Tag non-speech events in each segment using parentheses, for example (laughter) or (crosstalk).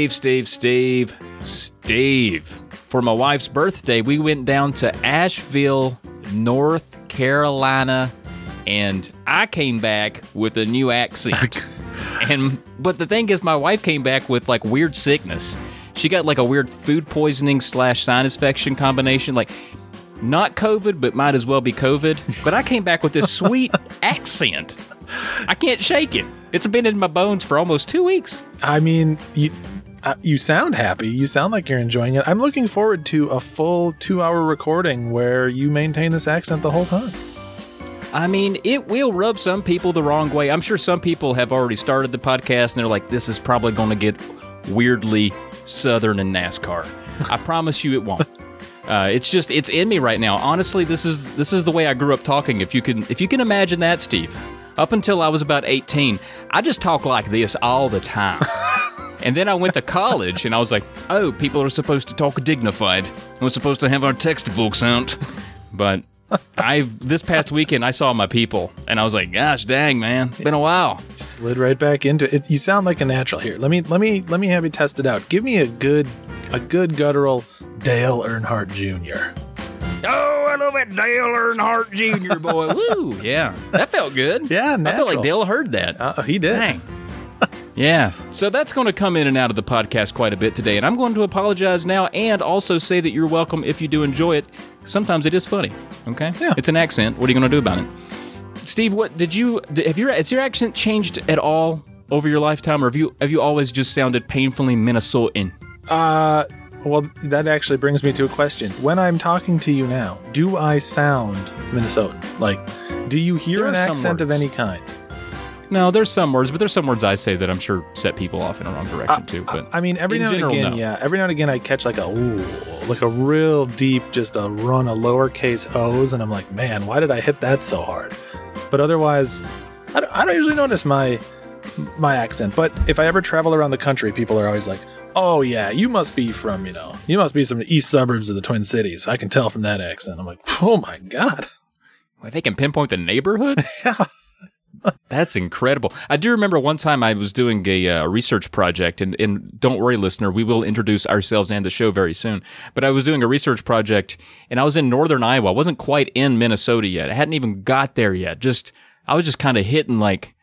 Steve, Steve, Steve, Steve. For my wife's birthday, we went down to Asheville, North Carolina, and I came back with a new accent. (laughs) and but the thing is, my wife came back with like weird sickness. She got like a weird food poisoning slash sinus infection combination. Like not COVID, but might as well be COVID. But I came back with this sweet (laughs) accent. I can't shake it. It's been in my bones for almost two weeks. I mean, you uh, you sound happy. You sound like you're enjoying it. I'm looking forward to a full two hour recording where you maintain this accent the whole time. I mean, it will rub some people the wrong way. I'm sure some people have already started the podcast and they're like, this is probably going to get weirdly southern and NASCAR. I (laughs) promise you it won't. Uh, it's just it's in me right now. Honestly, this is this is the way I grew up talking. If you can if you can imagine that, Steve. Up until I was about 18, I just talk like this all the time. (laughs) and then I went to college and I was like, oh, people are supposed to talk dignified. We're supposed to have our textbooks out. But I this past weekend I saw my people and I was like, gosh dang man, it's been a while. Slid right back into it. You sound like a natural here. Let me let me let me have you test it out. Give me a good a good guttural Dale Earnhardt Jr. Oh, I love that Dale Earnhardt Jr. Boy, (laughs) woo, yeah, that felt good. Yeah, I felt like. Dale heard that. Uh, he did. Dang. Yeah. So that's going to come in and out of the podcast quite a bit today. And I'm going to apologize now and also say that you're welcome if you do enjoy it. Sometimes it is funny. Okay? Yeah. It's an accent. What are you going to do about it? Steve, what did you have your has your accent changed at all over your lifetime or have you have you always just sounded painfully Minnesotan? Uh, well, that actually brings me to a question. When I'm talking to you now, do I sound Minnesotan? Like, do you hear There an are some accent of any kind? No, there's some words, but there's some words I say that I'm sure set people off in a wrong direction too. But I mean, every now general, and again, no. yeah, every now and again, I catch like a ooh, like a real deep, just a run of lowercase O's, and I'm like, man, why did I hit that so hard? But otherwise, I don't, I don't usually notice my my accent. But if I ever travel around the country, people are always like, "Oh yeah, you must be from you know, you must be from the east suburbs of the Twin Cities. I can tell from that accent." I'm like, "Oh my god." Wait, they can pinpoint the neighborhood? (laughs) That's incredible. I do remember one time I was doing a uh, research project, and, and don't worry, listener, we will introduce ourselves and the show very soon. But I was doing a research project, and I was in northern Iowa. I wasn't quite in Minnesota yet. I hadn't even got there yet. Just I was just kind of hitting like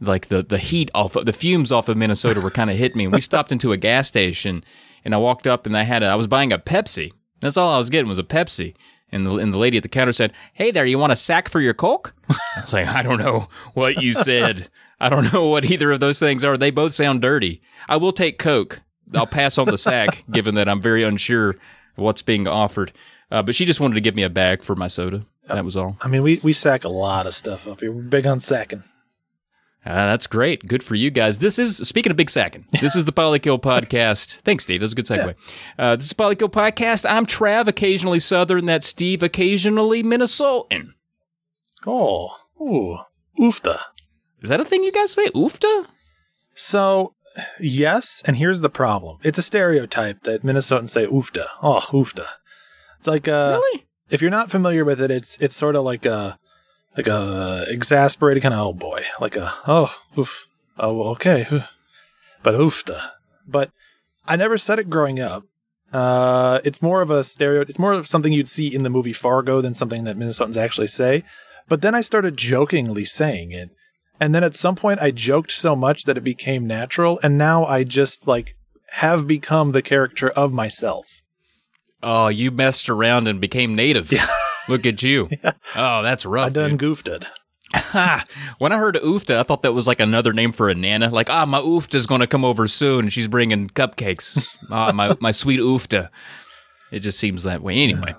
like the the heat off of the fumes off of Minnesota were kind of hitting me. And we stopped into a gas station, and I walked up, and I had a, I was buying a Pepsi. That's all I was getting was a Pepsi. And the, and the lady at the counter said, "Hey there, you want a sack for your Coke?" (laughs) I was like, "I don't know what you said. I don't know what either of those things are. They both sound dirty. I will take Coke. I'll pass on the sack, (laughs) given that I'm very unsure what's being offered." Uh, but she just wanted to give me a bag for my soda. That was all. I mean, we we sack a lot of stuff up here. We're big on sacking. Uh, that's great. Good for you guys. This is, speaking of big sacking, (laughs) this is the Polykill Podcast. Thanks, Steve. That's a good segue. Uh, this is Polykill Podcast. I'm Trav, occasionally Southern. That's Steve, occasionally Minnesotan. Oh, ooh, oofta. Is that a thing you guys say? Oofta? So, yes, and here's the problem. It's a stereotype that Minnesotans say oofta. Oh, oofta. It's like uh Really? if you're not familiar with it, it's it's sort of like a like a exasperated kind of oh boy, like a oh oof. Oh, okay. But oofta. But I never said it growing up. Uh, it's more of a stereo. It's more of something you'd see in the movie Fargo than something that Minnesotans actually say. But then I started jokingly saying it, and then at some point I joked so much that it became natural, and now I just like have become the character of myself. Oh, you messed around and became native. (laughs) Look at you. (laughs) Oh, that's rough. I done dude. goofed it. (laughs) When I heard oofta, I thought that was like another name for a nana. Like, ah, my oofta's going to come over soon, she's bringing cupcakes. (laughs) ah, my my sweet oofta. It just seems that way. Anyway,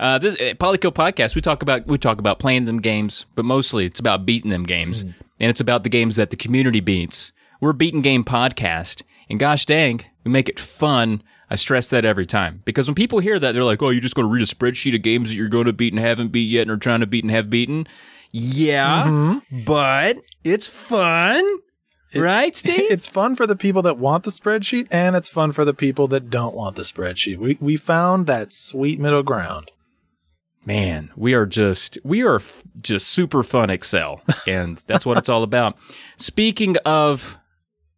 uh, this uh, Polykill podcast, we talk about we talk about playing them games, but mostly it's about beating them games, and it's about the games that the community beats. We're a beating game podcast, and gosh dang, we make it fun. I stress that every time because when people hear that, they're like, "Oh, you're just going to read a spreadsheet of games that you're going to beat and haven't beat yet, and are trying to beat and have beaten." Yeah, mm-hmm. but it's fun, right, (laughs) Steve? It's fun for the people that want the spreadsheet, and it's fun for the people that don't want the spreadsheet. We we found that sweet middle ground. Man, we are just we are just super fun Excel, and that's what it's all about. Speaking of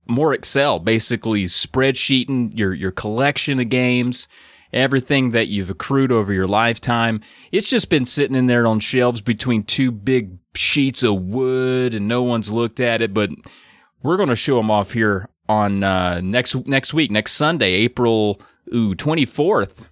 more Excel, basically spreadsheeting your your collection of games, everything that you've accrued over your lifetime. It's just been sitting in there on shelves between two big sheets of wood, and no one's looked at it. But we're going to show them off here on uh, next next week, next Sunday, April twenty fourth.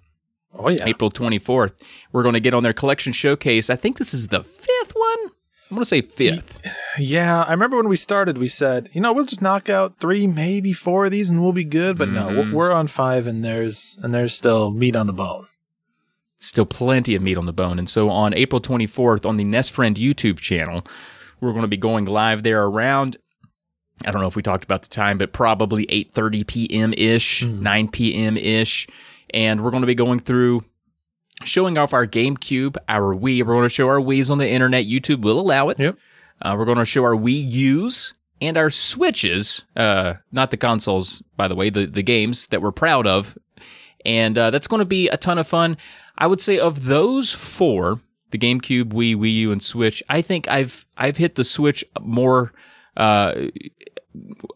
Oh yeah, April twenty fourth. We're going to get on their collection showcase. I think this is the fifth one. I'm going to say fifth. Yeah, I remember when we started, we said, you know, we'll just knock out three, maybe four of these, and we'll be good. But Mm-hmm. no, we're on five, and there's and there's still meat on the bone. Still plenty of meat on the bone. And so on April 24th on the Nest Friend YouTube channel, we're going to be going live there around I don't know if we talked about the time, but probably 8:30 p.m. ish, 9 p.m. ish, and we're going to be going through showing off our GameCube, our Wii. We're going to show our Wii's on the internet. YouTube will allow it. Yep. Uh, we're going to show our Wii U's and our Switches, uh, not the consoles, by the way, the, the games that we're proud of. And uh, that's going to be a ton of fun. I would say of those four, the GameCube, Wii, Wii U, and Switch, I think I've I've hit the Switch more uh,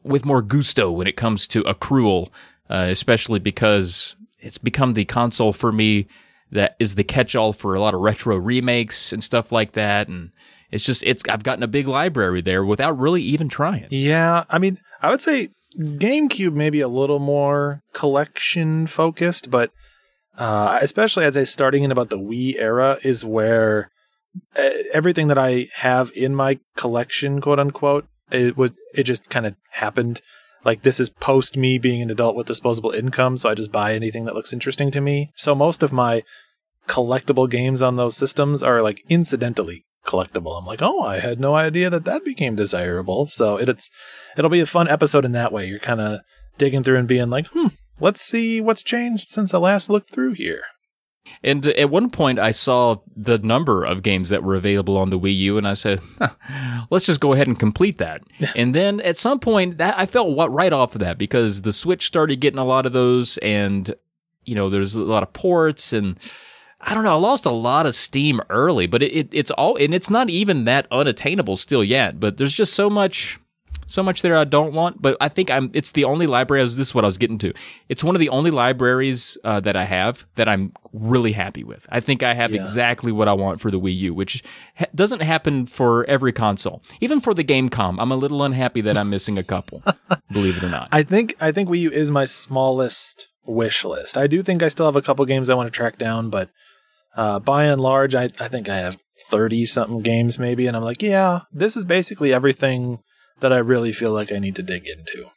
with more gusto when it comes to accrual, uh, especially because it's become the console for me that is the catch-all for a lot of retro remakes and stuff like that. And it's just it's I've gotten a big library there without really even trying. Yeah, I mean, I would say GameCube maybe a little more collection focused, but uh, especially as I starting in about the Wii era is where uh, everything that I have in my collection, quote unquote, it would it just kind of happened. Like this is post me being an adult with disposable income, so I just buy anything that looks interesting to me. So most of my collectible games on those systems are like incidentally collectible. I'm like, oh, I had no idea that that became desirable. So it, it's it'll be a fun episode in that way. You're kind of digging through and being like, hmm, let's see what's changed since I last looked through here. And at one point, I saw the number of games that were available on the Wii U, and I said, huh, "Let's just go ahead and complete that." (laughs) and then at some point, that I felt what right off of that because the Switch started getting a lot of those, and you know, there's a lot of ports, and I don't know. I lost a lot of steam early, but it, it, it's all, and it's not even that unattainable still yet. But there's just so much so much there I don't want, but I think I'm. It's the only library. This is what I was getting to. It's one of the only libraries uh, that I have that I'm really happy with. I think I have Yeah. exactly what I want for the Wii U, which ha- doesn't happen for every console. Even for the GameCube, I'm a little unhappy that I'm missing a couple. (laughs) believe it or not. I think I think Wii U is my smallest wish list. I do think I still have a couple games I want to track down, but uh, by and large, I I think I have thirty something games maybe, and I'm like, yeah, this is basically everything that I really feel like I need to dig into.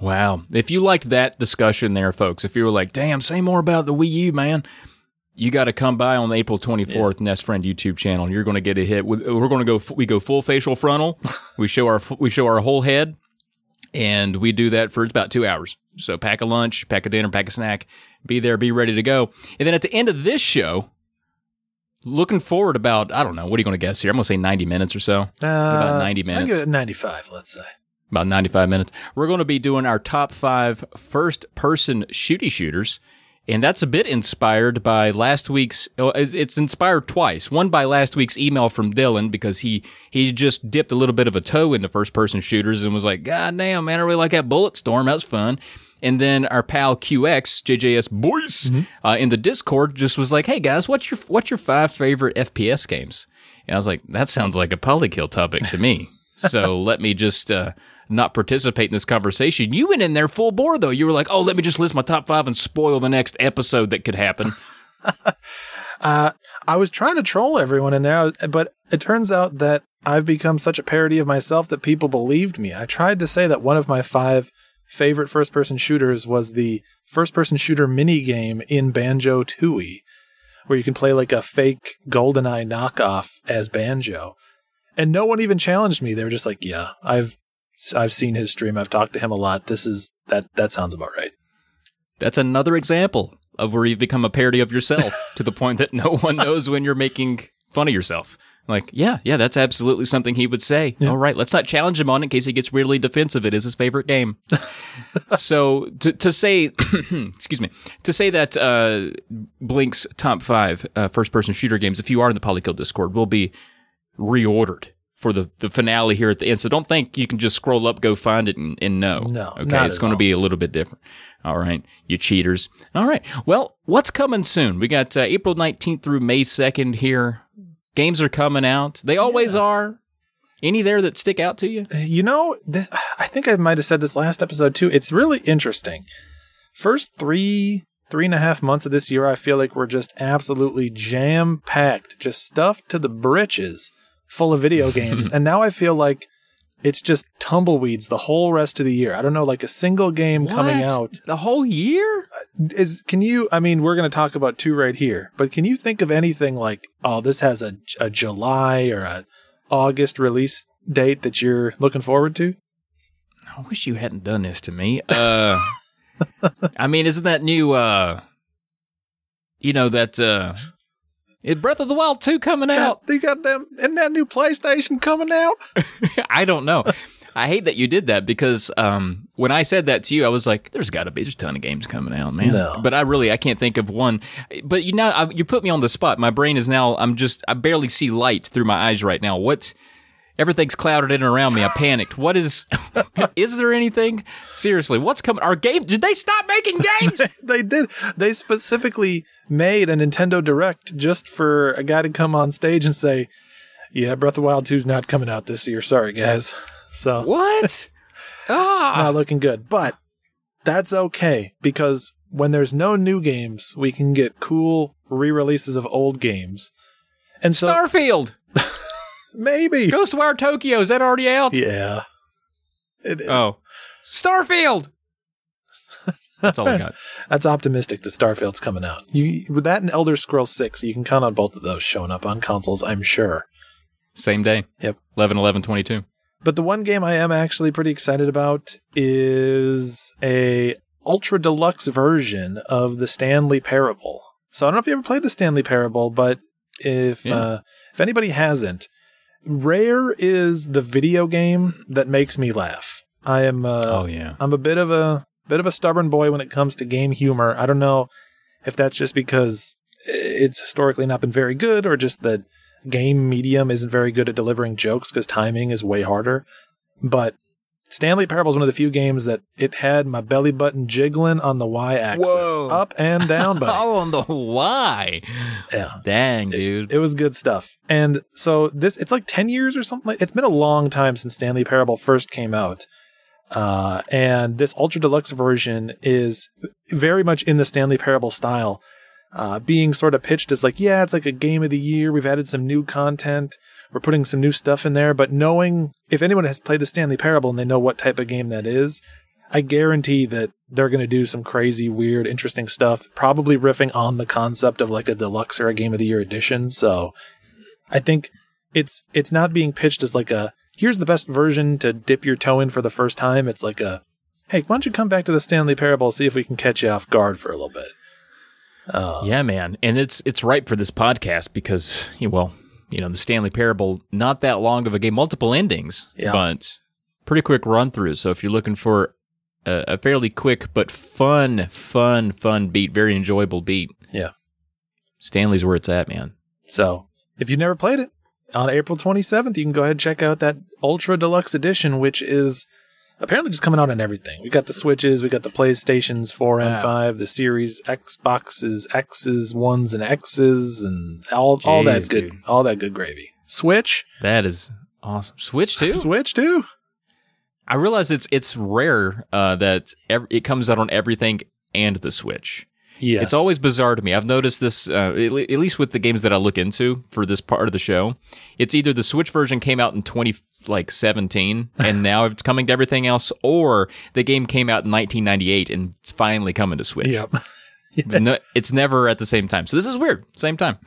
Wow. If you liked that discussion there, folks, if you were like, damn, say more about the Wii U, man, you got to come by on the April 24th Nest Friend YouTube channel. You're going to get a hit. with- We're going to go, we go full facial frontal. (laughs) we show our, we show our whole head and we do that for about two hours. So pack a lunch, pack a dinner, pack a snack, be there, be ready to go. And then at the end of this show, looking forward about, I don't know, what are you going to guess here? I'm going to say 90 minutes or so. Uh, About 90 I minutes. give it 95, let's say. about 95 minutes. We're going to be doing our top five first person shooty shooters. And that's a bit inspired by last week's. oh, it's it's inspired twice. One by last week's email from Dylan because he he just dipped a little bit of a toe into first person shooters and was like, "God damn, man, I really like that Bulletstorm. That was fun." And then our pal QX JJS Boys uh, in the Discord just was like, "Hey guys, what's your what's your five favorite FPS games?" And I was like, "That sounds like a polykill topic to me." (laughs) so let me just uh, not participate in this conversation. You went in there full bore though. You were like, "Oh, let me just list my top five and spoil the next episode that could happen." (laughs) Uh, I was trying to troll everyone in there, but it turns out that I've become such a parody of myself that people believed me. I tried to say that one of my five favorite first person shooters was the first person shooter mini game in Banjo Tooie, where you can play like a fake GoldenEye knockoff as Banjo. And no one even challenged me. They were just like, "Yeah, I've I've seen his stream. I've talked to him a lot. This is that that sounds about right." That's another example of where you've become a parody of yourself (laughs) to the point that no one knows when you're making fun of yourself. Like, yeah, yeah, that's absolutely something he would say. All right, let's not challenge him on it in case he gets weirdly defensive. It is his favorite game. (laughs) so to to say, (clears throat) excuse me, to say that uh, Blink's top five uh, first person shooter games, if you are in the Polykill Discord, will be reordered for the, the finale here at the end. So don't think you can just scroll up, go find it, and, and know. No, okay, it's going to be a little bit different. All right, you cheaters. All right, well, what's coming soon? We got uh, April nineteenth through May second here. Games are coming out. They always are. Any there that stick out to you? Uh, you know, th- I think I might have said this last episode too. It's really interesting. First three, three and a half months of this year, I feel like we're just absolutely jam packed, just stuffed to the britches full of video (laughs) games. and now I feel like it's just tumbleweeds the whole rest of the year. I don't know, like a single game coming out. the whole year. Is can you? I mean, we're going to talk about two right here, but can you think of anything like, oh, this has a, a July or a August release date that you're looking forward to? I wish you hadn't done this to me. Uh, (laughs) I mean, isn't that new? Uh, you know that uh, is Breath of the Wild two coming out? They got them and that new PlayStation coming out. (laughs) I don't know. I hate that you did that because um, when I said that to you, I was like, "There's got to be there's a ton of games coming out, man." No. But I really I can't think of one. But you know, I, you put me on the spot. My brain is now. I'm just I barely see light through my eyes right now. What? Everything's clouded in and around me. I panicked. What is? (laughs) is there anything? Seriously, what's coming? Our game? Did they stop making games? (laughs) they did. They specifically made a Nintendo Direct just for a guy to come on stage and say, "Yeah, Breath of the Wild 2's not coming out this year. Sorry, guys." So what? (laughs) Ah, not looking good. But that's okay because when there's no new games, we can get cool re-releases of old games. And so Starfield, maybe, Ghostwire Tokyo. Is that already out? yeah, it is. Oh, Starfield. (laughs) That's all I got. (laughs) That's optimistic that Starfield's coming out. You with that and Elder Scrolls Six, you can count on both of those showing up on consoles. I'm sure. Same day. Yep. 11 11 22. But the one game I am actually pretty excited about is a ultra deluxe version of the Stanley Parable. So I don't know if you ever played the Stanley Parable, but if Yeah. uh, if anybody hasn't, Rare is the video game that makes me laugh. I am uh, Oh, yeah. I'm a bit of a bit of a stubborn boy when it comes to game humor. I don't know if that's just because it's historically not been very good or just the game medium isn't very good at delivering jokes because timing is way harder. But Stanley Parable is one of the few games that it had my belly button jiggling on the y axis, up and down, buddy. (laughs) Oh, on the Y. Yeah. Dang, dude. It was good stuff. And so this, it's like 10 years or something. It's been a long time since Stanley Parable first came out. Uh, and this ultra deluxe version is very much in the Stanley Parable style, uh, being sort of pitched as like, yeah, it's like a game of the year. We've added some new content. We're putting some new stuff in there, but knowing if anyone has played the Stanley Parable and they know what type of game that is, I guarantee that they're going to do some crazy, weird, interesting stuff, probably riffing on the concept of like a deluxe or a game of the year edition. So I think it's it's not being pitched as like a here's the best version to dip your toe in for the first time. It's like a hey, why don't you come back to the Stanley Parable, see if we can catch you off guard for a little bit. Uh, Yeah, man. And it's it's ripe for this podcast because, well, you know, the Stanley Parable, not that long of a game, multiple endings, Yeah. but pretty quick run through. So if you're looking for a, a fairly quick but fun, fun, fun beat, very enjoyable beat, Yeah. Stanley's where it's at, man. So if you've never played it, on April 27th, you can go ahead and check out that Ultra Deluxe Edition, which is apparently just coming out on everything. We got the Switches, we got the PlayStations 4 and Wow. 5, the Series Xboxes, X's, ones and X's, and all all that good, dude. all that good gravy. Switch, That is awesome. Switch too. (laughs) Switch too. I realize it's it's rare uh, that ev- it comes out on everything and the Switch. Yes, It's always bizarre to me. I've noticed this, uh, at le- at least with the games that I look into for this part of the show. It's either the Switch version came out in twenty like seventeen, and now it's coming to everything else, or the game came out in nineteen ninety eight and it's finally coming to Switch. Yep. (laughs) no, it's never at the same time. So this is weird. Same time.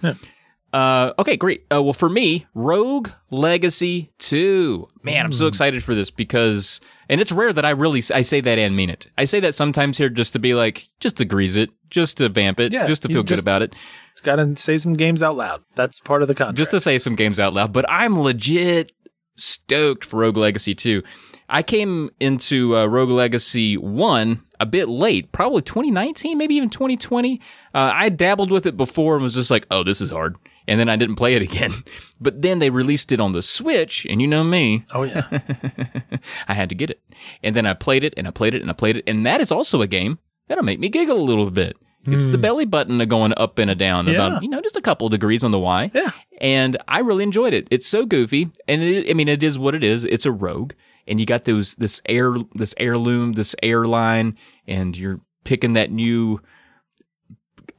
Uh, okay, great. Uh, well, for me, Rogue Legacy 2. Man, I'm so excited for this because, and it's rare that I really, I say that and mean it. I say that sometimes here just to be like, just to grease it, just to vamp it, Yeah, just to feel good about it, Just Got to say some games out loud. That's part of the contract. just to say some games out loud. But I'm legit stoked for Rogue Legacy 2. I came into uh, Rogue Legacy 1 a bit late, probably 2019, maybe even 2020. Uh, I dabbled with it before and was just like, oh, this is hard. and then I didn't play it (laughs) again. But then they released it on the Switch, and you know me, Oh yeah. (laughs) I had to get it. And then I played it and I played it and I played it. And that is also a game that'll make me giggle a little bit. It's the hmm. belly button going up and a down Yeah. about, you know, just a couple degrees on the Y. Yeah. And I really enjoyed it. It's so goofy. And it, I mean, it is what it is. It's a rogue. And you got those, this heir, this heirloom, this airline, and you're picking that new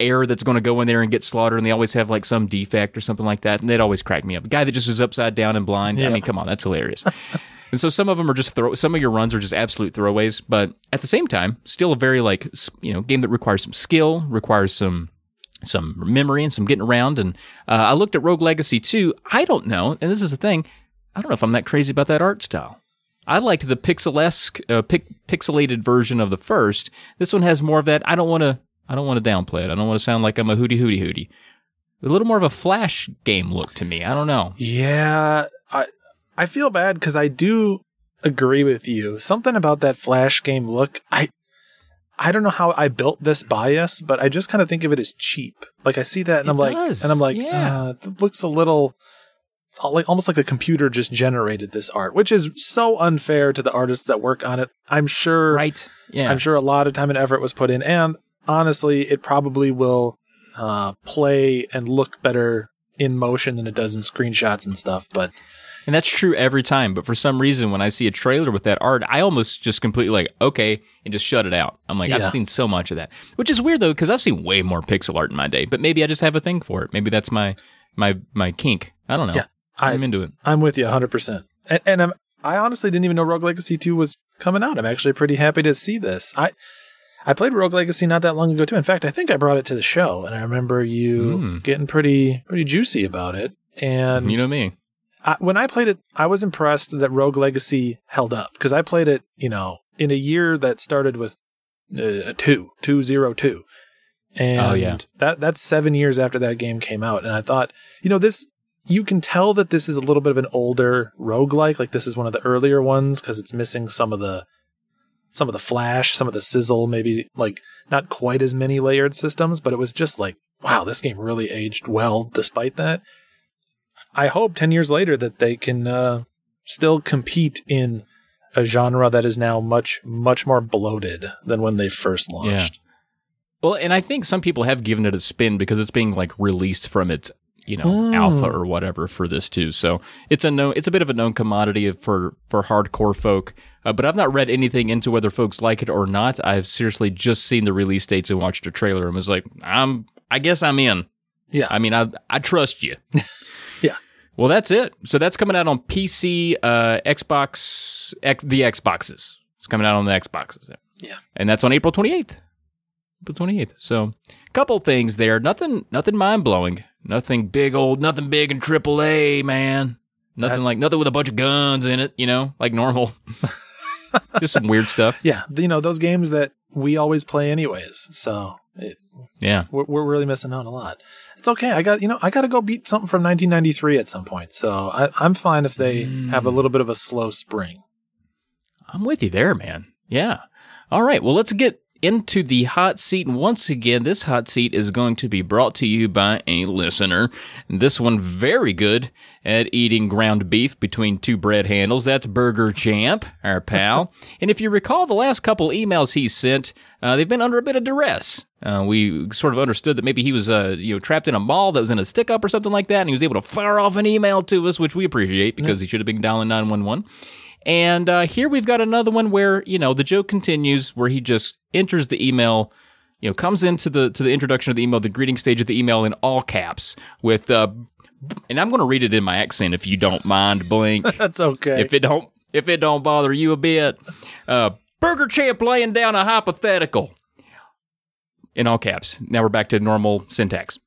heir that's going to go in there and get slaughtered. And they always have like some defect or something like that. And they'd always crack me up. The guy that just is upside down and blind. I mean, come on, that's hilarious. (laughs) And so some of them are just throw. Some of your runs are just absolute throwaways, but at the same time, still a very like you know game that requires some skill, requires some some memory and some getting around. And uh, I looked at Rogue Legacy 2. I don't know, and this is the thing. I don't know if I'm that crazy about that art style. I liked the pixelesque, uh, pic- pixelated version of the first. This one has more of that. I don't want to. I don't want to downplay it. I don't want to sound like I'm a hooty hooty hooty. A little more of a flash game look to me. I don't know. Yeah, I feel bad because I do agree with you. Something about that flash game look, I I don't know how I built this bias, but I just kind of think of it as cheap. Like I see that and It I'm like, does, and I'm like, yeah. uh, it looks a little uh, like almost like a computer just generated this art, which is so unfair to the artists that work on it. I'm sure, Right? Yeah. I'm sure a lot of time and effort was put in, and honestly, it probably will uh, play and look better in motion than it does in screenshots and stuff. But And that's true every time. But for some reason, when I see a trailer with that art, I almost just completely like, okay, and just shut it out. I'm like, Yeah. I've seen so much of that, which is weird though, because I've seen way more pixel art in my day. But maybe I just have a thing for it. Maybe that's my my my kink. I don't know. Yeah, I- I'm into it. I'm with you 100%. And, and I'm, I honestly didn't even know Rogue Legacy 2 was coming out. I'm actually pretty happy to see this. I I played Rogue Legacy not that long ago too. In fact, I think I brought it to the show and I remember you Mm. getting pretty pretty juicy about it. And You know me. I, when I played it, I was impressed that Rogue Legacy held up because I played it, you know, in a year that started with uh, two, two zero two, and Oh, yeah. that that's seven years after that game came out. And I thought, you know, this you can tell that this is a little bit of an older roguelike, like this is one of the earlier ones because it's missing some of the some of the flash, some of the sizzle, maybe like not quite as many layered systems, but it was just like, wow, this game really aged well despite that. I hope 10 years later that they can uh, still compete in a genre that is now much, much more bloated than when they first launched. Well, and I think some people have given it a spin because it's being like released from its, you know, Mm. alpha or whatever for this too. So it's a known, it's a bit of a known commodity for for hardcore folk. Uh, but I've not read anything into whether folks like it or not. I've seriously just seen the release dates and watched a trailer and was like, I'm, I guess I'm in. Yeah. I mean, I I trust you. (laughs) Well, that's it. So that's coming out on PC, uh, Xbox, X, the Xboxes. It's coming out on the Xboxes. There. Yeah. And that's on April 28th. April 28th. So, a couple things there. Nothing, nothing mind blowing. Nothing big old, nothing big in triple A, man. Nothing That's- like, nothing with a bunch of guns in it, you know, like normal. (laughs) Just some weird stuff. Yeah. You know, those games that we always play anyways. So it, Yeah. we're, we're really missing out a lot. It's okay. I got, you know, I got to go beat something from 1993 at some point. So I, I'm fine if they have a little bit of a slow spring. I'm with you there, man. Yeah. All right. Well, let's get into the hot seat. And once again, this hot seat is going to be brought to you by a listener. This one very good at eating ground beef between two bread handles. That's Burger Champ, our pal. (laughs) and if you recall the last couple emails he sent, uh, they've been under a bit of duress. Uh, we sort of understood that maybe he was, uh, you know, trapped in a mall that was in a stick up or something like that, and he was able to fire off an email to us, which we appreciate because he should have been dialing 911. And uh, here we've got another one where you know the joke continues, where he just enters the email, you know, comes into the to the introduction of the email, the greeting stage of the email in all caps with, uh, and I'm going to read it in my accent if you don't mind, Blink. (laughs) That's okay. if it don't if it don't bother you a bit. Uh, Burger Champ laying down a hypothetical in all caps. Now we're back to normal syntax.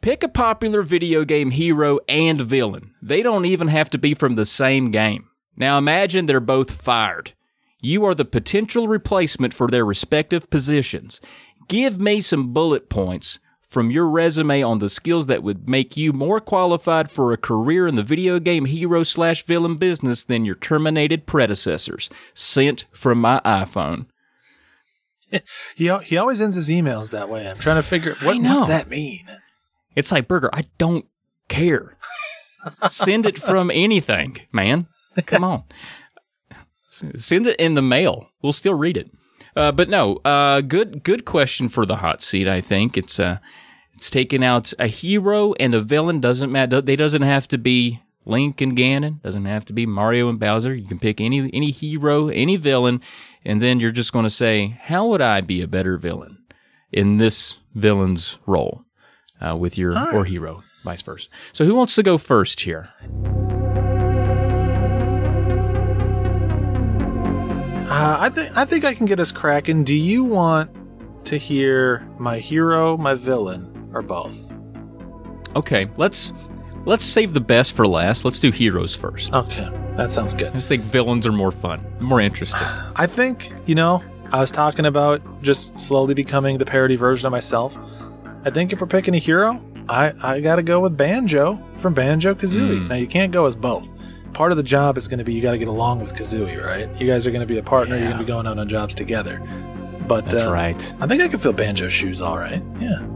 Pick a popular video game hero and villain. They don't even have to be from the same game. Now imagine they're both fired. You are the potential replacement for their respective positions. Give me some bullet points from your resume on the skills that would make you more qualified for a career in the video game hero slash villain business than your terminated predecessors. Sent from my iPhone. (laughs) he, he always ends his emails that way. I'm trying to figure what, does that mean? It's like Burger. I don't. care. Send it from anything, man. Come on. Send it in the mail. We'll still read it. Uh, but no, uh, good good question for the hot seat. I think it's uh, it's taking out a hero and a villain. Doesn't matter. They doesn't have to be Link and Ganon. Doesn't have to be Mario and Bowser. You can pick any any hero, any villain, and then you're just going to say, how would I be a better villain in this villain's role uh, with your right. or hero, vice versa. So who wants to go first here? Uh, I think I think I can get us cracking. Do you want to hear my hero, my villain, or both? Okay, let's let's save the best for last. Let's do heroes first. Okay, that sounds good. I just think villains are more fun, more interesting. I think, you know, I was talking about just slowly becoming the parody version of myself. I think if we're picking a hero, I, I gotta go with Banjo from Banjo Kazooie. Now, you can't go as both. Part of the job is going to be you got to get along with Kazooie, right? You guys are going to be a partner. Yeah. You're going to be going out on jobs together. But That's uh, right. I think I can fill Banjo's shoes all right. Yeah.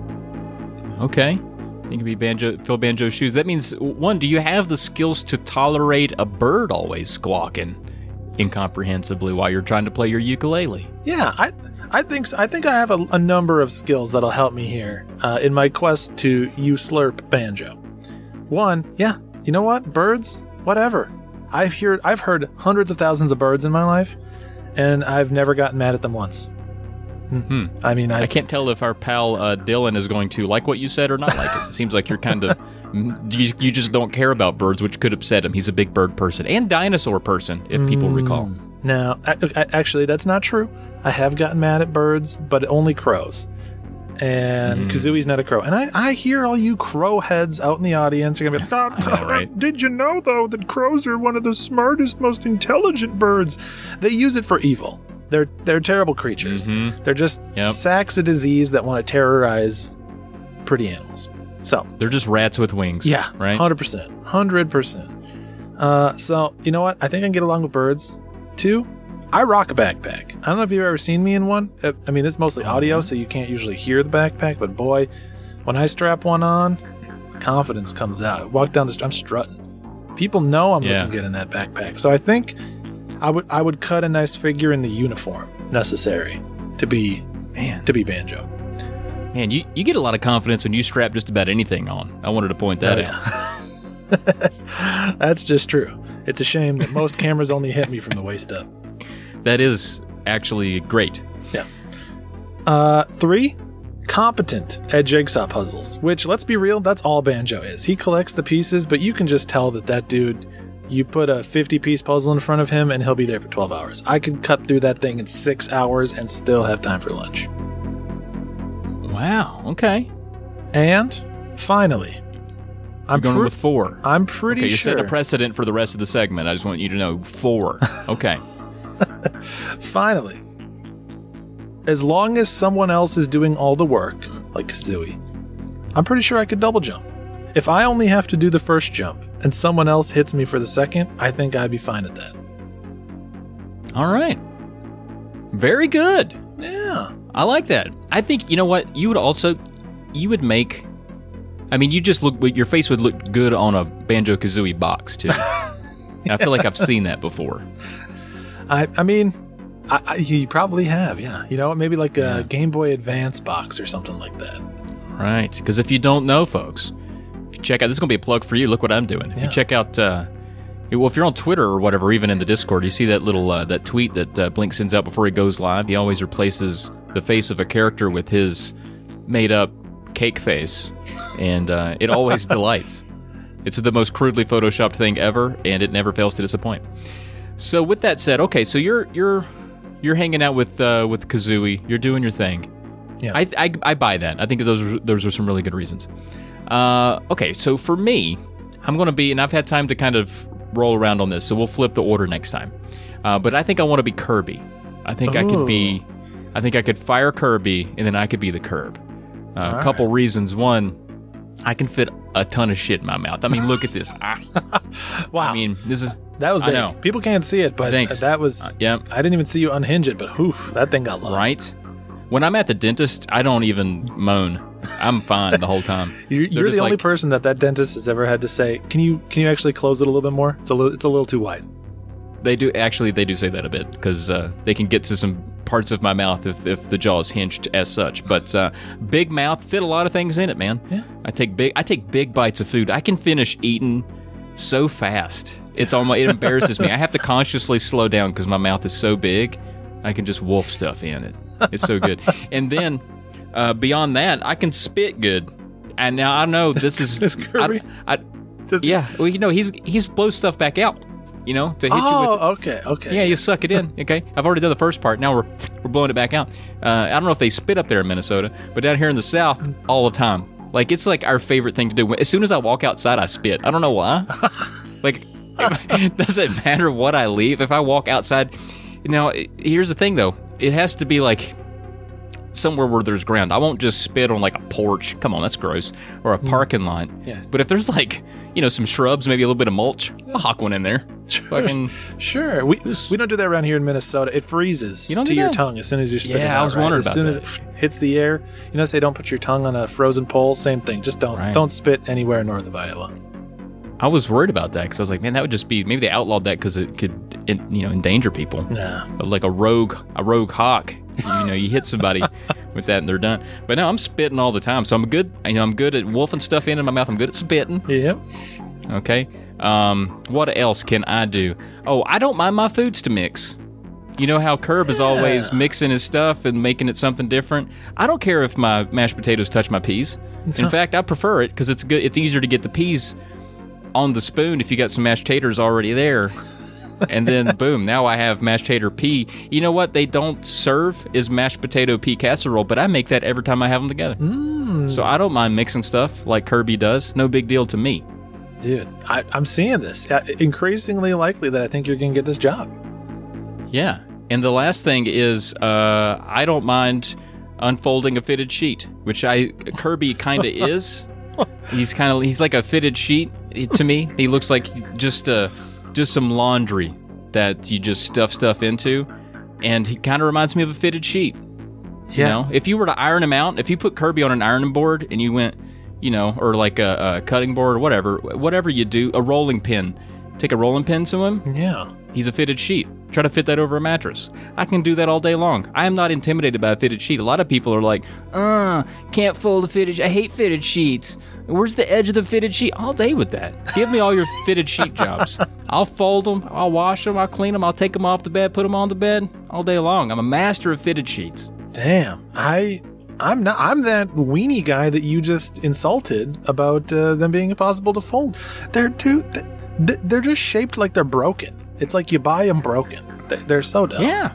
Okay. You can be banjo, fill banjo shoes. That means one. Do you have the skills to tolerate a bird always squawking incomprehensibly while you're trying to play your ukulele? Yeah, I I think so. I think I have a, a number of skills that'll help me here uh, in my quest to you slurp banjo. One, yeah, you know what? Birds, whatever. I've heard I've heard hundreds of thousands of birds in my life, and I've never gotten mad at them once. Hmm. I mean, I, I can't tell if our pal uh, Dylan is going to like what you said or not like it. It seems like you're kind of you, you just don't care about birds, which could upset him. He's a big bird person and dinosaur person, if people recall. No, I, I, actually, that's not true. I have gotten mad at birds, but only crows. And Kazooie's not a crow. And I, I hear all you crow heads out in the audience are going to be like, (laughs) know, right? Did you know, though, that crows are one of the smartest, most intelligent birds? They use it for evil. They're, they're terrible creatures. They're just Yep. sacks of disease that want to terrorize pretty animals. So, They're just rats with wings. yeah, Right. hundred percent, hundred percent. Uh, so you know what? I think I can get along with birds. Two, I rock a backpack. I don't know if you've ever seen me in one. Uh, I mean, it's mostly audio, so you can't usually hear the backpack. But boy, when I strap one on, confidence comes out. I walk down the street, I'm strutting. People know I'm Yeah. looking good in that backpack. So I think I would I would cut a nice figure in the uniform necessary to be Man, to be banjo. man, you, you get a lot of confidence when you strap just about anything on. I wanted to point that Oh, out. yeah. (laughs) that's, that's just true. It's a shame that most (laughs) cameras only hit me from the waist up. That is actually great. Yeah. Uh, three, competent at jigsaw puzzles. Which, let's be real, that's all Banjo is. He collects the pieces, but you can just tell that that dude. You put a 50 piece puzzle in front of him and he'll be there for 12 hours. I could cut through that thing in six hours and still have time for lunch. Wow. Okay. And finally, I'm, going pre- with four. I'm pretty Okay, you're sure. setting a precedent for the rest of the segment. I just want you to know four. (laughs) Okay. Finally. As long as someone else is doing all the work, like Kazooie, I'm pretty sure I could double jump. If I only have to do the first jump and someone else hits me for the second, I think I'd be fine at that. All right. Very good. Yeah. I like that. I think you know what you would also you would make. I mean, you just look. Your face would look good on a Banjo Kazooie box too. And (laughs) I feel like I've seen that before. I, I mean, I, I, you probably have, yeah. You know, maybe like a Game Boy Advance box or something like that. Right. Because if you don't know, folks, you check out, this is going to be a plug for you. Look what I'm doing. If Yeah. you check out, uh, well, if you're on Twitter or whatever, even in the Discord, you see that little uh, that tweet that uh, Blink sends out before he goes live. He always replaces the face of a character with his made up cake face, and uh, it always (laughs) delights. It's the most crudely photoshopped thing ever, and it never fails to disappoint. So, with that said, okay, so you're you're you're hanging out with uh, with Kazooie. You're doing your thing. Yeah. I, I, I buy that. I think those are, those are some really good reasons. Uh, okay, so for me, I'm going to be, and I've had time to kind of roll around on this, so we'll flip the order next time. Uh, but I think I want to be Kirby. I think I could be, I think I could fire Kirby, and then I could be the Curb. Uh, a couple reasons. One, I can fit a ton of shit in my mouth. I mean, look at this. (laughs) Wow. I mean, this is that was I big. know. People can't see it, but Thanks. that was. Uh, yeah. I didn't even see you unhinge it, but oof, that thing got low. right. When I'm at the dentist, I don't even moan. I'm fine the whole time. (laughs) You're, you're the only like- person that that dentist has ever had to say, "Can you can you actually close it a little bit more? It's a little it's a little too wide." They do actually. They do say that a bit because uh, they can get to some parts of my mouth if, if the jaw is hinged as such. But uh, big mouth fit a lot of things in it, man. Yeah. I take big. I take big bites of food. I can finish eating so fast. It's almost it embarrasses me. I have to consciously slow down because my mouth is so big. I can just wolf stuff in it. It's so good. and then uh, beyond that, I can spit good. And now I know this is This Kirby? I, I, yeah. Well, you know he's he's blows stuff back out. You know to hit you Oh, okay, okay. yeah, you suck it in. (laughs) Okay, I've already done the first part. Now we're we're blowing it back out. Uh, I don't know if they spit up there in Minnesota, but down here in the South, all the time. Like it's like our favorite thing to do. As soon as I walk outside, I spit. I don't know why. (laughs) like (laughs) it doesn't matter what I leave. If I walk outside, now here's the thing though. It has to be like somewhere where there's ground. I won't just spit on like a porch. Come on, that's gross. Or a hmm. parking lot. Yes. But if there's like you know some shrubs, maybe a little bit of mulch, I'll hock one in there. Fucking. Sure. We we don't do that around here in Minnesota. It freezes You don't to do your that? tongue as soon as you're spitting Yeah, I out, was right? wondering As about soon that. as it hits the air, you know, say don't put your tongue on a frozen pole. Same thing. Just don't Right. don't spit anywhere north of Iowa. I was worried about that because I was like, man, that would just be maybe they outlawed that because it could, you know, endanger people. Nah. Like a rogue, a rogue hawk. You know, you hit somebody (laughs) with that and they're done. But no, I'm spitting all the time, so I'm good. You know, I'm good at wolfing stuff in in my mouth. I'm good at spitting. Yep. Okay. Um, what else can I do? Oh, I don't mind my foods to mix. You know how Curb is always mixing his stuff and making it something different. I don't care if my mashed potatoes touch my peas. In (laughs) fact, I prefer it because it's good. It's easier to get the peas on the spoon if you got some mashed taters already there. And then boom, now I have mashed tater pea. You know what they don't serve is mashed potato pea casserole, but I make that every time I have them together. So I don't mind mixing stuff like Kirby does. No big deal to me. Dude, I, I'm seeing this. Increasingly likely that I think you're going to get this job. Yeah. And the last thing is, uh, I don't mind unfolding a fitted sheet, which I Kirby kind of (laughs) is. He's kind of he's like a fitted sheet to me. He looks like just uh just some laundry that you just stuff stuff into, and he kind of reminds me of a fitted sheet. You know, if you were to iron him out, if you put Kirby on an ironing board and you went, you know, or like a, a cutting board or whatever, whatever you do, a rolling pin, take a rolling pin to him, Yeah. He's a fitted sheet. Try to fit that over a mattress. I can do that all day long. I am not intimidated by a fitted sheet. A lot of people are like, uh, can't fold a fitted I hate fitted sheets. Where's the edge of the fitted sheet? All day with that. Give me all your fitted sheet (laughs) jobs. I'll fold them. I'll wash them. I'll clean them. I'll take them off the bed, put them on the bed all day long. I'm a master of fitted sheets. Damn. I I'm not I'm that weenie guy that you just insulted about uh, them being impossible to fold. They're too they're just shaped like they're broken. It's like you buy them broken. They- They're so dumb. Yeah.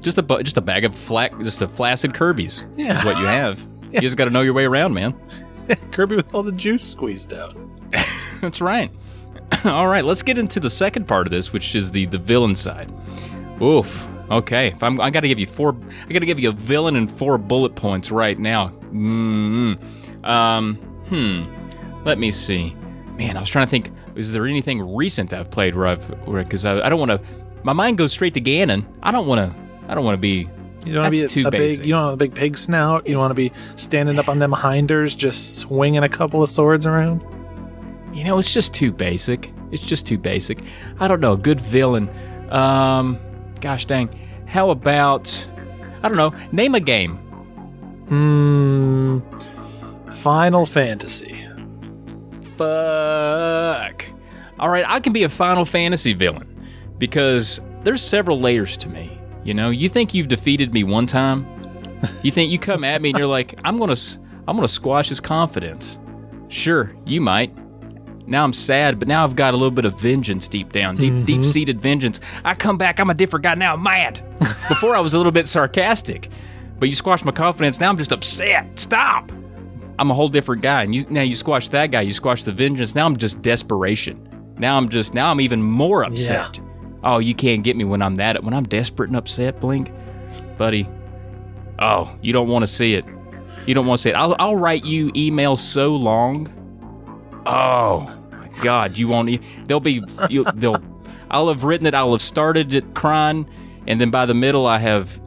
Just a bu- just a bag of flat, just a flaccid Kirby's. Yeah. Is what you have. (laughs) You just got to know your way around, man. (laughs) Kirby with all the juice squeezed out. (laughs) That's right. (coughs) All right, let's get into the second part of this, which is the the villain side. Oof. Okay, if I'm, I got to give you four. I got to give you a villain and four bullet points right now. mm Um. Hmm. Let me see. Man, I was trying to think. Is there anything recent I've played where I've because I, I don't want to. My mind goes straight to Ganon. I don't want to. I don't want to be. You don't want to be too a, a big you don't want a big pig snout. You want to be standing up on them hinders, just swinging a couple of swords around. You know, it's just too basic. It's just too basic. I don't know. A good villain. Um, gosh dang. How about I don't know. Name a game. Hmm. Final Fantasy. Fuck. All right, I can be a Final Fantasy villain because there's several layers to me. You know, you think you've defeated me one time. You think you come at me and you're like, (laughs) I'm gonna, s- I'm gonna squash his confidence. Sure, you might. Now I'm sad, but now I've got a little bit of vengeance deep down, deep, mm-hmm. deep seated vengeance. I come back, I'm a different guy now. I'm mad. (laughs) Before I was a little bit sarcastic, but you squashed my confidence. Now I'm just upset. Stop. I'm a whole different guy. And you, now you squash that guy, you squash the vengeance. Now I'm just desperation. Now I'm just now I'm even more upset. Oh, you can't get me when I'm that when I'm desperate and upset, Blink, buddy. Oh, you don't want to see it. You don't want to see it. I'll, I'll write you emails so long. Oh my God, you won't. They'll be. They'll. I'll have written it. I'll have started it crying, and then by the middle, I have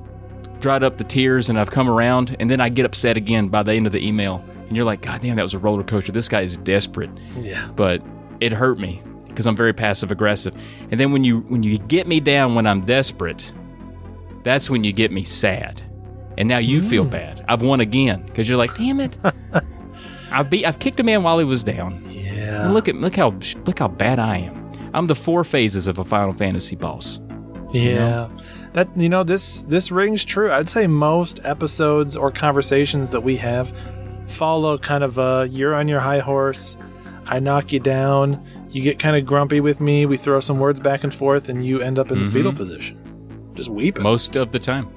dried up the tears and I've come around, and then I get upset again by the end of the email, and you're like, God damn, that was a roller coaster. This guy is desperate, Yeah. but it hurt me because I'm very passive aggressive. And then when you when you get me down when I'm desperate, that's when you get me sad, and now you feel mm. bad. I've won again because you're like, damn it. (laughs) I've beat, I've kicked a man while he was down. Yeah. And look at look how look how bad I am. I'm the four phases of a Final Fantasy boss. Yeah. That you know this this rings true. I'd say most episodes or conversations that we have follow kind of a you're on your high horse. I knock you down. You get kind of grumpy with me. We throw some words back and forth, and you end up in the mm-hmm. fetal position, just weeping. Most of the time.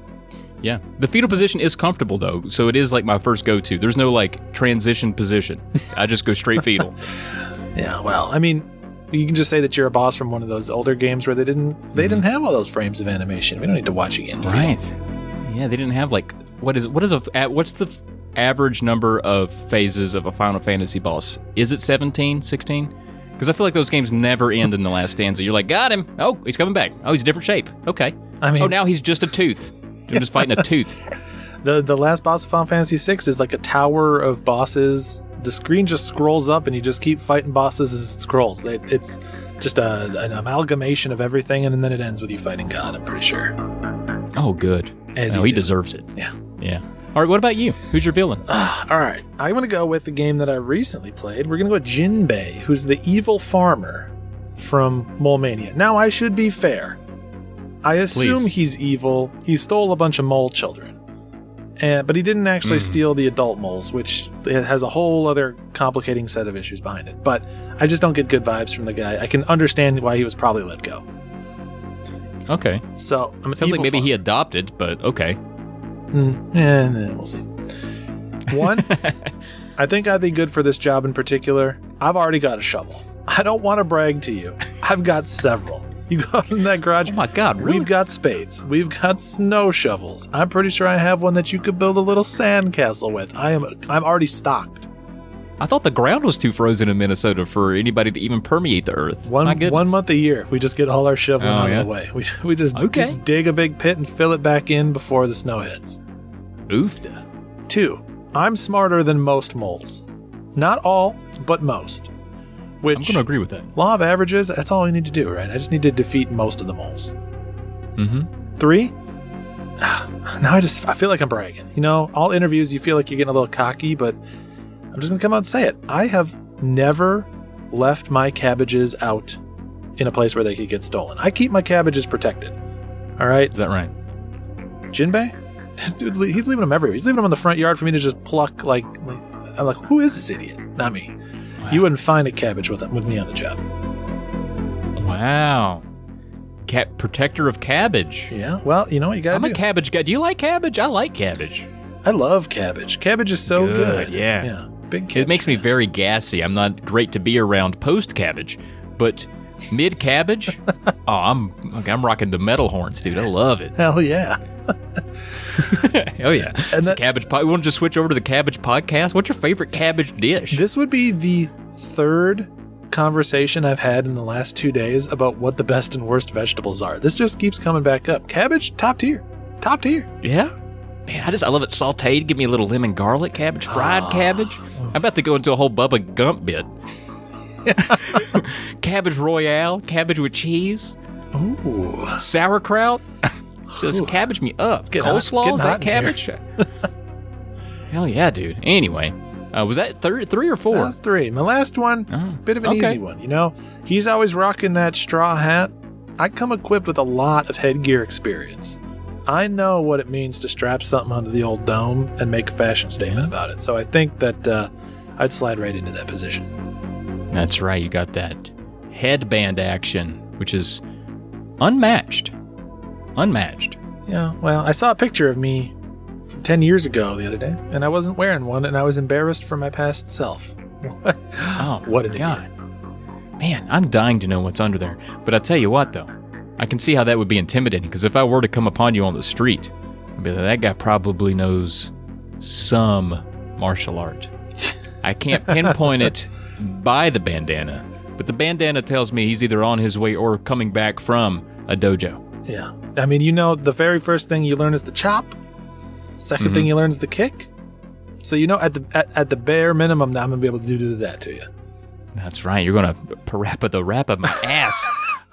Yeah. The fetal position is comfortable though, so it is like my first go to. There's no like transition position. I just go straight fetal. (laughs) yeah. Well, I mean, you can just say that you're a boss from one of those older games where they didn't they didn't mm-hmm. have all those frames of animation. We don't need to watch again. Right. Yeah, they didn't have like what is what is a what's the average number of phases of a Final Fantasy boss? Is it 17, 16? Because I feel like those games never end in the last stanza. You're like, got him. Oh, he's coming back. Oh, he's a different shape. Okay. I mean- oh, now he's just a tooth. I'm just fighting a (laughs) tooth. The the last boss of Final Fantasy VI is like a tower of bosses. The screen just scrolls up, and you just keep fighting bosses as it scrolls. It, it's just a, an amalgamation of everything, and then it ends with you fighting God. I'm pretty sure. Oh, good. As no, he deserves it. Yeah. Yeah. All right. What about you? Who's your villain? (sighs) All right, I'm gonna go with the game that I recently played. We're gonna go with Jinbei, who's the evil farmer from Mole Mania. Now, I should be fair. I assume Please. he's evil. He stole a bunch of mole children, and, but he didn't actually hmm. steal the adult moles, which has a whole other complicating set of issues behind it. But I just don't get good vibes from the guy. I can understand why he was probably let go. Okay. So I'm Sounds like maybe farmer. he adopted, but okay. Mm, eh, nah, we'll see. One, (laughs) I think I'd be good for this job in particular. I've already got a shovel. I don't want to brag to you. I've got several. You go out (laughs) in that garage. Oh my God, really? We've got spades. We've got snow shovels. I'm pretty sure I have one that you could build a little sand castle with. I am. I'm already stocked. I thought the ground was too frozen in Minnesota for anybody to even permeate the earth. One one month a year, we just get all our shoveling Oh, out yeah? of the way. (laughs) We we just Okay. d- dig a big pit and fill it back in before the snow hits. Oofda. Two, I'm smarter than most moles. Not all, but most. Which I'm going to agree with that. law of averages, that's all you need to do, right? I just need to defeat most of the moles. Mm-hmm. Three, (sighs) now I just I feel like I'm bragging. You know, all interviews you feel like you're getting a little cocky, but I'm just gonna come out and say it. I have never left my cabbages out in a place where they could get stolen. I keep my cabbages protected. All right, Is that right? Jinbei, this dude, he's leaving them everywhere. He's leaving them in the front yard for me to just pluck. Like, like I'm like, who is this idiot? Not me. You wouldn't find a cabbage with with me on the job. Wow. Cat protector of cabbage. Yeah. Well, you know what you gotta I'm do. a cabbage guy. Do you like cabbage? I like cabbage. I love cabbage. Cabbage is so Good, good. yeah. Yeah. Big. It makes me very gassy. I'm not great to be around post cabbage, but mid cabbage, (laughs) oh, I'm I'm rocking the metal horns, dude. I love it. Hell yeah. (laughs) Hell yeah! And that- cabbage. Po- we want to just switch over to the cabbage podcast. What's your favorite cabbage dish? This would be the third conversation I've had in the last two days about what the best and worst vegetables are. This just keeps coming back up. Cabbage, top tier. Top tier. Yeah. Man, I just I love it sauteed. Give me a little lemon garlic cabbage, fried ah, cabbage. I'm about to go into a whole Bubba Gump bit. (laughs) cabbage royale, cabbage with cheese, Ooh. sauerkraut. just cabbage me up. Coleslaw, is that cabbage? (laughs) Hell yeah, dude. Anyway, uh, was that thir- three or four? That's three. My last one, Oh, bit of an okay. easy one. You know, he's always rocking that straw hat. I come equipped with a lot of headgear experience. I know what it means to strap something onto the old dome and make a fashion statement about it. So I think that uh, I'd slide right into that position. That's right. You got that headband action, which is unmatched. Unmatched. Yeah, well, I saw a picture of me from 10 years ago the other day, and I wasn't wearing one, and I was embarrassed for my past self. (laughs) What? Oh, What an God. Man, I'm dying to know what's under there. But I'll tell you what, though, I can see how that would be intimidating. Because if I were to come upon you on the street, I'd be like, that guy probably knows some martial art. (laughs) I can't pinpoint it by the bandana, but the bandana tells me he's either on his way or coming back from a dojo. Yeah. I mean, you know, the very first thing you learn is the chop, 2nd Mm-hmm. thing he learns the kick. So you know, at the at, at the bare minimum, now I'm gonna be able to do, do that to you. That's right. You're going to parappa the rap of my (laughs) ass.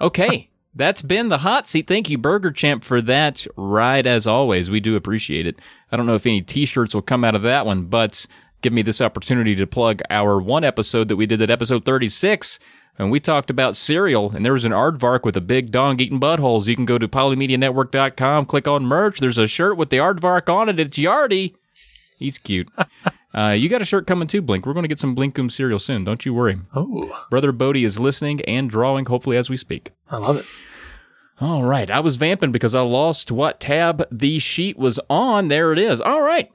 okay. That's been the hot seat. Thank you, Burger Champ, for that ride as always. We do appreciate it. I don't know if any t shirts will come out of that one, but give me this opportunity to plug our one episode that we did at episode 36. And we talked about cereal, and there was an aardvark with a big dong eating buttholes. You can go to polymedianetwork.com, click on merch. There's a shirt with the aardvark on it. It's Yardy. He's cute. (laughs) uh, you got a shirt coming too, Blink. We're going to get some Blinkum cereal soon. Don't you worry. Oh, Brother Bodie is listening and drawing, hopefully, as we speak. I love it. All right. I was vamping because I lost what tab the sheet was on. There it is. All right.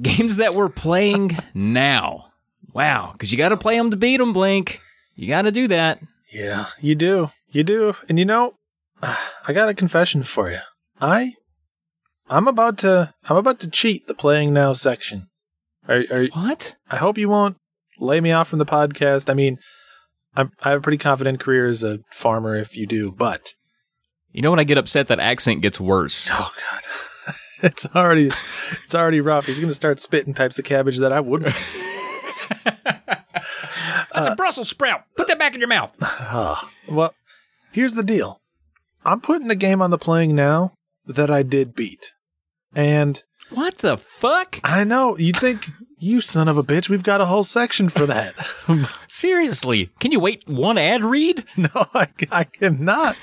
Games that we're playing (laughs) now. Wow. Because you got to play them to beat them, Blink. You got to do that. Yeah, you do, you do, and you know, (sighs) I got a confession for you. I, I'm about to, I'm about to cheat the playing now section. Are, are What? I hope you won't lay me off from the podcast. I mean, I'm, I have a pretty confident career as a farmer if you do, but You know when I get upset, that accent gets worse. oh god, (laughs) it's already, it's already rough. He's gonna start spitting types of cabbage that I wouldn't. (laughs) That's a Brussels sprout. Put that back in your mouth. Ah, well, here's the deal. I'm putting a game on the playing now that I did beat, and What the fuck? I know you think you son of a bitch. We've got a whole section for that. (laughs) Seriously. Can you wait one ad read? (laughs) no, I, I cannot.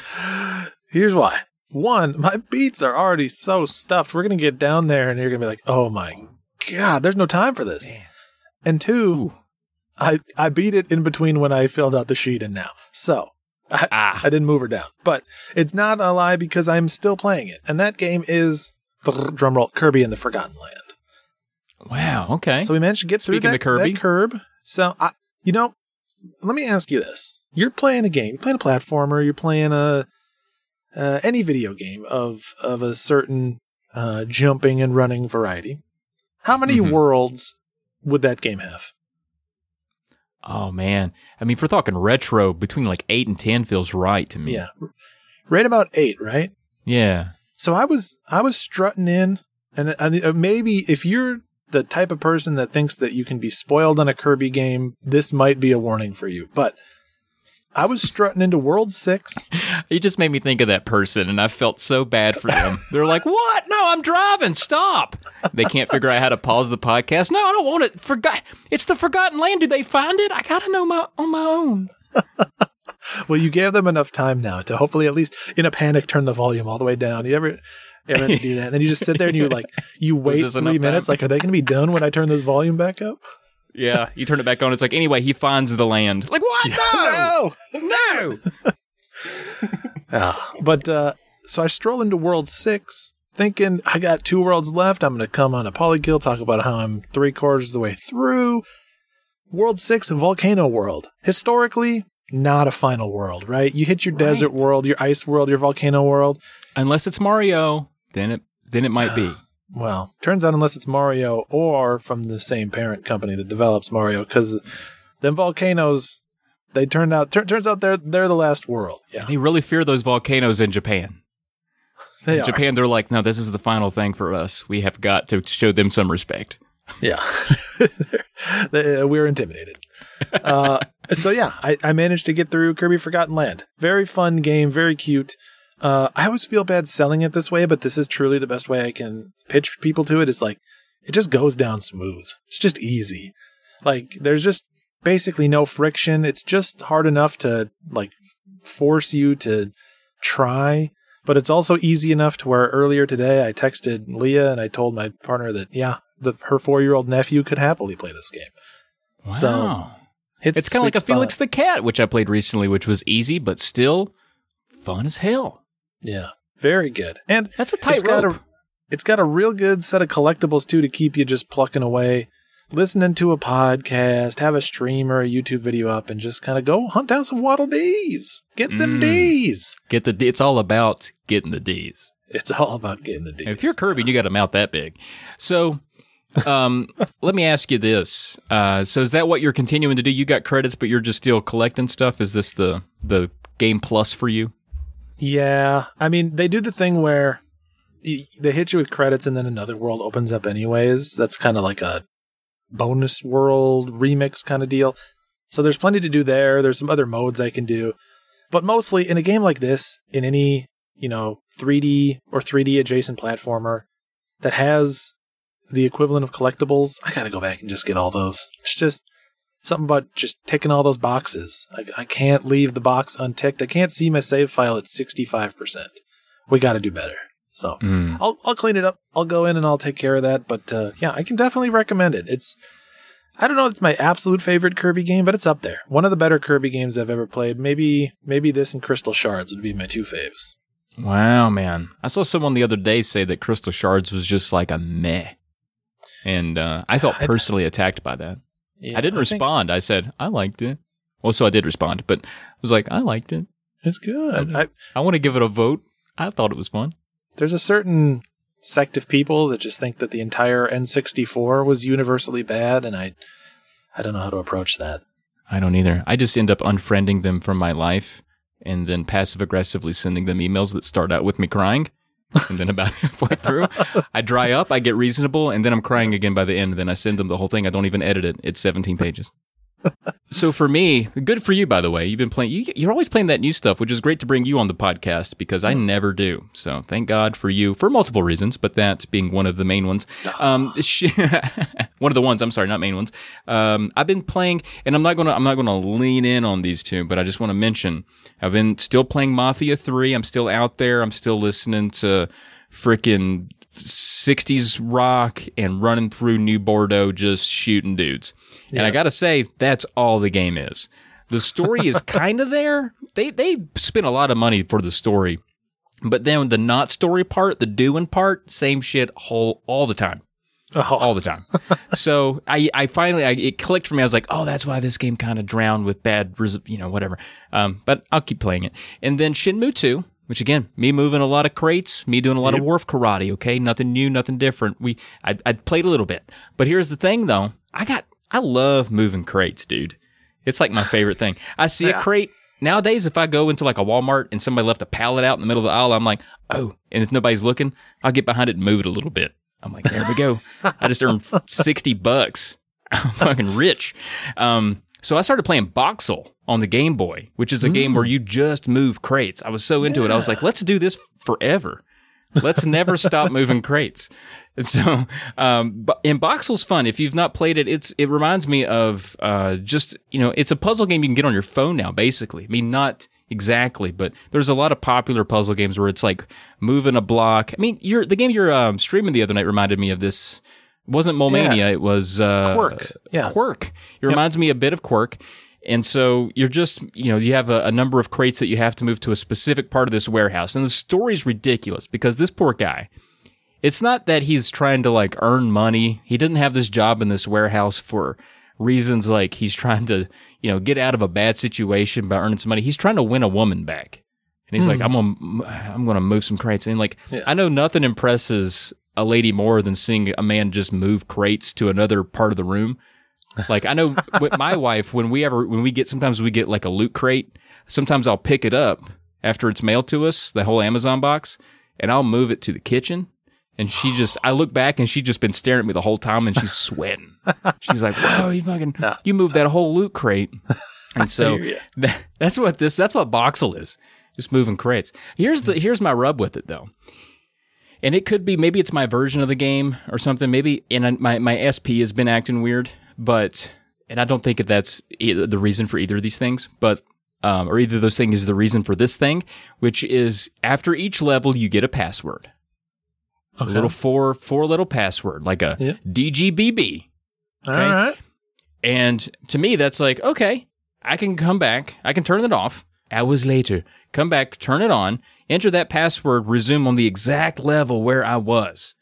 Here's why. One, my beats are already so stuffed. We're gonna get down there, and you're gonna be like, "Oh my god, there's no time for this." And two, I I beat it in between when I filled out the sheet and now. So I, Ah. I didn't move her down, but it's not a lie because I'm still playing it, and that game is drumroll Kirby in the Forgotten Land. Wow. Okay. So we managed to get through Speaking that, Kirby. that curb. So I, you know, let me ask you this: You're playing a game, you're playing a platformer, you're playing a uh, any video game of of a certain uh, jumping and running variety. How many Mhm. worlds would that game have? oh, man. I mean, if we're talking retro, between like 8 and 10 feels right to me. Yeah, right about eight, right? Yeah. So I was I was strutting in, and uh, maybe if you're the type of person that thinks that you can be spoiled on a Kirby game, this might be a warning for you. But I was strutting into World Six. (laughs) It just made me think of that person, and I felt so bad for them. (laughs) They're like, "What? No, I'm driving. Stop!" They can't figure out how to pause the podcast. No, I don't want it. Forgot. It's the Forgotten Land. Do they find it? I gotta know my on my own. (laughs) Well, you gave them enough time now to hopefully at least in a panic turn the volume all the way down. You ever ever do that? And then you just sit there and you like you (laughs) wait three enough time? minutes. Like, are they going to be done when I turn this volume back up? Yeah, you turn it back on. It's like anyway, he finds the land. Like what? (laughs) No, no. (laughs) Ah, but uh, so I stroll into World Six, thinking I got two worlds left. I'm going to come on a polykill, talk about how I'm three quarters of the way through. World Six, Volcano World. Historically, not a final world, right? You hit your desert world, your ice world, your volcano world. Unless it's Mario, then it then it might be. (sighs) Well, turns out unless it's Mario or from the same parent company that develops Mario, because them volcanoes, they turned out. Tur- turns out they're they're the last world. Yeah, They really fear those volcanoes in Japan. (laughs) they In are. Japan, they're like, no, this is the final thing for us. We have got to show them some respect. Yeah, (laughs) we're intimidated. Uh, so yeah, I, I managed to get through Kirby Forgotten Land. Very fun game, very cute. Uh, I always feel bad selling it this way, but this is truly the best way I can pitch people to it. it. Is like it just goes down smooth. It's just easy. Like there's just basically no friction. It's just hard enough to like force you to try, but it's also easy enough to where earlier today I texted Leah and I told my partner that yeah, the, her four year old nephew could happily play this game. Wow. So, It's, it's kind of like sweet a. Felix the Cat, which I played recently, which was easy, but still fun as hell. Yeah, very good. And That's a tight it's got rope. a it's got a real good set of collectibles too to keep you just plucking away, listening to a podcast, have a stream or a YouTube video up, and just kind of go hunt down some Waddle Dees. Get them Mm. D's. Get the. It's all about getting the D's. It's all about getting the D's. If you're Kirby, you got a mouth that big. So, um, let me ask you this. Uh, so is that what you're continuing to do? You got credits, but you're just still collecting stuff. Is this the the game plus for you? Yeah, I mean, they do the thing where they hit you with credits and then another world opens up anyways. That's kind of like a bonus world remix kind of deal. So there's plenty to do there. There's some other modes I can do. But mostly in a game like this, in any, you know, 3D or 3D adjacent platformer that has the equivalent of collectibles, I gotta go back and just get all those. It's just something about just ticking all those boxes. I, I can't leave the box unticked. I can't see my save file at 65%. We gotta do better. So Mm. I'll I'll clean it up. I'll go in and I'll take care of that. But uh, yeah, I can definitely recommend it. It's I don't know, it's my absolute favorite Kirby game, but it's up there. One of the better Kirby games I've ever played. Maybe maybe this and Crystal Shards would be my two faves. Wow, man. I saw someone the other day say that Crystal Shards was just like a meh. And uh, I felt personally attacked by that. Yeah, I didn't think respond. I said, I liked it. Well, so I did respond, but I was like, I liked it. It's good. I, I want to give it a vote. I thought it was fun. there's a certain sect of people that just think that the entire N64 was universally bad, and I I don't know how to approach that. I don't either. I just end up unfriending them from my life and then passive aggressively sending them emails that start out with me crying. And then about (laughs) halfway through, I dry up, I get reasonable, and then I'm crying again by the end. Then I send them the whole thing. I don't even edit it. It's 17 pages. So for me, good for you, by the way. You've been playing, you, you're always playing that new stuff, which is great to bring you on the podcast because I never do. So thank God for you for multiple reasons, but that being one of the main ones. Um, (laughs) (laughs) one of the ones, I'm sorry, not main ones. Um, I've been playing, and I'm not gonna, I'm not gonna lean in on these two, but I just want to mention, I've been still playing Mafia 3. I'm still out there. I'm still listening to freaking 60s rock and running through New Bordeaux just shooting dudes. And I got to say, that's all the game is. The story is (laughs) kind of there. They they spent a lot of money for the story. But then the not story part, the doing part, same shit whole all the time. Oh, All the time. (laughs) so I, I finally, I, it clicked for me. I was like, oh, that's why this game kind of drowned with bad, res- you know, whatever. Um, but I'll keep playing it. And then Shenmue 2, which again, me moving a lot of crates, me doing a lot of wharf karate. Okay. Nothing new, nothing different. We, I, I played a little bit, but here's the thing though. I got, I love moving crates, dude. It's like my favorite thing. I see a (laughs) crate. Nowadays, if I go into like a Walmart and somebody left a pallet out in the middle of the aisle, I'm like, oh, and if nobody's looking, I'll get behind it and move it a little bit. I'm like, there we go. I just earned (laughs) 60 bucks. I'm fucking rich. Um, so I started playing Boxxle on the Game Boy, which is a game where you just move crates. I was so into it. I was like, let's do this forever. Let's never stop (laughs) moving crates. And so, um, but and Boxxle's fun. If you've not played it, it's it reminds me of uh, just you know, it's a puzzle game you can get on your phone now. Basically, I mean, not exactly, but there's a lot of popular puzzle games where it's like moving a block. I mean, you're the game you're um, streaming the other night reminded me of this. It wasn't Mole Mania, it was uh, Kwirk. Yeah. Kwirk. It reminds me a bit of Kwirk. And so you're just, you know, you have a, a number of crates that you have to move to a specific part of this warehouse. And the story's ridiculous because this poor guy, it's not that he's trying to like earn money. He doesn't have this job in this warehouse for reasons like he's trying to, you know, get out of a bad situation by earning some money. He's trying to win a woman back. And he's like, I'm gonna, I'm gonna move some crates. And like, I know nothing impresses a lady more than seeing a man just move crates to another part of the room. Like I know (laughs) with my wife, when we ever, when we get, sometimes we get like a loot crate. Sometimes I'll pick it up after it's mailed to us, the whole Amazon box, and I'll move it to the kitchen. And she just, I look back and she's just been staring at me the whole time and she's sweating. (laughs) She's like, "Wow, you fucking, you moved that whole loot crate." (laughs) And so that, that's what this, that's what Boxxle is, just moving crates. Here's the, here's my rub with it though. And it could be maybe it's my version of the game or something. Maybe and my my SP has been acting weird, but and I don't think that that's the reason for either of these things, but um, or either of those things is the reason for this thing, which is after each level you get a password, a little four four little password like a. DGBB, All right. and to me, that's like, okay, I can come back. I can turn it off hours later, come back, turn it on, enter that password, resume on the exact level where I was.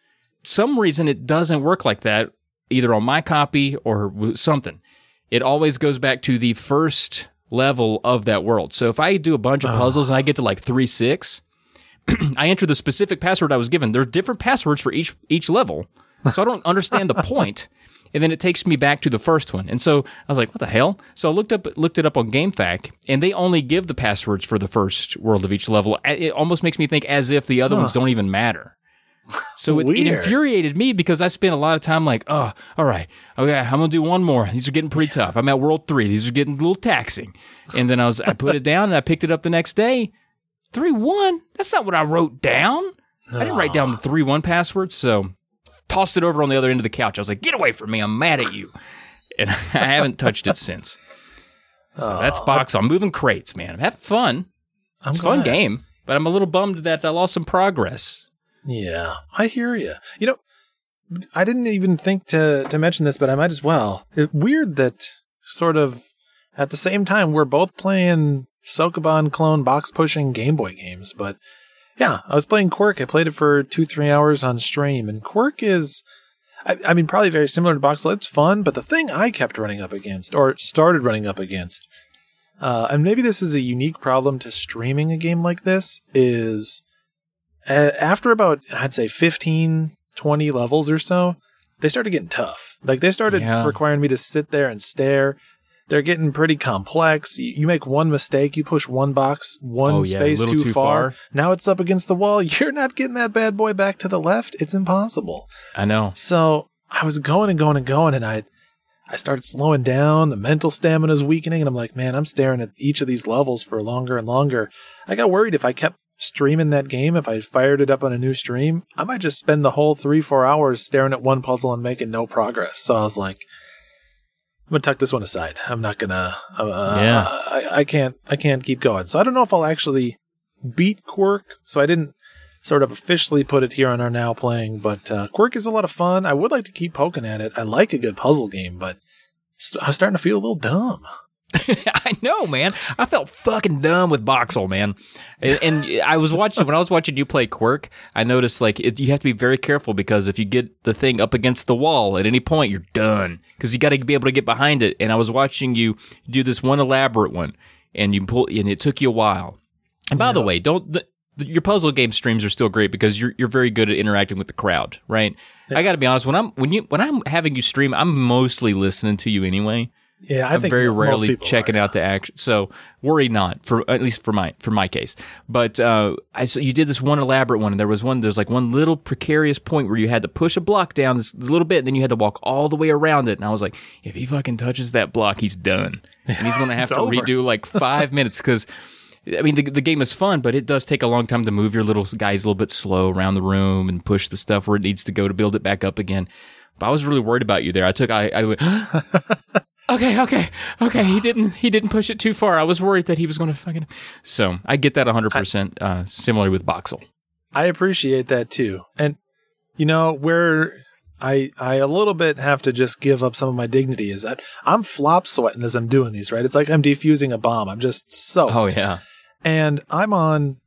Some reason it doesn't work like that, either on my copy or something. It always goes back to the first level of that world. So if I do a bunch of ah. puzzles and I get to like three, six, (clears throat) I enter the specific password I was given. There's different passwords for each each level, so I don't understand the point. And then it takes me back to the first one, and so I was like, "What the hell?" So I looked up looked it up on GameFAQ, and they only give the passwords for the first world of each level. It almost makes me think as if the other ones don't even matter. So it, it infuriated me because I spent a lot of time like, oh, all right, okay, I'm gonna do one more. These are getting pretty tough. I'm at world three. These are getting a little taxing. And then I was, I put it down and I picked it up the next day. Three one. That's not what I wrote down. I didn't write down the three one password. So tossed it over on the other end of the couch. I was like, get away from me. I'm mad at you. And I haven't touched it since. So uh, that's box. I'm moving crates, man. I'm having fun. I'm It's a fun game, but I'm a little bummed that I lost some progress. Yeah, I hear you. You know, I didn't even think to to mention this, but I might as well. It, weird that sort of at the same time we're both playing Sokoban clone box pushing Game Boy games, but yeah, I was playing Kwirk. I played it for two three hours on stream, and Kwirk is. I, I mean, probably very similar to Boxxle. It's fun, but the thing I kept running up against, or started running up against, uh, and maybe this is a unique problem to streaming a game like this, is uh, after about I'd say 15, 20 levels or so, they started getting tough. Like they started Yeah. requiring me to sit there and stare. They're getting pretty complex. You, make one mistake, you push one box, one Oh, yeah, space too, too far. far. Now it's up against the wall. (laughs) You're not getting that bad boy back to the left. It's impossible. I know. So I was going and going and going, and I I started slowing down. The mental stamina is weakening, and I'm like, man, I'm staring at each of these levels for longer and longer. I got worried if I kept streaming that game, if I fired it up on a new stream, I might just spend the whole three four hours staring at one puzzle and making no progress. So I was like. I'm gonna tuck this one aside. I'm not gonna. Uh, Yeah. I, I can't. I can't keep going. So I don't know if I'll actually beat Kwirk. So I didn't sort of officially put it here on our now playing, but uh, Kwirk is a lot of fun. I would like to keep poking at it. I like a good puzzle game, but st- I'm starting to feel a little dumb. (laughs) I know, man. I felt fucking dumb with Boxxle, man. And, and I was watching when I was watching you play Kwirk. I noticed like it, you have to be very careful because if you get the thing up against the wall at any point, you're done because you got to be able to get behind it. And I was watching you do this one elaborate one, and you pull, and it took you a while. And by the way, don't the, the, your puzzle game streams are still great because you're you're very good at interacting with the crowd, right? I got to be honest when I'm when you when I'm having you stream, I'm mostly listening to you anyway. Yeah, I I'm think very rarely checking are. out the action. So worry not for at least for my for my case. But uh, I so you did this one elaborate one, and there was one. There's like one little precarious point where you had to push a block down this little bit, and then you had to walk all the way around it. And I was like, if he fucking touches that block, he's done, and he's going (laughs) to have to over. redo like five (laughs) minutes because. I mean, the, the game is fun, but it does take a long time to move your little guys a little bit slow around the room and push the stuff where it needs to go to build it back up again. But I was really worried about you there. I took, I, I went, (gasps) (laughs) okay, okay, okay. He didn't, he didn't push it too far. I was worried that he was going to fucking. So I get that 100%, uh, similarly with Boxxle. I appreciate that too. And you know where I I a little bit have to just give up some of my dignity is that I'm flop sweating as I'm doing these. Right, it's like I'm defusing a bomb. I'm just so Oh, yeah. and I'm on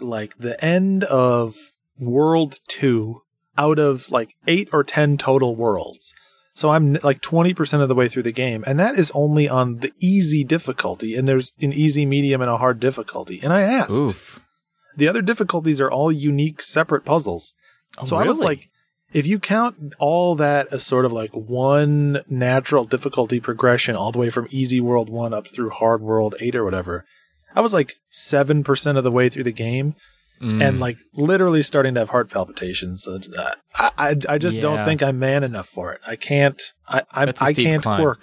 like the end of world two out of like eight or ten total worlds. So I'm like 20% of the way through the game, and that is only on the easy difficulty. And there's an easy, medium, and a hard difficulty. And I asked, Oof. the other difficulties are all unique, separate puzzles. Oh, so I was like, if you count all that as sort of like one natural difficulty progression, all the way from easy world one up through hard world eight or whatever, I was like 7% of the way through the game Mm. and like literally starting to have heart palpitations. Uh, I, I, I just don't think I'm man enough for it. I can't, I, I, I can't climb. Kwirk.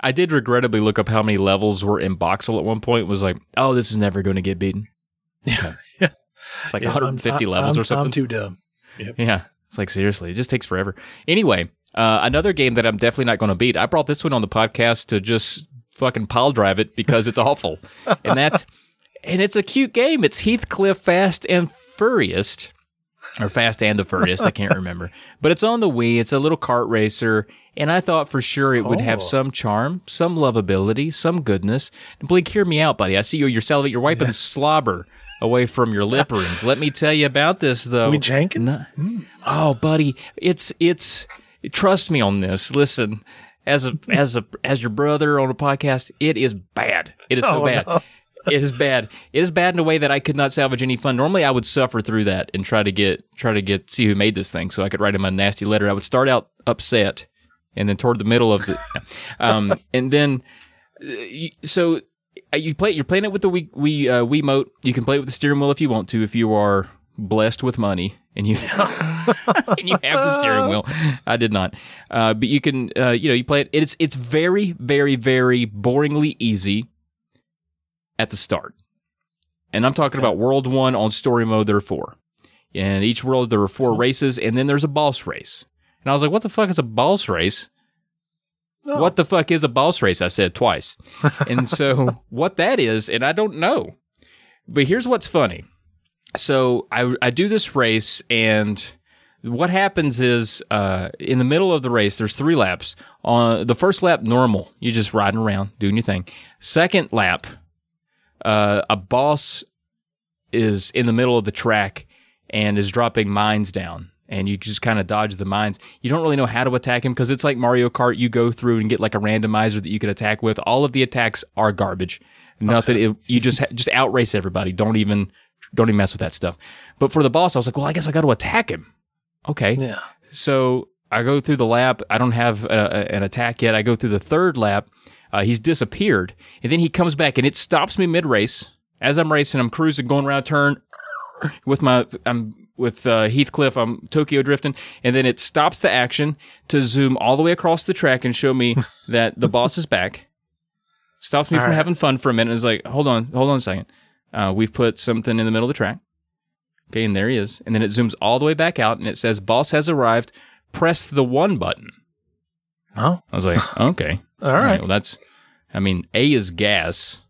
I did regrettably look up how many levels were in Boxxle at one point. It was like, oh, this is never going to get beaten. (laughs) Yeah. It's like Yeah, I'm- 150 levels I'm- or something. I'm too dumb. Yeah. It's like seriously, it just takes forever. Anyway, uh, another game that I'm definitely not going to beat. I brought this one on the podcast to just fucking pile drive it because it's awful, and that's (laughs) and it's a cute game. It's Heathcliff Fast and Furriest, or Fast and the Furriest. I can't remember, (laughs) but it's on the Wii. It's a little kart racer, and I thought for sure it would have Oh. some charm, some lovability, some goodness. And Blake, hear me out, buddy. I see you. You're salivating. You're wiping slobber away from your lip rings. Let me tell you about this, though. We janking? No- Oh, buddy, it's it's. Trust me on this. Listen, as a as a as your brother on a podcast, it is bad. It is so Oh, bad. no. It is bad. It is bad in a way that I could not salvage any fun. Normally, I would suffer through that and try to get try to get see who made this thing, so I could write him a nasty letter. I would start out upset, and then toward the middle of the, (laughs) um, and then uh, so uh, you play you're playing it with the Wii Wii uh, Wiimote. You can play it with the steering wheel if you want to, if you are blessed with money and you (laughs) and you have the steering wheel. I did not, uh, but you can. Uh, you know, you play it. It's it's very very very boringly easy at the start, and I'm talking about World One on story mode. There are four, and each world there are four races, and then there's a boss race. And I was like, "What the fuck is a boss race?" Oh. What the fuck is a boss race? I said twice. (laughs) and so what that is, and I don't know. But here's what's funny. So I, I do this race and what happens is uh, in the middle of the race, there's three laps. On the first lap, normal. You're just riding around, doing your thing. Second lap, uh, a boss is in the middle of the track and is dropping mines down. And you just kind of dodge the mines. You don't really know how to attack him because it's like Mario Kart. You go through and get like a randomizer that you can attack with. All of the attacks are garbage. Nothing. It, you just just outrace everybody. Don't even don't even mess with that stuff. But for the boss, I was like, well, I guess I got to attack him. Okay. Yeah. So I go through the lap. I don't have a, a- an attack yet. I go through the third lap. Uh, he's disappeared, and then he comes back, and it stops me mid race. As I'm racing, I'm cruising, going around a turn (coughs) with my I'm with uh, Heathcliff. I'm Tokyo drifting, and then it stops the action to zoom all the way across the track and show me (laughs) that the boss is back. Stops me All from right. having fun for a minute. It's like, hold on, hold on a second. Uh, we've put something in the middle of the track. Okay, and there he is. And then it zooms all the way back out, and it says, "Boss has arrived. Press the one button." Oh, I was like, okay. All right. Well, that's, I mean, A is gas,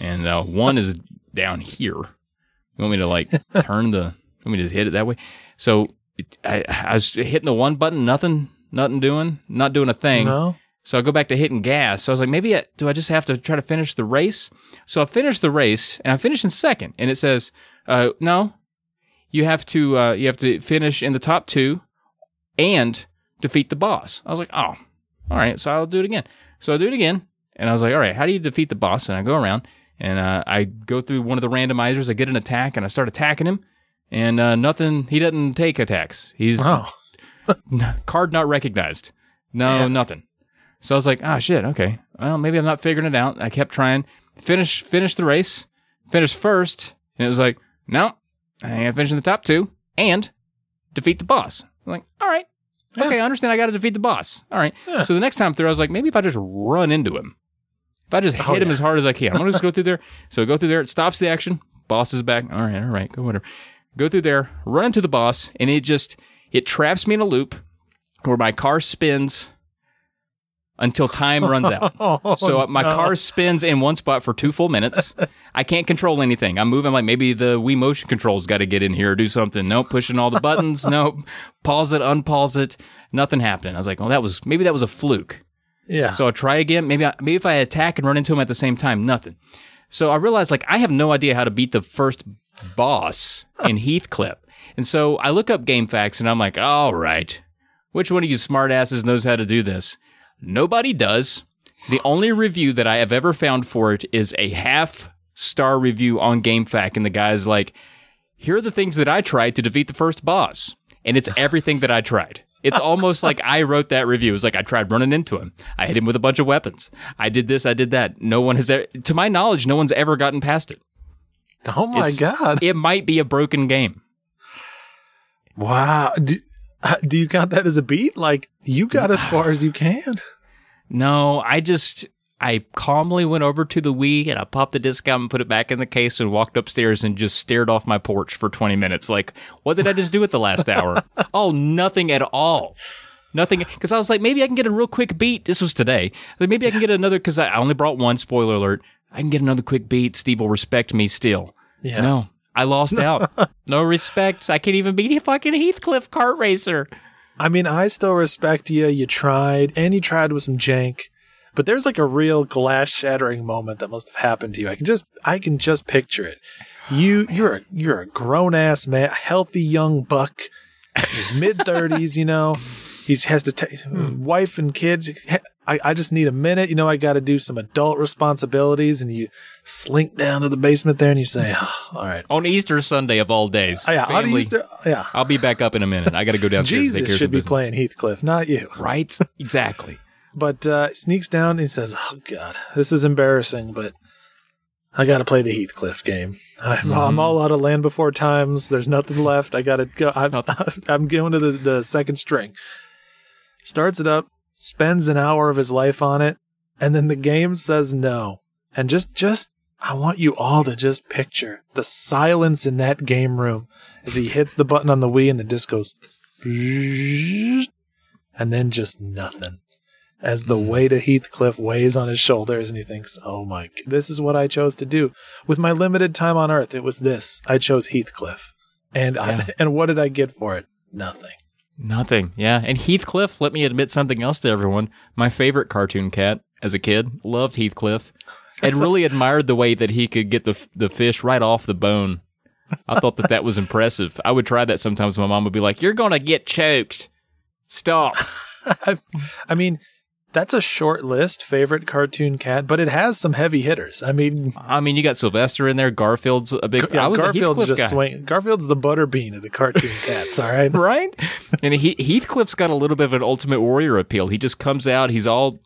and uh, (laughs) one is down here. You want me to like (laughs) turn the? Let me just hit it that way? So it, I, I was hitting the one button, nothing, nothing doing, not doing a thing. No. So I go back to hitting gas. So I was like, maybe I, do I just have to try to finish the race? So I finished the race, and I finished in second. And it says, uh, no, you have to uh, you have to finish in the top two, and defeat the boss. I was like, oh, all right. So I'll do it again. So I do it again, and I was like, all right, how do you defeat the boss? And I go around, and uh, I go through one of the randomizers. I get an attack, and I start attacking him, and uh, nothing. He doesn't take attacks. He's Oh, (laughs) card not recognized. No, Yeah. nothing. So I was like, ah, shit. Okay. Well, maybe I'm not figuring it out. I kept trying. Finish, finish the race. Finish first, and it was like, no, I ain't gonna finish in the top two and defeat the boss. I'm like, all right. Okay, I understand. I got to defeat the boss. All right. Yeah. So the next time through, I was like, maybe if I just run into him, if I just oh, hit Oh, him yeah. as hard as I can, I'm gonna just go through there. (laughs) So I go through there. It stops the action. Boss is back. All right. All right. Go whatever. Go through there. Run into the boss, and it just it traps me in a loop where my car spins until time runs out. (laughs) Oh, So uh, my no. car spins in one spot for two full minutes. I can't control anything. I'm moving like maybe the Wii motion controls got to get in here or do something. Nope, pushing all the buttons. (laughs) nope, pause it, unpause it. Nothing happening. I was like, oh, that was maybe that was a fluke. Yeah. So I try again. Maybe I, maybe if I attack and run into him at the same time, nothing. So I realized like I have no idea how to beat the first boss (laughs) in Heathcliff. And so I look up GameFAQs and I'm like, all right, which one of you smartasses knows how to do this? Nobody does. The only review that I have ever found for it is a half star review on GameFAQ, and the guy's like, "Here are the things that I tried to defeat the first boss," and it's everything that I tried. It's almost like I wrote that review. It's like I tried running into him. I hit him with a bunch of weapons. I did this. I did that. No one has, ever, to my knowledge, no one's ever gotten past it. oh my It's- god. It might be a broken game. Wow. Do, uh, (laughs) do you count that as a beat? Like you got as far as you can. (sighs) No, I just I calmly went over to the Wii and I popped the disc out and put it back in the case and walked upstairs and just stared off my porch for 20 minutes. Like, what did I just do at the last hour? (laughs) oh, nothing at all. Nothing. Because I was like, maybe I can get a real quick beat. This was today. Like, maybe I can get another, because I only brought one, spoiler alert. I can get another quick beat. Steve will respect me still. Yeah. No, I lost out. (laughs) No respect. I can't even beat a fucking Heathcliff kart racer. I mean, I still respect you. You tried, and you tried with some jank. But there's like a real glass shattering moment that must have happened to you. I can just, I can just picture it. You, you're a, you're a grown ass man, healthy young buck, in his mid thirties. You know, he's has to take wife and kids. I, I just need a minute. You know, I got to do some adult responsibilities, and you slink down to the basement there, and you say, oh, "All right, On Easter Sunday of all days. yeah, do you family- st- yeah." I'll be back up in a minute. I got to go downstairs. and take care Jesus should be business. playing Heathcliff, not you. Right? (laughs) Exactly. But uh, sneaks down and says, "Oh God, this is embarrassing." But I got to play the Heathcliff game. I'm, Mm-hmm. I'm all out of land before times. There's nothing left. I got to go. I'm, (laughs) I'm going to the, the second string. Starts it up, spends an hour of his life on it, and then the game says no. And just, just, I want you all to just picture the silence in that game room as he hits the button on the Wii and the disc goes, (laughs) and then just nothing as the hmm. weight of Heathcliff weighs on his shoulders and he thinks, oh my, this is what I chose to do. With my limited time on earth, it was this. I chose Heathcliff. And Yeah. I, (laughs) and what did I get for it? Nothing. Nothing. Yeah. And Heathcliff, let me admit something else to everyone. My favorite cartoon cat as a kid loved Heathcliff and really admired the way that he could get the the fish right off the bone. I thought that that was impressive. I would try that sometimes. My mom would be like, "You're gonna get choked. Stop." (laughs) I mean, that's a short list, favorite cartoon cat, but it has some heavy hitters. I mean, I mean, you got Sylvester in there. Garfield's a big. yeah, I was Garfield's just guy. swing. Garfield's the butterbean of the cartoon (laughs) cats. All right. right? And he, Heathcliff's got a little bit of an Ultimate Warrior appeal. He just comes out. He's all,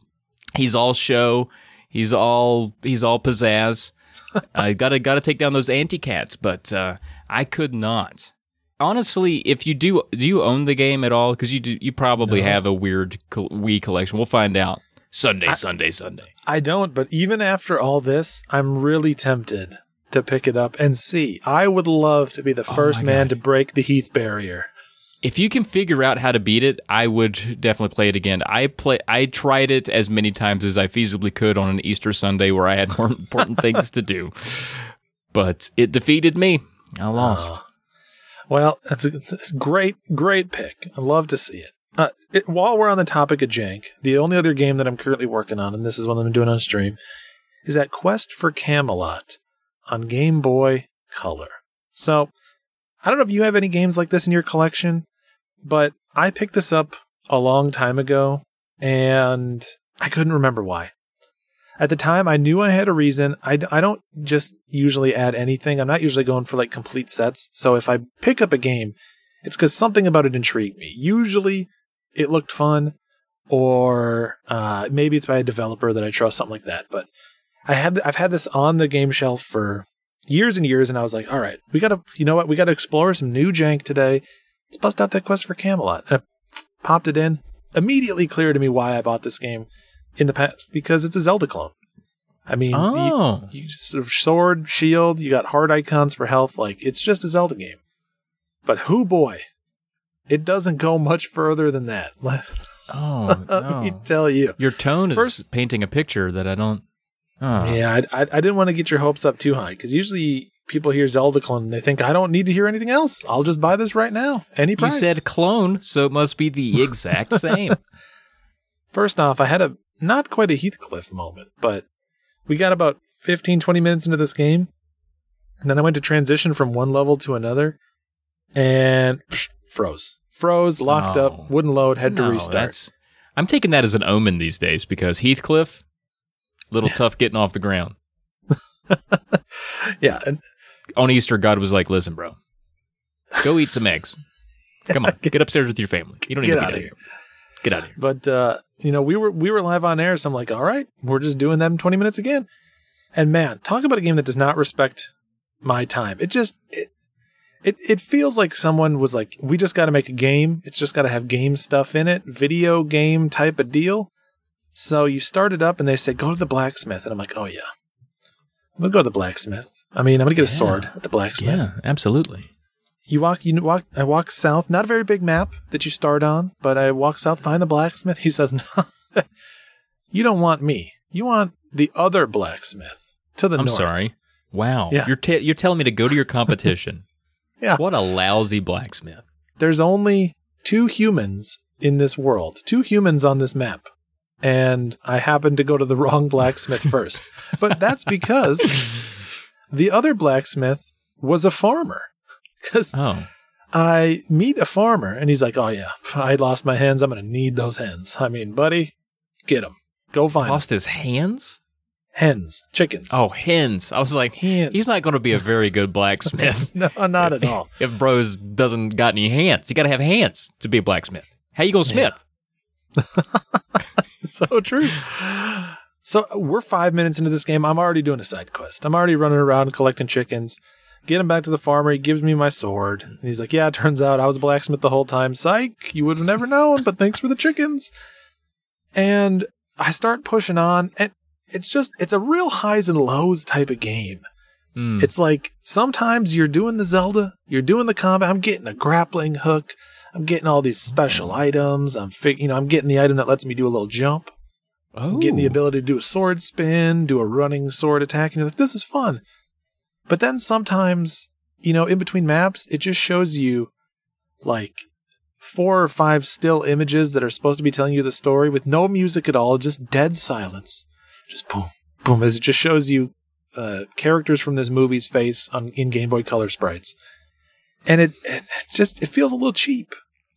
he's all show. He's all, he's all pizzazz. (laughs) I gotta, gotta take down those anti cats, but uh, I could not. Honestly, if you do, do you own the game at all? Because you do, you probably have a weird Wii collection. We'll find out. Sunday, Sunday, Sunday. I don't, but even after all this, I'm really tempted to pick it up and see. I would love to be the oh first Oh man God. to break the Heath barrier. If you can figure out how to beat it, I would definitely play it again. I play. I tried it as many times as I feasibly could on an Easter Sunday where I had more important (laughs) things to do, but it defeated me. I lost. Oh. Well, that's a that's a great, great pick. I love to see it. Uh, it. While we're on the topic of jank, the only other game that I'm currently working on, and this is one I'm doing on stream, is that Quest for Camelot on Game Boy Color. So, I don't know if you have any games like this in your collection, but I picked this up a long time ago, and I couldn't remember why. At the time, I knew I had a reason. I, I don't just usually add anything. I'm not usually going for like complete sets. So if I pick up a game, it's because something about it intrigued me. Usually it looked fun, or uh, maybe it's by a developer that I trust, something like that. But I had I've had this on the game shelf for years and years, and I was like, all right, we gotta, you know what, we gotta explore some new jank today. Let's bust out that quest for Camelot. And I popped it in. Immediately clear to me why I bought this game in the past because it's a Zelda clone. I mean, you- Oh. you, sort of sword, shield, you got heart icons for health. Like it's just a Zelda game. But who boy, it doesn't go much further than that. (laughs) Let Oh, (laughs) me no. tell you. Your tone is painting a picture that I don't. Oh. Yeah, I, I, I didn't want to get your hopes up too high because usually people hear Zelda clone and they think I don't need to hear anything else. I'll just buy this right now, any price. You said clone, so it must be the exact (laughs) same. First off, I had a not quite a Heathcliff moment, but we got about 15, 20 minutes into this game. And then I went to transition from one level to another and psh, froze. Froze, locked No. up, wouldn't load, had to restart. I'm taking that as an omen these days because Heathcliff, little (laughs) tough getting off the ground. (laughs) Yeah, and On Easter, God was like, "Listen, bro, go eat some eggs. (laughs) Come on, get upstairs with your family. You don't need to be outta down here. Get out of here." but uh, you know, we were we were live on air, so I'm like, all right, we're just doing that in 20 minutes again. And man, talk about a game that does not respect my time. It just it it, it feels like someone was like, we just got to make a game. It's just got to have game stuff in it, video game type of deal. So you start it up, and they say, go to the blacksmith, and I'm like, oh yeah, I'm gonna go to the blacksmith. I mean, I'm gonna get a sword at the blacksmith. Yeah, absolutely. You walk, you walk, I walk south, not a very big map that you start on, but I walk south, find the blacksmith. (laughs) He says, no, (laughs) you don't want me. You want the other blacksmith to the I'm north. sorry. Wow, Yeah. you're you're telling me to go to your competition. (laughs) Yeah. What a lousy blacksmith. There's only two humans in this world, two humans on this map. And I happened to go to the wrong blacksmith first. But that's because the other blacksmith was a farmer. (laughs) Because Oh, I meet a farmer and he's like, "Oh yeah, I lost my hens. I'm gonna need those hens. I mean, buddy, get them. Go find. lost his hands. hens, chickens. Oh, hens. I was like, Hens. he's not going to be a very good (laughs) blacksmith (laughs) no, not at all. if bros doesn't got any hands. You got to have hands to be a blacksmith. How you gonna smith? It's so true. So we're five minutes into this game. I'm already doing a side quest. I'm already running around collecting chickens. Get him back to the farmer. He gives me my sword. And he's like, Yeah, it turns out I was a blacksmith the whole time. Psych, you would have never known, but thanks for the chickens. And I start pushing on, and it's just, it's a real highs and lows type of game. Mm. It's like sometimes you're doing the Zelda, you're doing the combat. I'm getting a grappling hook. I'm getting all these special items. I'm fig- you know, I'm getting the item that lets me do a little jump. oh. I'm getting the ability to do a sword spin, do a running sword attack, and you're like, this is fun. But then sometimes, you know, in between maps, it just shows you like four or five still images that are supposed to be telling you the story with no music at all, just dead silence. Just boom, boom, as it just shows you uh, characters from this movie's face on in Game Boy Color sprites. And it, it just it feels a little cheap.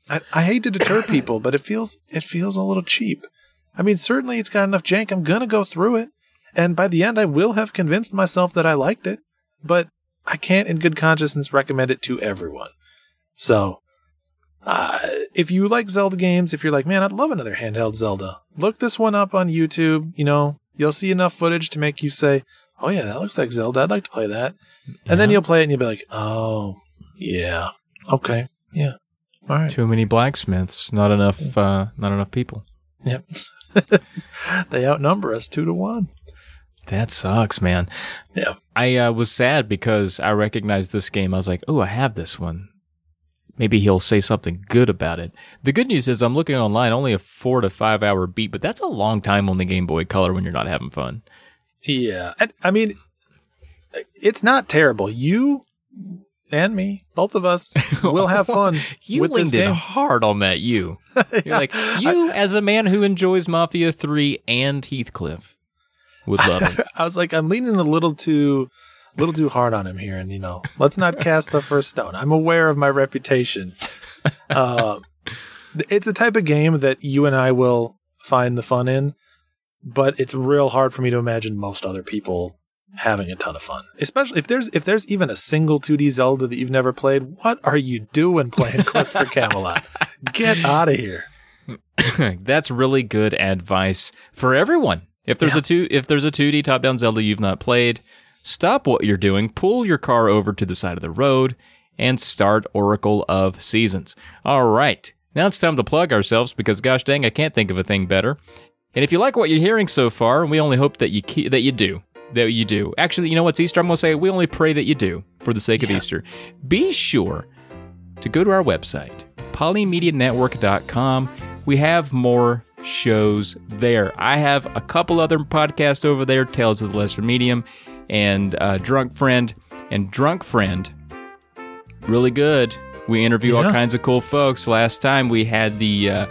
I, I hate to deter (coughs) people, but it feels it feels a little cheap. I mean, certainly it's got enough jank. I'm gonna go through it, and by the end, I will have convinced myself that I liked it. But I can't, in good conscience, recommend it to everyone. So, uh, if you like Zelda games, if you're like, man, I'd love another handheld Zelda, look this one up on YouTube. You know, you'll see enough footage to make you say, "Oh yeah, that looks like Zelda. I'd like to play that." And then you'll play it, and you'll be like, "Oh, yeah, okay, yeah, all right." Too many blacksmiths. Not enough. Uh, not enough people. Yep. (laughs) they outnumber us two to one. That sucks, man. Yeah. I uh, was sad because I recognized this game. I was like, oh, I have this one. Maybe he'll say something good about it. The good news is I'm looking online, only a four to five hour beat, but that's a long time on the Game Boy Color when you're not having fun. Yeah. I, I mean, it's not terrible. You and me, both of us, will have fun (laughs) You with leaned in hard on that. You, (laughs) you're like you as a man who enjoys Mafia Three and Heathcliff would love (laughs) it. I was like, I'm leaning a little too, little too hard on him here, and you know, let's not cast the first stone. I'm aware of my reputation. (laughs) Um, it's a type of game that you and I will find the fun in, but it's real hard for me to imagine most other people having a ton of fun. Especially if there's if there's even a single 2D Zelda that you've never played, what are you doing playing (laughs) Quest for Camelot? Get out of here. That's really good advice for everyone. If there's Yeah. a two if there's a 2D top-down Zelda you've not played, stop what you're doing, pull your car over to the side of the road and start Oracle of Seasons. All right. Now it's time to plug ourselves because gosh dang, I can't think of a thing better. And if you like what you're hearing so far, and we only hope that you ke- that you do, that you do. Actually, you know what's Easter? I'm going to say we only pray that you do for the sake of Easter. Be sure to go to our website, polymedianetwork.com. We have more shows there. I have a couple other podcasts over there Tales of the Lesser Medium and uh, Drunk Friend. And Drunk Friend, really good. We interview all kinds of cool folks. Last time we had the uh,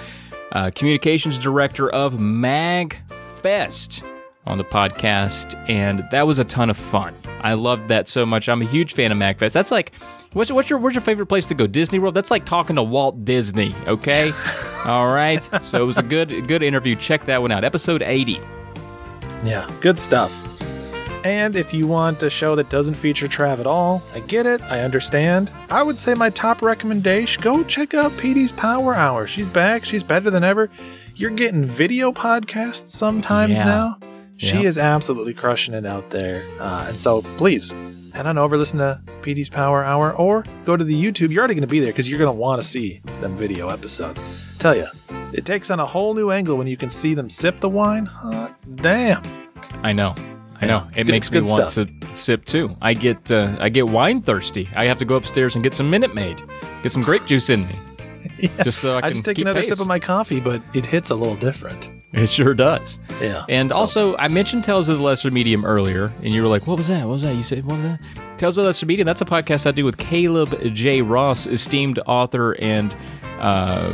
uh, communications director of MagFest on the podcast, and that was a ton of fun. I loved that so much. I'm a huge fan of MagFest. That's like, what's, what's your where's your favorite place to go? Disney World. That's like talking to Walt Disney. Okay, (laughs) all right. So it was a good good interview. Check that one out. Episode 80. Yeah, good stuff. And if you want a show that doesn't feature Trav at all, I get it, I understand. I would say my top recommendation go check out Petey's Power Hour. She's back, she's better than ever. You're getting video podcasts sometimes Yeah. now. She Yeah. is absolutely crushing it out there. Uh, and so please head on over, listen to PD's Power Hour, or go to the YouTube. You're already going to be there because you're going to want to see them video episodes. Tell you, it takes on a whole new angle when you can see them sip the wine. Hot damn. I know. I know. Yeah, it good- makes me want stuff. to sip too. I get uh, I get wine thirsty. I have to go upstairs and get some Minute Maid, get some grape juice in me, (laughs) just so I can I just take keep another pace. sip of my coffee, but it hits a little different. It sure does. Yeah. And So- also, I mentioned Tales of the Lesser Medium earlier, and you were like, "What was that? What was that?" You said, "What was that?" Tales of the Lesser Medium. That's a podcast I do with Caleb J. Ross, esteemed author and, uh,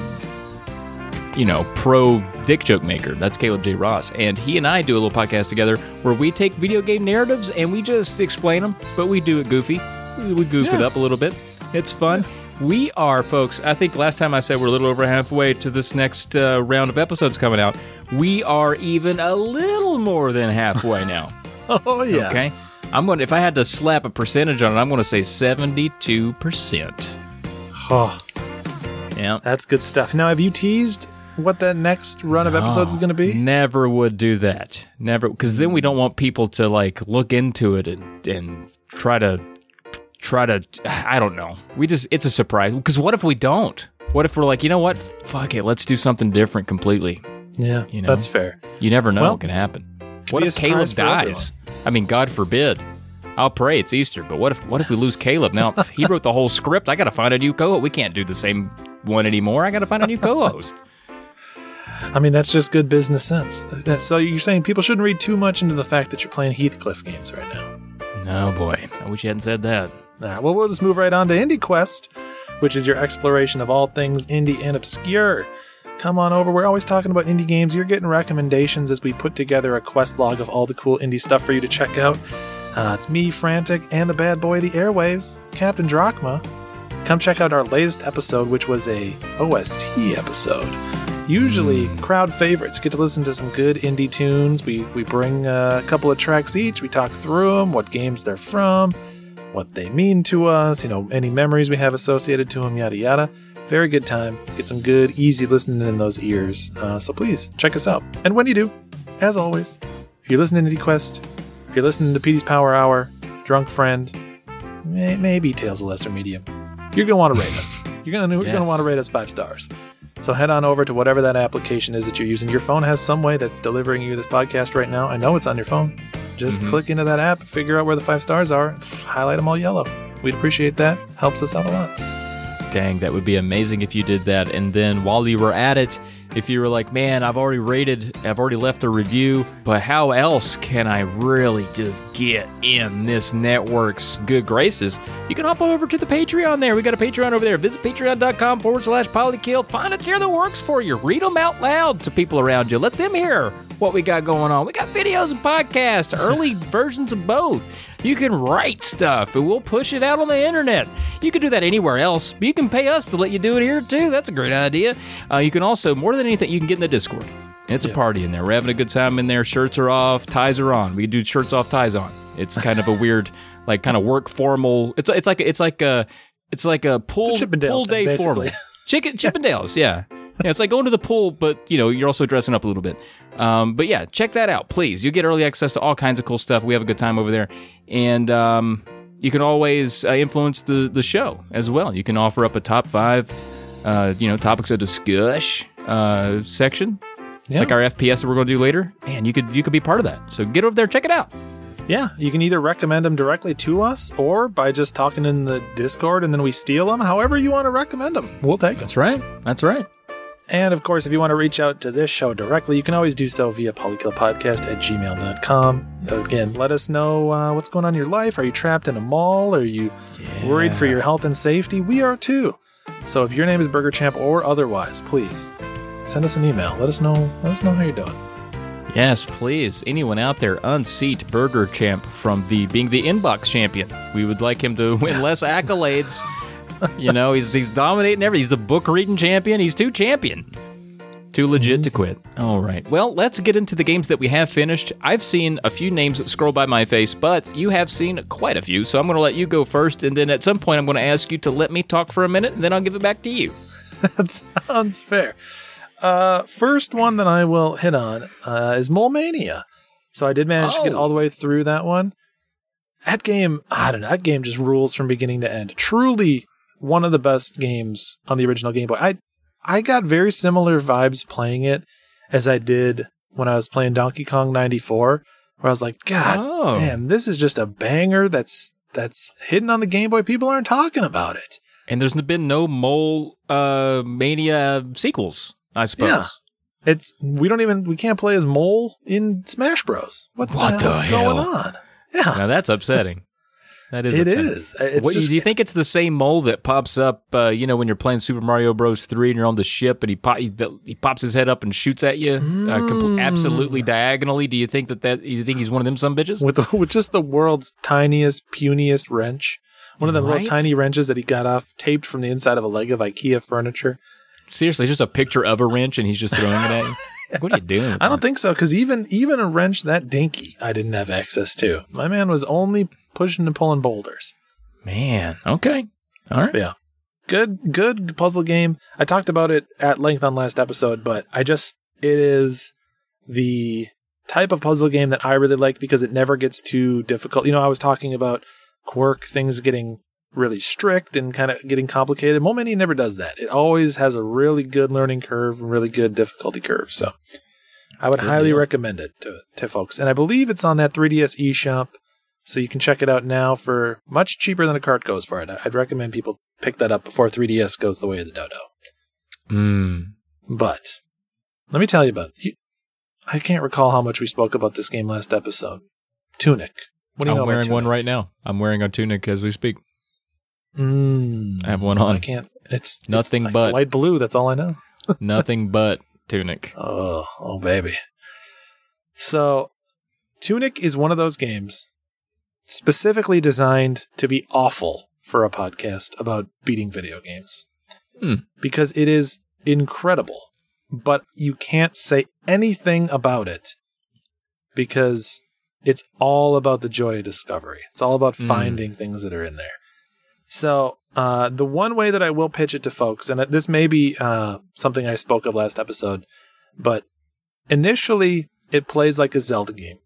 you know, pro dick joke maker. That's Caleb J. Ross, and he and I do a little podcast together where we take video game narratives and we just explain them, but we do it goofy. We we goof it up a little bit. It's fun. We are, folks. I think last time I said we're a little over halfway to this next uh, round of episodes coming out. We are even a little more than halfway now. (laughs) oh yeah. Okay, I'm going. to If I had to slap a percentage on it, I'm going to say seventy-two percent. Oh, Yeah. that's good stuff. Now, have you teased what that next run of episodes is going to be? Never would do that. Never, because then we don't want people to like look into it and and try to try to. I don't know. We just it's a surprise. Because what if we don't? What if we're like, you know what? Fuck it. Let's do something different completely. Yeah, You know? that's fair. You never know Well, what can happen. What if Caleb dies? I mean, God forbid. I'll pray it's Easter, but what if what if we lose Caleb? Now (laughs) he wrote the whole script. I got to find a new co-host. We can't do the same one anymore. I got to find a new co-host. (laughs) I mean, that's just good business sense. So you're saying people shouldn't read too much into the fact that you're playing Heathcliff games right now. no boy, I wish you hadn't said that. All right, well, we'll just move right on to Indie Quest, which is your exploration of all things indie and obscure. Come on over. We're always talking about indie games. You're getting recommendations as we put together a quest log of all the cool indie stuff for you to check out. Uh, it's me, Frantic, and the bad boy of the airwaves, Captain Drachma. Come check out our latest episode, which was a OST episode. Usually crowd favorites. Get to listen to some good indie tunes. We we bring uh, a couple of tracks each. We talk through them, what games they're from, what they mean to us, you know, any memories we have associated to them, yada yada. Very good time. Get some good, easy listening in those ears. Uh, so please check us out. And when you do, as always, if you're listening to Indie Quest, if you're listening to Petey's Power Hour, Drunk Friend, may, maybe Tales of Lesser Medium, you're gonna want to rate us. You're gonna you're gonna want to rate us five stars. So head on over to whatever that application is that you're using. Your phone has some way that's delivering you this podcast right now. I know it's on your phone. Just mm-hmm. click into that app, figure out where the five stars are, highlight them all yellow. We'd appreciate that. Helps us out a lot. Dang, that would be amazing if you did that. And then while you were at it, if you were like, man, I've already rated, I've already left a review, but how else can I really just get in this network's good graces? You can hop over to the Patreon there. We got a Patreon over there. Visit patreon.com forward slash polykill. Find a tier that works for you. Read them out loud to people around you. Let them hear what we got going on. We got videos and podcasts, early (laughs) versions of both. You can write stuff and we'll push it out on the internet. You can do that anywhere else, but you can pay us to let you do it here too. That's a great idea. Uh, you can also, more than anything, you can get in the Discord. It's a party in there. We're having a good time in there. Shirts are off, ties are on. We do shirts off, ties on. It's kind of a weird, (laughs) like, kind of work formal. It's it's like it's like a it's like a pool pool thing, day formal. basically. (laughs) Chicken (laughs) Chippendales, yeah. Yeah, it's like going to the pool, but you know, you're also dressing up a little bit. Um, but yeah, check that out, please. You get early access to all kinds of cool stuff. We have a good time over there, and um, you can always uh, influence the the show as well. You can offer up a top five, uh, you know, topics of discuss uh, section, Yeah. like our FPS that we're going to do later. And you could you could be part of that. So get over there, check it out. Yeah, you can either recommend them directly to us or by just talking in the Discord and then we steal them. However, you want to recommend them, we'll take them. That's right. That's right. And of course, if you want to reach out to this show directly, you can always do so via polykillpodcast at gmail.com. Again, let us know uh, what's going on in your life. Are you trapped in a mall? Are you worried for your health and safety? We are too. So if your name is Burger Champ or otherwise, please send us an email. Let us know. Let us know how you're doing. Yes, please. Anyone out there unseat Burger Champ from the being the inbox champion. We would like him to win (laughs) less accolades. (laughs) you know, he's he's dominating everything. He's the book reading champion. He's too champion. Too legit to quit. All right. Well, let's get into the games that we have finished. I've seen a few names scroll by my face, but you have seen quite a few. So I'm going to let you go first, and then at some point I'm going to ask you to let me talk for a minute, and then I'll give it back to you. (laughs) that sounds fair. Uh, first one that I will hit on uh, is Mole Mania. So I did manage to get Oh. all the way through that one. That game, I don't know, that game just rules from beginning to end. Truly one of the best games on the original Game Boy. I I got very similar vibes playing it as I did when I was playing Donkey Kong 94, where I was like, God Oh. damn, this is just a banger that's that's hidden on the Game Boy. People aren't talking about it. And there's been no Mole uh, Mania sequels, I suppose. Yeah. It's we don't even we can't play as Mole in Smash Bros. What, What the, the hell? going on? Yeah, Now that's upsetting. That is. it is. It's what, just, do you think it's the same mole that pops up? Uh, you know, when you're playing Super Mario Bros. Three and you're on the ship, and he he, he pops his head up and shoots at you, uh, Mm. compl- absolutely diagonally. Do you think that that you think he's one of them some bitches? with the, (laughs) with just the world's tiniest, puniest wrench? One of the Right? little tiny wrenches that he got off taped from the inside of a leg of IKEA furniture. Seriously, it's just a picture of a wrench, and he's just throwing it at you. (laughs) What are you doing? I don't that? think so because even even a wrench that dinky, I didn't have access to. My man was only pushing and pulling boulders. Man, okay, all right. Yeah, good, good puzzle game. I talked about it at length on last episode, but I just, it is the type of puzzle game that I really like because it never gets too difficult. You know, I was talking about Kwirk things getting really strict and kind of getting complicated. Mole Mania never does that. It always has a really good learning curve and really good difficulty curve. So I would Good highly deal. recommend it to, to folks. And I believe it's on that 3DS eShop. So you can check it out now for much cheaper than a cart goes for it. I'd recommend people pick that up before 3DS goes the way of the dodo. Mm. But let me tell you about you, I can't recall how much we spoke about this game last episode. Tunic. What do you I'm know about wearing one right now. I'm wearing a tunic as we speak. Mm, I have one on. I can't. It's Nothing it's, but- it's light blue. That's all I know. (laughs) (laughs) Nothing but tunic. Oh, oh, baby. So, Tunic is one of those games specifically designed to be awful for a podcast about beating video games. Hmm. Because it is incredible, but you can't say anything about it because it's all about the joy of discovery. It's all about Hmm. finding things that are in there. So, uh, the one way that I will pitch it to folks, and this may be uh, something I spoke of last episode, but initially it plays like a Zelda game,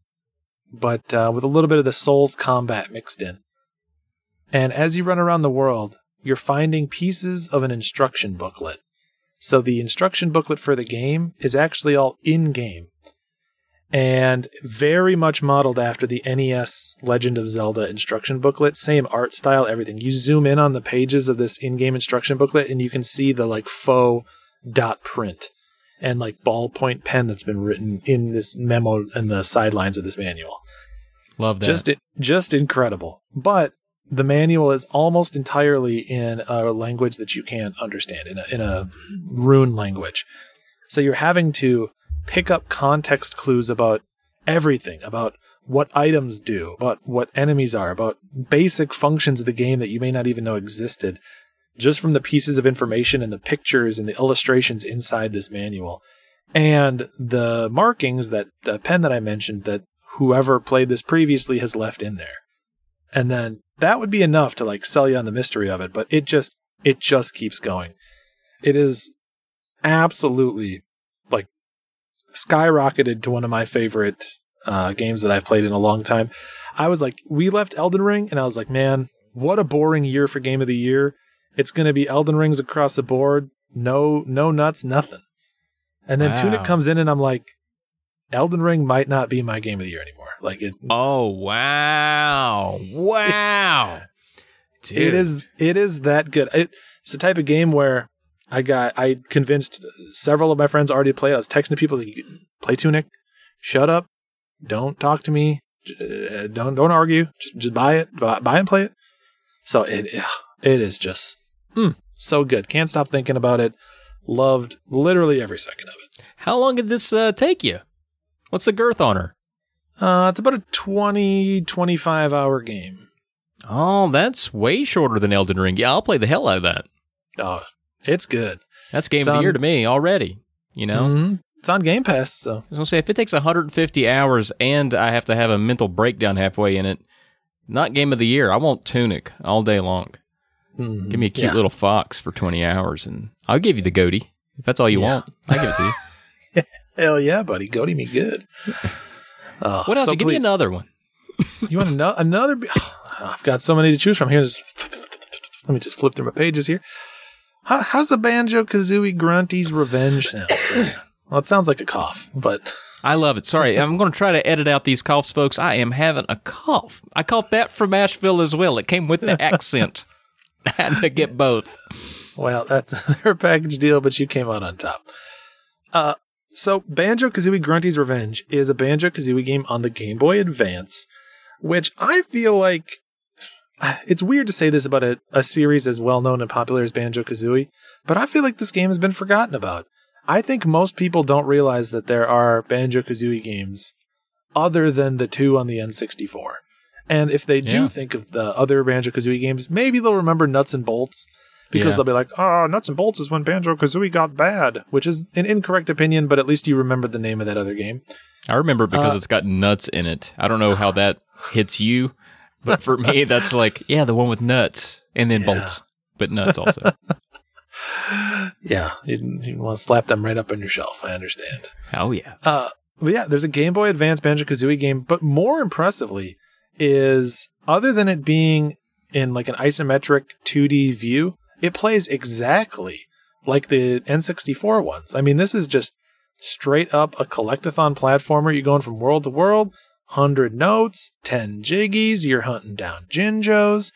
but uh, with a little bit of the Souls combat mixed in. And as you run around the world, you're finding pieces of an instruction booklet. So the instruction booklet for the game is actually all in game and very much modeled after the NES Legend of Zelda instruction booklet. Same art style, everything. You zoom in on the pages of this in-game instruction booklet, and you can see the like faux dot print and like ballpoint pen that's been written in this memo and the sidelines of this manual. Love that. Just just incredible. But the manual is almost entirely in a language that you can't understand in a in a rune language. So you're having to pick up context clues about everything, about what items do, about what enemies are, about basic functions of the game that you may not even know existed, just from the pieces of information and the pictures and the illustrations inside this manual. And the markings that the pen that I mentioned that whoever played this previously has left in there. And then that would be enough to like sell you on the mystery of it, but it just it just keeps going. It is absolutely like skyrocketed to one of my favorite uh, games that I've played in a long time. I was like, we left Elden Ring, and I was like, man, what a boring year for Game of the Year. It's going to be Elden Rings across the board. No, no nuts, nothing. And then Wow. Tunic comes in, and I'm like, Elden Ring might not be my Game of the Year anymore. Like it, oh wow, wow. Dude. (laughs) it is, it is that good. It, it's the type of game where I got, I convinced several of my friends already to play. I was texting people, like, play Tunic, shut up, don't talk to me, uh, don't don't argue, just just buy it, buy, buy and play it. So it it is just mm, so good. Can't stop thinking about it. Loved literally every second of it. How long did this uh, take you? What's the girth on her? Uh, it's about a 20, 25 hour game. Oh, that's way shorter than Elden Ring. Yeah, I'll play the hell out of that. Oh, it's good. That's game It's of the on- year to me already. You know, Mhm. It's on Game Pass, so I was gonna say if it takes 150 hours and I have to have a mental breakdown halfway in it, not game of the year. I want Tunic all day long. mm, Give me a cute yeah. little fox for 20 hours, and I'll give you the goatee if that's all you Yeah. want. I'll give it to you. (laughs) Hell yeah, buddy. Go to me good. Oh, What else? so give me another one. You want another? another (sighs) be- I've got so many to choose from. Here's let me just flip through my pages here. How, how's a banjo kazooie grunty's revenge sound? (coughs) well, it sounds like a cough, but (laughs) I love it. Sorry, I'm going to try to edit out these coughs, folks. I am having a cough. I caught that from Asheville as well. It came with the (laughs) accent. (laughs) I had to get both. well, that's their package deal. But you came out on top. Uh, so Banjo Kazooie Grunty's Revenge is a Banjo Kazooie game on the Game Boy Advance, which I feel like (sighs) it's weird to say this about a, a series as well known and popular as Banjo Kazooie, but I feel like this game has been forgotten about. I think most people don't realize that there are Banjo Kazooie games other than the two on the N64. And if they do Yeah. think of the other Banjo Kazooie games, maybe they'll remember Nuts and Bolts because Yeah. they'll be like, oh, Nuts and Bolts is when Banjo Kazooie got bad, which is an incorrect opinion, but at least you remember the name of that other game. I remember because Uh, it's got nuts in it. I don't know how that hits you, but for me, (laughs) that's like, yeah, the one with nuts and then Yeah. bolts. but nuts also. (laughs) Yeah, you, you want to slap them right up on your shelf. I understand. oh yeah. Uh, but yeah, there's a Game Boy Advance Banjo Kazooie game, but more impressively is other than it being in like an isometric 2D view, it plays exactly like the N64 ones. I mean, this is just straight up a collectathon platformer. You're going from world to world, 100 notes, 10 jiggies, you're hunting down Jinjos.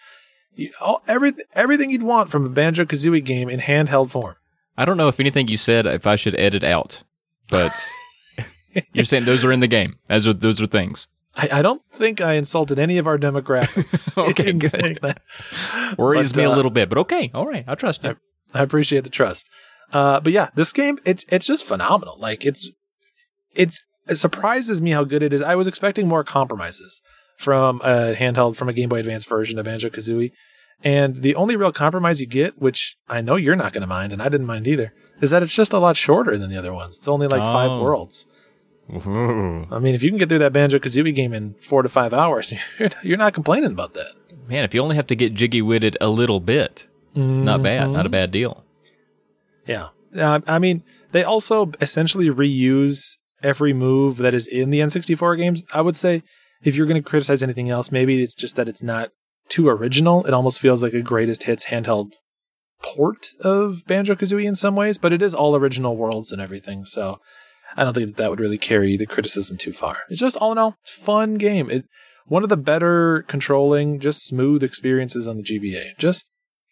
You, all, every, everything you'd want from a Banjo Kazooie game in handheld form. I don't know if anything you said if I should edit out, but (laughs) you're saying those are in the game. Those are those are things. I, I don't think I insulted any of our demographics. (laughs) Okay, in good. that. Worries But, me a uh, little bit, but okay, all right, I trust you. I appreciate the trust. Uh, but yeah, this game it's it's just phenomenal. Like it's it's it surprises me how good it is. I was expecting more compromises from a handheld from a Game Boy Advance version of Banjo Kazooie, and the only real compromise you get, which I know you're not going to mind, and I didn't mind either, is that it's just a lot shorter than the other ones. It's only like five worlds. I mean, if you can get through that Banjo Kazooie game in four to five hours, (laughs) you're, you're not complaining about that. Man, if you only have to get jiggy witted a little bit, not bad, not a bad deal. Yeah. Uh, I mean, they also essentially reuse every move that is in the N64 games. I would say if you're going to criticize anything else, maybe it's just that it's not too original. It almost feels like a greatest hits handheld port of Banjo Kazooie in some ways, but it is all original worlds and everything. So I don't think that, that would really carry the criticism too far. It's just all in all, it's a fun game. It one of the better controlling, just smooth experiences on the GBA. Just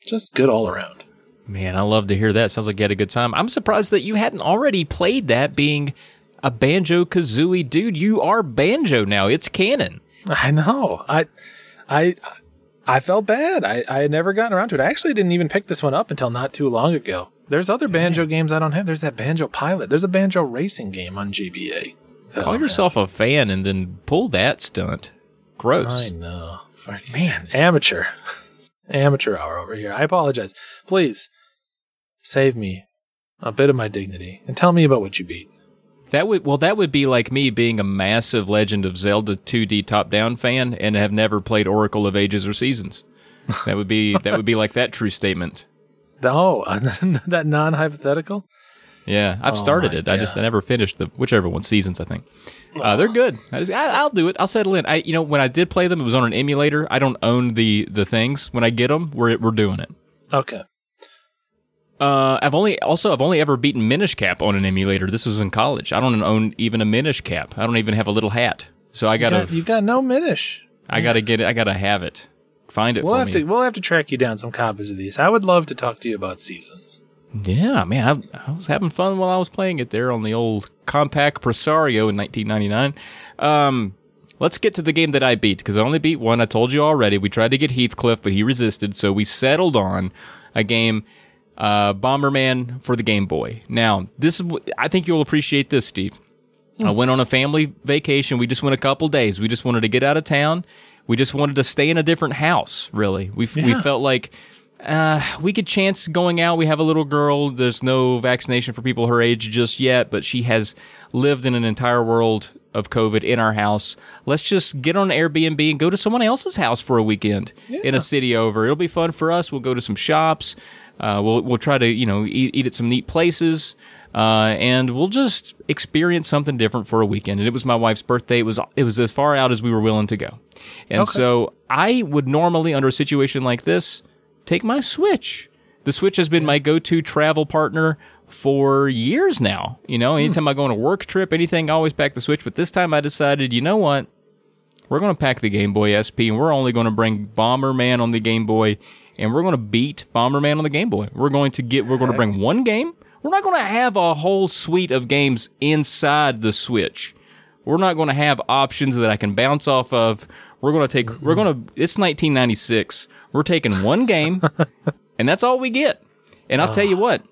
just good all around. Man, I love to hear that. Sounds like you had a good time. I'm surprised that you hadn't already played that being a Banjo Kazooie dude. You are Banjo now. It's canon. I know. I, I, I felt bad. I, I had never gotten around to it. I actually didn't even pick this one up until not too long ago. There's other banjo games I don't have. There's that Banjo Pilot. There's a banjo racing game on GBA. Call oh, don't yourself a fan and then pull that stunt. Gross. I know. Man, amateur, (laughs) amateur hour over here. I apologize. Please save me a bit of my dignity and tell me about what you beat. That would well, that would be like me being a massive Legend of Zelda 2D top-down fan and have never played Oracle of Ages or Seasons. That would be that would be like that true statement. Oh, (laughs) that non-hypothetical. Yeah, I've started my it. I just I never finished the whichever one seasons. I think uh, they're good. I just, I, I'll do it. I'll settle in. I you know when I did play them, it was on an emulator. I don't own the the things. When I get them, we're we're doing it. Okay. Uh, I've only also I've only ever beaten Minish Cap on an emulator. This was in college. I don't own even a Minish Cap. I don't even have a little hat. So I gotta got, you got no minish. I gotta get it. I gotta have it. Find it We'll for have me. to we'll have to track you down some copies of these. I would love to talk to you about seasons. Yeah, man, I, I was having fun while I was playing it there on the old Compaq Presario in 1999. Um, let's get to the game that I beat because I only beat one. I told you already. We tried to get Heathcliff, but he resisted, so we settled on a game, uh, Bomberman for the Game Boy. Now, this is I think you'll appreciate this, Steve. I went on a family vacation. We just went a couple days. We just wanted to get out of town. We just wanted to stay in a different house. Really, we we felt like uh, we could chance going out. We have a little girl. There's no vaccination for people her age just yet, but she has lived in an entire world of COVID in our house. Let's just get on Airbnb and go to someone else's house for a weekend in a city over. It'll be fun for us. We'll go to some shops. Uh, we'll we'll try to you know eat, eat at some neat places. Uh, and we'll just experience something different for a weekend. And it was my wife's birthday. It was it was as far out as we were willing to go. And Okay. so I would normally, under a situation like this, take my Switch. The Switch has been my go-to travel partner for years now. You know, anytime I go on a work trip, anything, I always pack the Switch. But this time I decided, you know what? We're going to pack the Game Boy SP and we're only going to bring Bomberman on the Game Boy and we're going to beat Bomberman on the Game Boy. We're going to get, we're going to bring one game. We're not going to have a whole suite of games inside the Switch. We're not going to have options that I can bounce off of. We're going to take, we're going to, it's 1996. We're taking one game (laughs) and that's all we get. And I'll tell you what,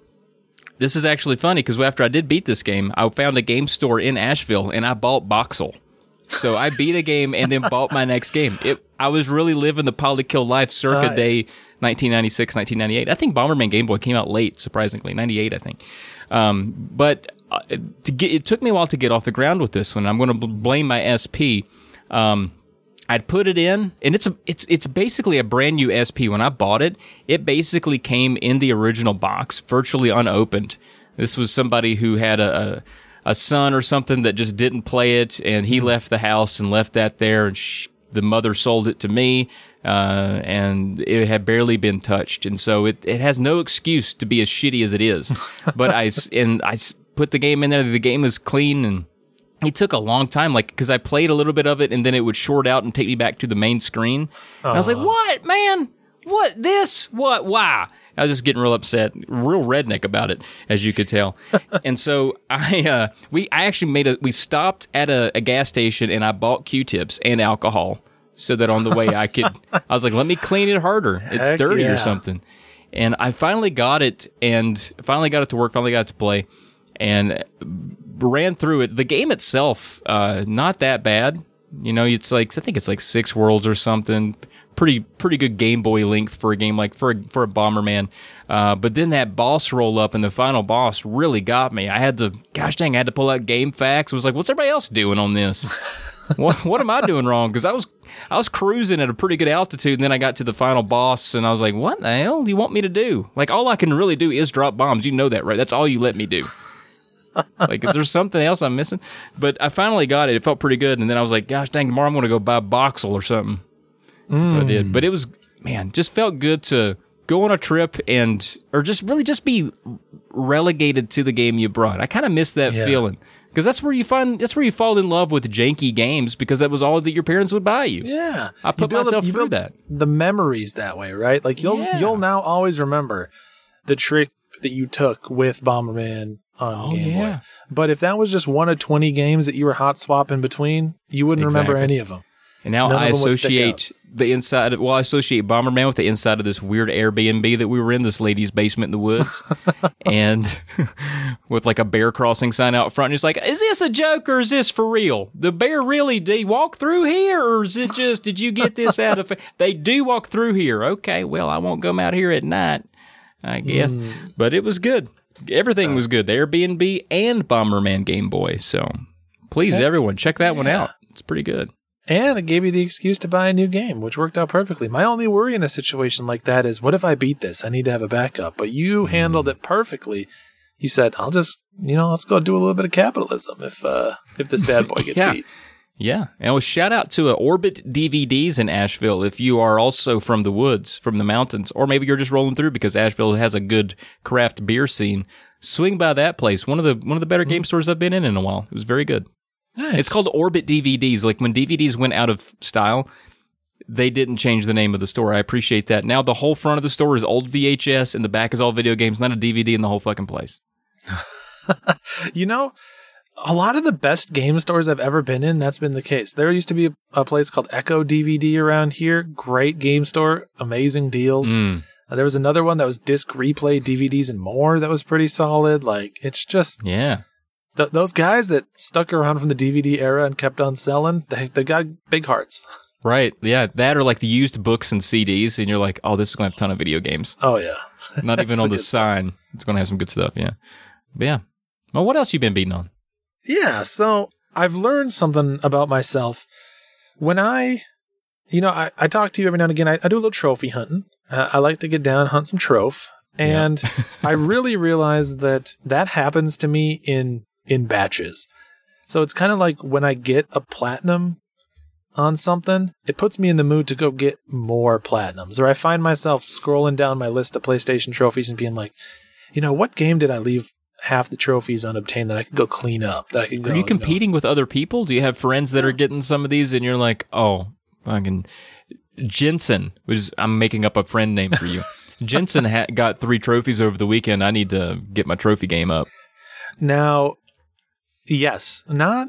this is actually funny because after I did beat this game, I found a game store in Asheville and I bought Boxxle. So I beat a game and then bought my next game. It, I was really living the polykill life circa day 1996, 1998. I think Bomberman Game Boy came out late, surprisingly, 98, I think. Um, but uh, to get, it took me a while to get off the ground with this one. I'm going to blame my SP. Um, I'd put it in, and it's a it's it's basically a brand new SP. When I bought it, it basically came in the original box, virtually unopened. This was somebody who had a a, a son or something that just didn't play it, and he left the house and left that there, and sh the mother sold it to me. Uh, and it had barely been touched, and so it, it has no excuse to be as shitty as it is. (laughs) but I and I put the game in there. The game is clean and it took a long time, like, because I played a little bit of it and then it would short out and take me back to the main screen. And I was like, what, man? What? This? What? Why? I was just getting real upset, real redneck about it, as you could tell. (laughs) and so I, uh, we, I actually made a, we stopped at a, a gas station and I bought Q-tips and alcohol so that on the way I could, (laughs) I was like, let me clean it harder. It's Heck dirty yeah. or something. And I finally got it and finally got it to work, finally got it to play and ran through it. The game itself, uh, not that bad. You know, it's like I think it's like six worlds or something. Pretty pretty good Game Boy length for a game like for a, for a Bomberman. Uh, but then that boss roll up and the final boss really got me. I had to, gosh dang, I had to pull out GameFAQs. I was like, what's everybody else doing on this? (laughs) what what am I doing wrong? Because I was I was cruising at a pretty good altitude, and then I got to the final boss, and I was like, "What the hell do you want me to do? Like, all I can really do is drop bombs. You know that, right? That's all you let me do. (laughs) like, is there something else I'm missing? But I finally got it. It felt pretty good, and then I was like, "Gosh dang, tomorrow I'm going to go buy Boxxle or something." So I did. Hmm. But it was man, just felt good to go on a trip and or just really just be relegated to the game you brought. I kind of miss that Yeah. feeling because that's where you find that's where you fall in love with janky games because that was all that your parents would buy you. Yeah, I put up- myself through that. The memories that way, right? Like you'll Yeah. you'll now always remember the trick that you took with Bomberman on Oh, Game yeah. Boy. But if that was just one of twenty games that you were hot swapping between, you wouldn't remember any of them. And now None I of them would stick associate the inside. Of, well, I associate Bomberman with the inside of this weird Airbnb that we were in, this lady's basement in the woods, (laughs) and with like a bear crossing sign out front. And it's like, is this a joke or is this for real? The bear really did walk through here, or is it just did you get this out of? They do walk through here. Okay, well, I won't come out here at night, I guess. Hmm. But it was good. Everything was good. The Airbnb and Bomberman Game Boy. So please, everyone, check that one out. It's pretty good. And it gave you the excuse to buy a new game, which worked out perfectly. My only worry in a situation like that is what if I beat this? I need to have a backup. But you handled it perfectly. You said, I'll just, you know, let's go do a little bit of capitalism if uh if this bad boy (laughs) gets Yeah. beat. Yeah, and a shout out to uh, Orbit DVDs in Asheville. If you are also from the woods, from the mountains, or maybe you're just rolling through because Asheville has a good craft beer scene, swing by that place. One of the one of the better game stores I've been in in a while. It was very good. It's called Orbit DVDs. Like when DVDs went out of style, they didn't change the name of the store. I appreciate that. Now the whole front of the store is old VHS, and the back is all video games. Not a DVD in the whole fucking place. (laughs) You know, a lot of the best game stores I've ever been in, that's been the case. There used to be a, a place called Echo DVD around here. Great game store, amazing deals. Mm, Uh, there was another one that was disc replay DVDs and more that was pretty solid. Like, it's just yeah. Th- those guys that stuck around from the DVD era and kept on selling, they, they got big hearts. Right. Yeah. That or like the used books and CDs, and you're like, oh, this is going to have a ton of video games. Oh, yeah. (laughs) Not even on the sign. It's going to have some good stuff. Yeah. But yeah. Well, what else you been beating on? Yeah, so I've learned something about myself. When I, you know, I, I talk to you every now and again. I, I do a little trophy hunting. Uh, I like to get down, and hunt some troph, and (laughs) I really realize that that happens to me in in batches. So it's kind of like when I get a platinum on something, it puts me in the mood to go get more platinums. Or I find myself scrolling down my list of PlayStation trophies and being like, you know, what game did I leave half the trophies unobtained that I could go clean up? That I could go. Are you competing with other people? Do you have friends that are getting some of these and you're like, oh, fucking Jensen, which is, I'm making up a friend name for you. (laughs) Jensen ha- got three trophies over the weekend. I need to get my trophy game up. Now, yes, not.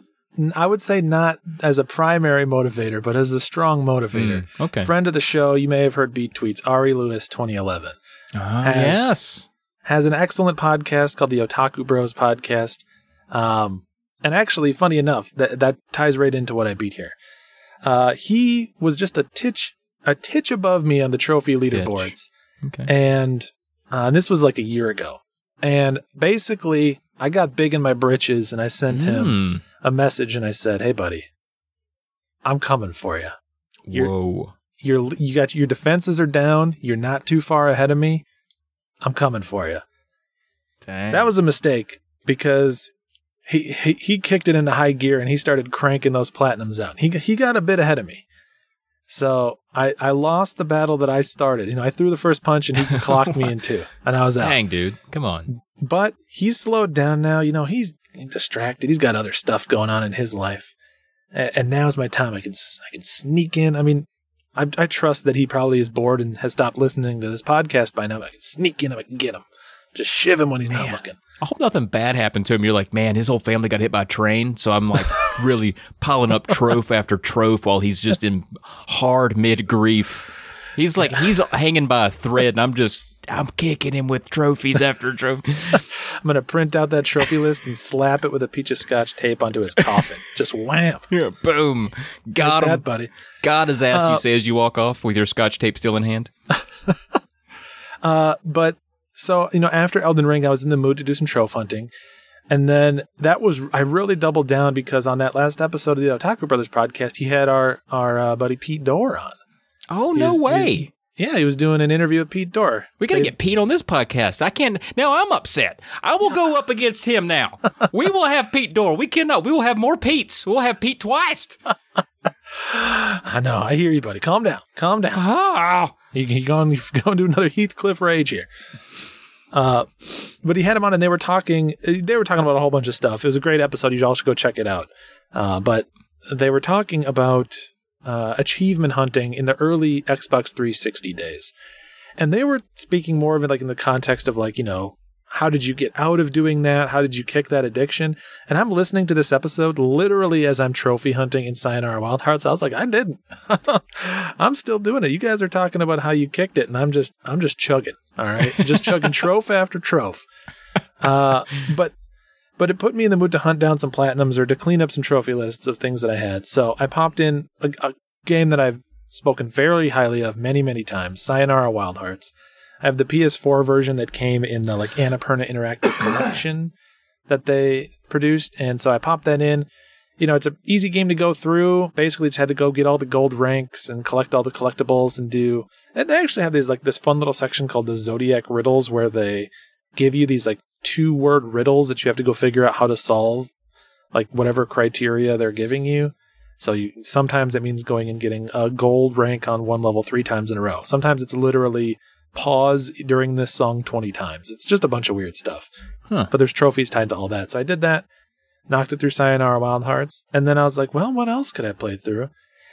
I would say not as a primary motivator, but as a strong motivator. Mm, okay. Friend of the show, you may have heard beat tweets. Ari Lewis, 2011, Ah, Has- yes. has an excellent podcast called the Otaku Bros Podcast. Um, and actually, funny enough, that that ties right into what I beat here. Uh, he was just a titch, a titch above me on the trophy leaderboards. Okay. and uh, this was like a year ago. And basically, I got big in my britches, and I sent him Hmm. a message, and I said, "Hey, buddy, I'm coming for you." You're- Whoa. You're you got your defenses are down. You're not too far ahead of me. I'm coming for you. Dang. That was a mistake because he, he he kicked it into high gear and he started cranking those platinums out. He he got a bit ahead of me. So I, I lost the battle that I started. You know, I threw the first punch and he (laughs) clocked me in two, and I was out. Dang, dude. Come on. But he's slowed down now. You know, he's distracted. He's got other stuff going on in his life, A- and now's my time. I can s- I can sneak in. I mean, I, I trust that he probably is bored and has stopped listening to this podcast by now. I can sneak in and I can get him, just shiv him when he's not looking. I hope nothing bad happened to him. You're like, man, his whole family got hit by a train. So I'm like (laughs) really piling up troph after troph while he's just in hard mid grief. He's like, he's hanging by a thread and I'm just, I'm kicking him with trophies after trophy. (laughs) I'm gonna print out that trophy list and slap it with a peach of scotch tape onto his coffin. Just wham. (laughs) Yeah, Boom. Got Take him. that, buddy. Got his ass, you Uh, say as you walk off with your scotch tape still in hand. Uh, but so you know, after Elden Ring, I was in the mood to do some trophy hunting, and then that was I really doubled down because on that last episode of the Otaku Brothers podcast, he had our our uh, buddy Pete Dorr on. Oh, no He's- way. he's- Yeah, he was doing an interview with Pete Dorr. We got to get Pete on this podcast. I can't. Now I'm upset. I will go up against him now. (laughs) We will have Pete Dorr. We cannot. We will have more Pete's. We'll have Pete twice. (laughs) I know. I hear you, buddy. Calm down. Calm down. Ah. You can go and go and do another Heathcliff rage here. Uh, but he had him on, and they were talking. They were talking about a whole bunch of stuff. It was a great episode. You should go check it out. Uh, but they were talking about uh, achievement hunting in the early Xbox 360 days, and they were speaking more of it like in the context of like you know how did you get out of doing that? How did you kick that addiction? And I'm listening to this episode literally as I'm trophy hunting in Sayonara Wild Hearts. I was like, I didn't. (laughs) I'm still doing it. You guys are talking about how you kicked it, and I'm just I'm just chugging. All right, just chugging troph (laughs) after troph. Uh, but but it put me in the mood to hunt down some platinums or to clean up some trophy lists of things that I had. So I popped in a, a game that I've spoken very highly of many many times, Sayonara Wild Hearts. I have the PS4 version that came in the like Annapurna Interactive (coughs) Collection that they produced, and so I popped that in. You know, it's an easy game to go through. Basically, just had to go get all the gold ranks and collect all the collectibles and do. And they actually have these like this fun little section called the Zodiac Riddles, where they give you these like two word riddles that you have to go figure out how to solve, like whatever criteria they're giving you. So you sometimes it means going and getting a gold rank on one level three times in a row. Sometimes it's literally pause during this song 20 times. It's just a bunch of weird stuff. Huh. But there's trophies tied to all that. So I did that, knocked it through Sayonara Wild Hearts, and then I was like, well, what else could I play through?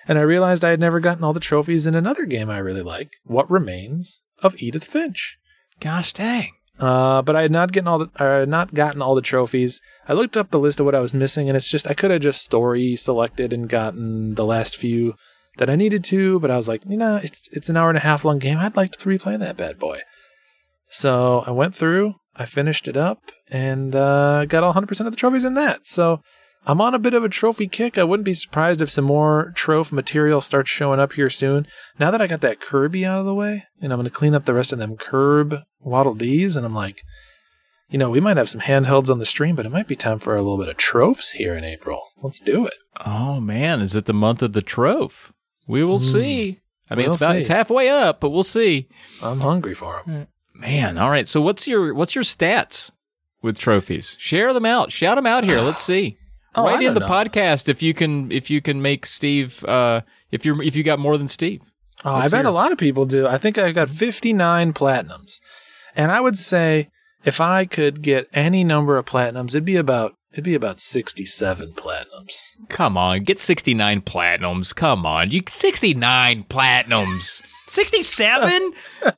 And I realized I had never gotten all the trophies in another game I really like, What Remains of Edith Finch. Gosh dang. Uh, but I had not gotten all the I had not gotten all the trophies. I looked up the list of what I was missing, and it's just I could have just story selected and gotten the last few that I needed to, but I was like, you know, it's it's an hour and a half long game. I'd like to replay that bad boy. So I went through, I finished it up, and uh, got all 100% of the trophies in that. So I'm on a bit of a trophy kick. I wouldn't be surprised if some more trophy material starts showing up here soon. Now that I got that Kirby out of the way, and I'm going to clean up the rest of them Curb Waddle Dees, and I'm like, you know, we might have some handhelds on the stream, but it might be time for a little bit of trophies here in April. Let's do it. Oh man, is it the month of the troph? We will see. I mean, We'll it's about see. it's halfway up, but we'll see. I'm hungry for them. Man, all right. So what's your what's your stats with trophies? Share them out. Shout them out here. Let's see. (sighs) Oh, right I in the know. podcast if you can if you can make Steve uh if you're if you got more than Steve. Oh, I Let's bet hear a lot of people do. I think I got 59 platinums. And I would say if I could get any number of platinums, it'd be about It'd be about 67 platinums. Come on, get 69 platinums. Come on. You 69 platinums. 67? (laughs)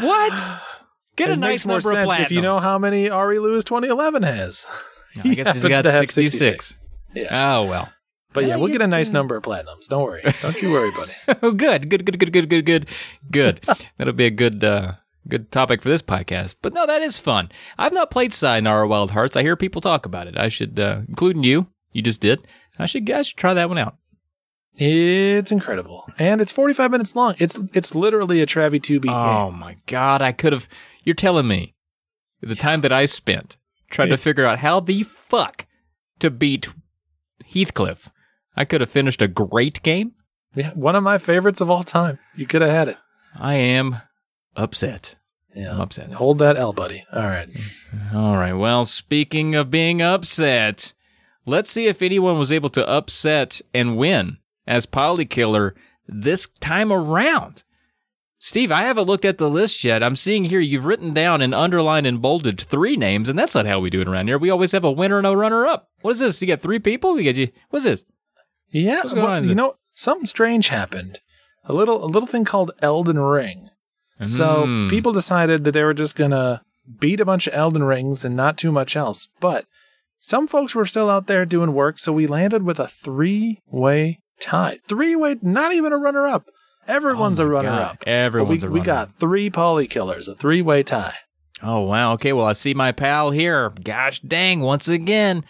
what? Get it a nice number of platinums. If you know how many Ari Lewis 2011 has. No, I guess (laughs) he has got 66. 66. Yeah. Oh, well. But yeah, we'll get a nice number of platinums. Don't worry. Don't you worry, buddy. (laughs) oh, good. Good, good, good, good, good, good. Good. That'll be a good uh, good topic for this podcast. But no, that is fun. I've not played Sayonara Wild Hearts. I hear people talk about it. I should, uh, including you. You just did. I should, I should try that one out. It's incredible. And it's 45 minutes long. It's it's literally a Travi 2 beat Oh game. my god! I could have. You're telling me the time that I spent trying to figure out how the fuck to beat Heathcliff. I could have finished a great game. Yeah, one of my favorites of all time. You could have had it. I am upset. Yeah. I'm upset. Hold that L, buddy. All right. All right. Well, speaking of being upset, let's see if anyone was able to upset and win as Polykiller this time around. Steve, I haven't looked at the list yet. I'm seeing here you've written down and underlined and bolded three names, and that's not how we do it around here. We always have a winner and a runner up. What is this? You got three people? We got you. What's this? Yeah. What's going well, on? you know, something strange happened. A little, a little thing called Elden Ring. So Mm. people decided that they were just gonna beat a bunch of Elden Rings and not too much else. But some folks were still out there doing work, so we landed with a three-way tie. Three-way, not even a runner-up. Everyone's Oh a my runner-up. Everyone's But a we, we got three poly killers, a three-way tie. Oh, wow. Okay. Well, I see my pal here. Gosh dang. Once again,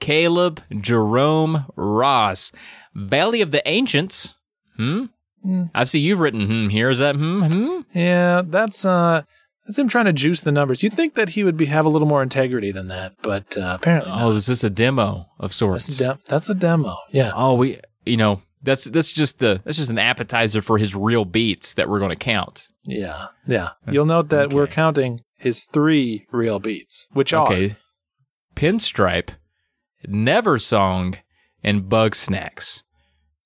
Caleb Jerome Ross. Valley of the Ancients. Hmm? Hmm. I see you've written hmm here. Is that hmm? Hmm? Yeah, that's uh, that's him trying to juice the numbers. You'd think that he would be have a little more integrity than that, but uh, apparently not. Oh, is this a demo of sorts? That's a, dem- that's a demo. Yeah. oh, we, you know, that's that's just a that's just an appetizer for his real beats that we're going to count. Yeah, yeah. You'll note that we're counting his three real beats, which are Okay. Pinstripe, Never Song, and Bug Snacks.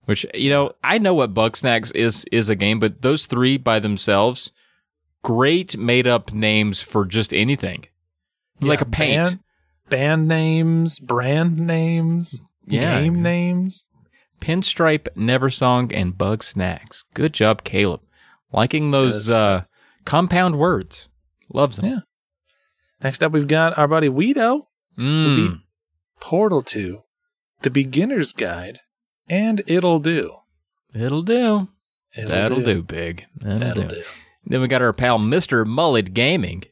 Which you know, I know what Bug Snacks is is a game, but those three by themselves, great made up names for just anything, like a paint. Band, band names, brand names, Yeah, game exa- names. Pinstripe, Never Song, and Bug Snacks. Good job, Caleb. Liking those uh, compound words. Loves them. Yeah. Next up, we've got our buddy Weedo, Mm. Portal 2, The Beginner's Guide, and It'll Do. It'll do. It'll That'll do, big. That'll, That'll do. do. Then we got our pal Mr. Mullet Gaming,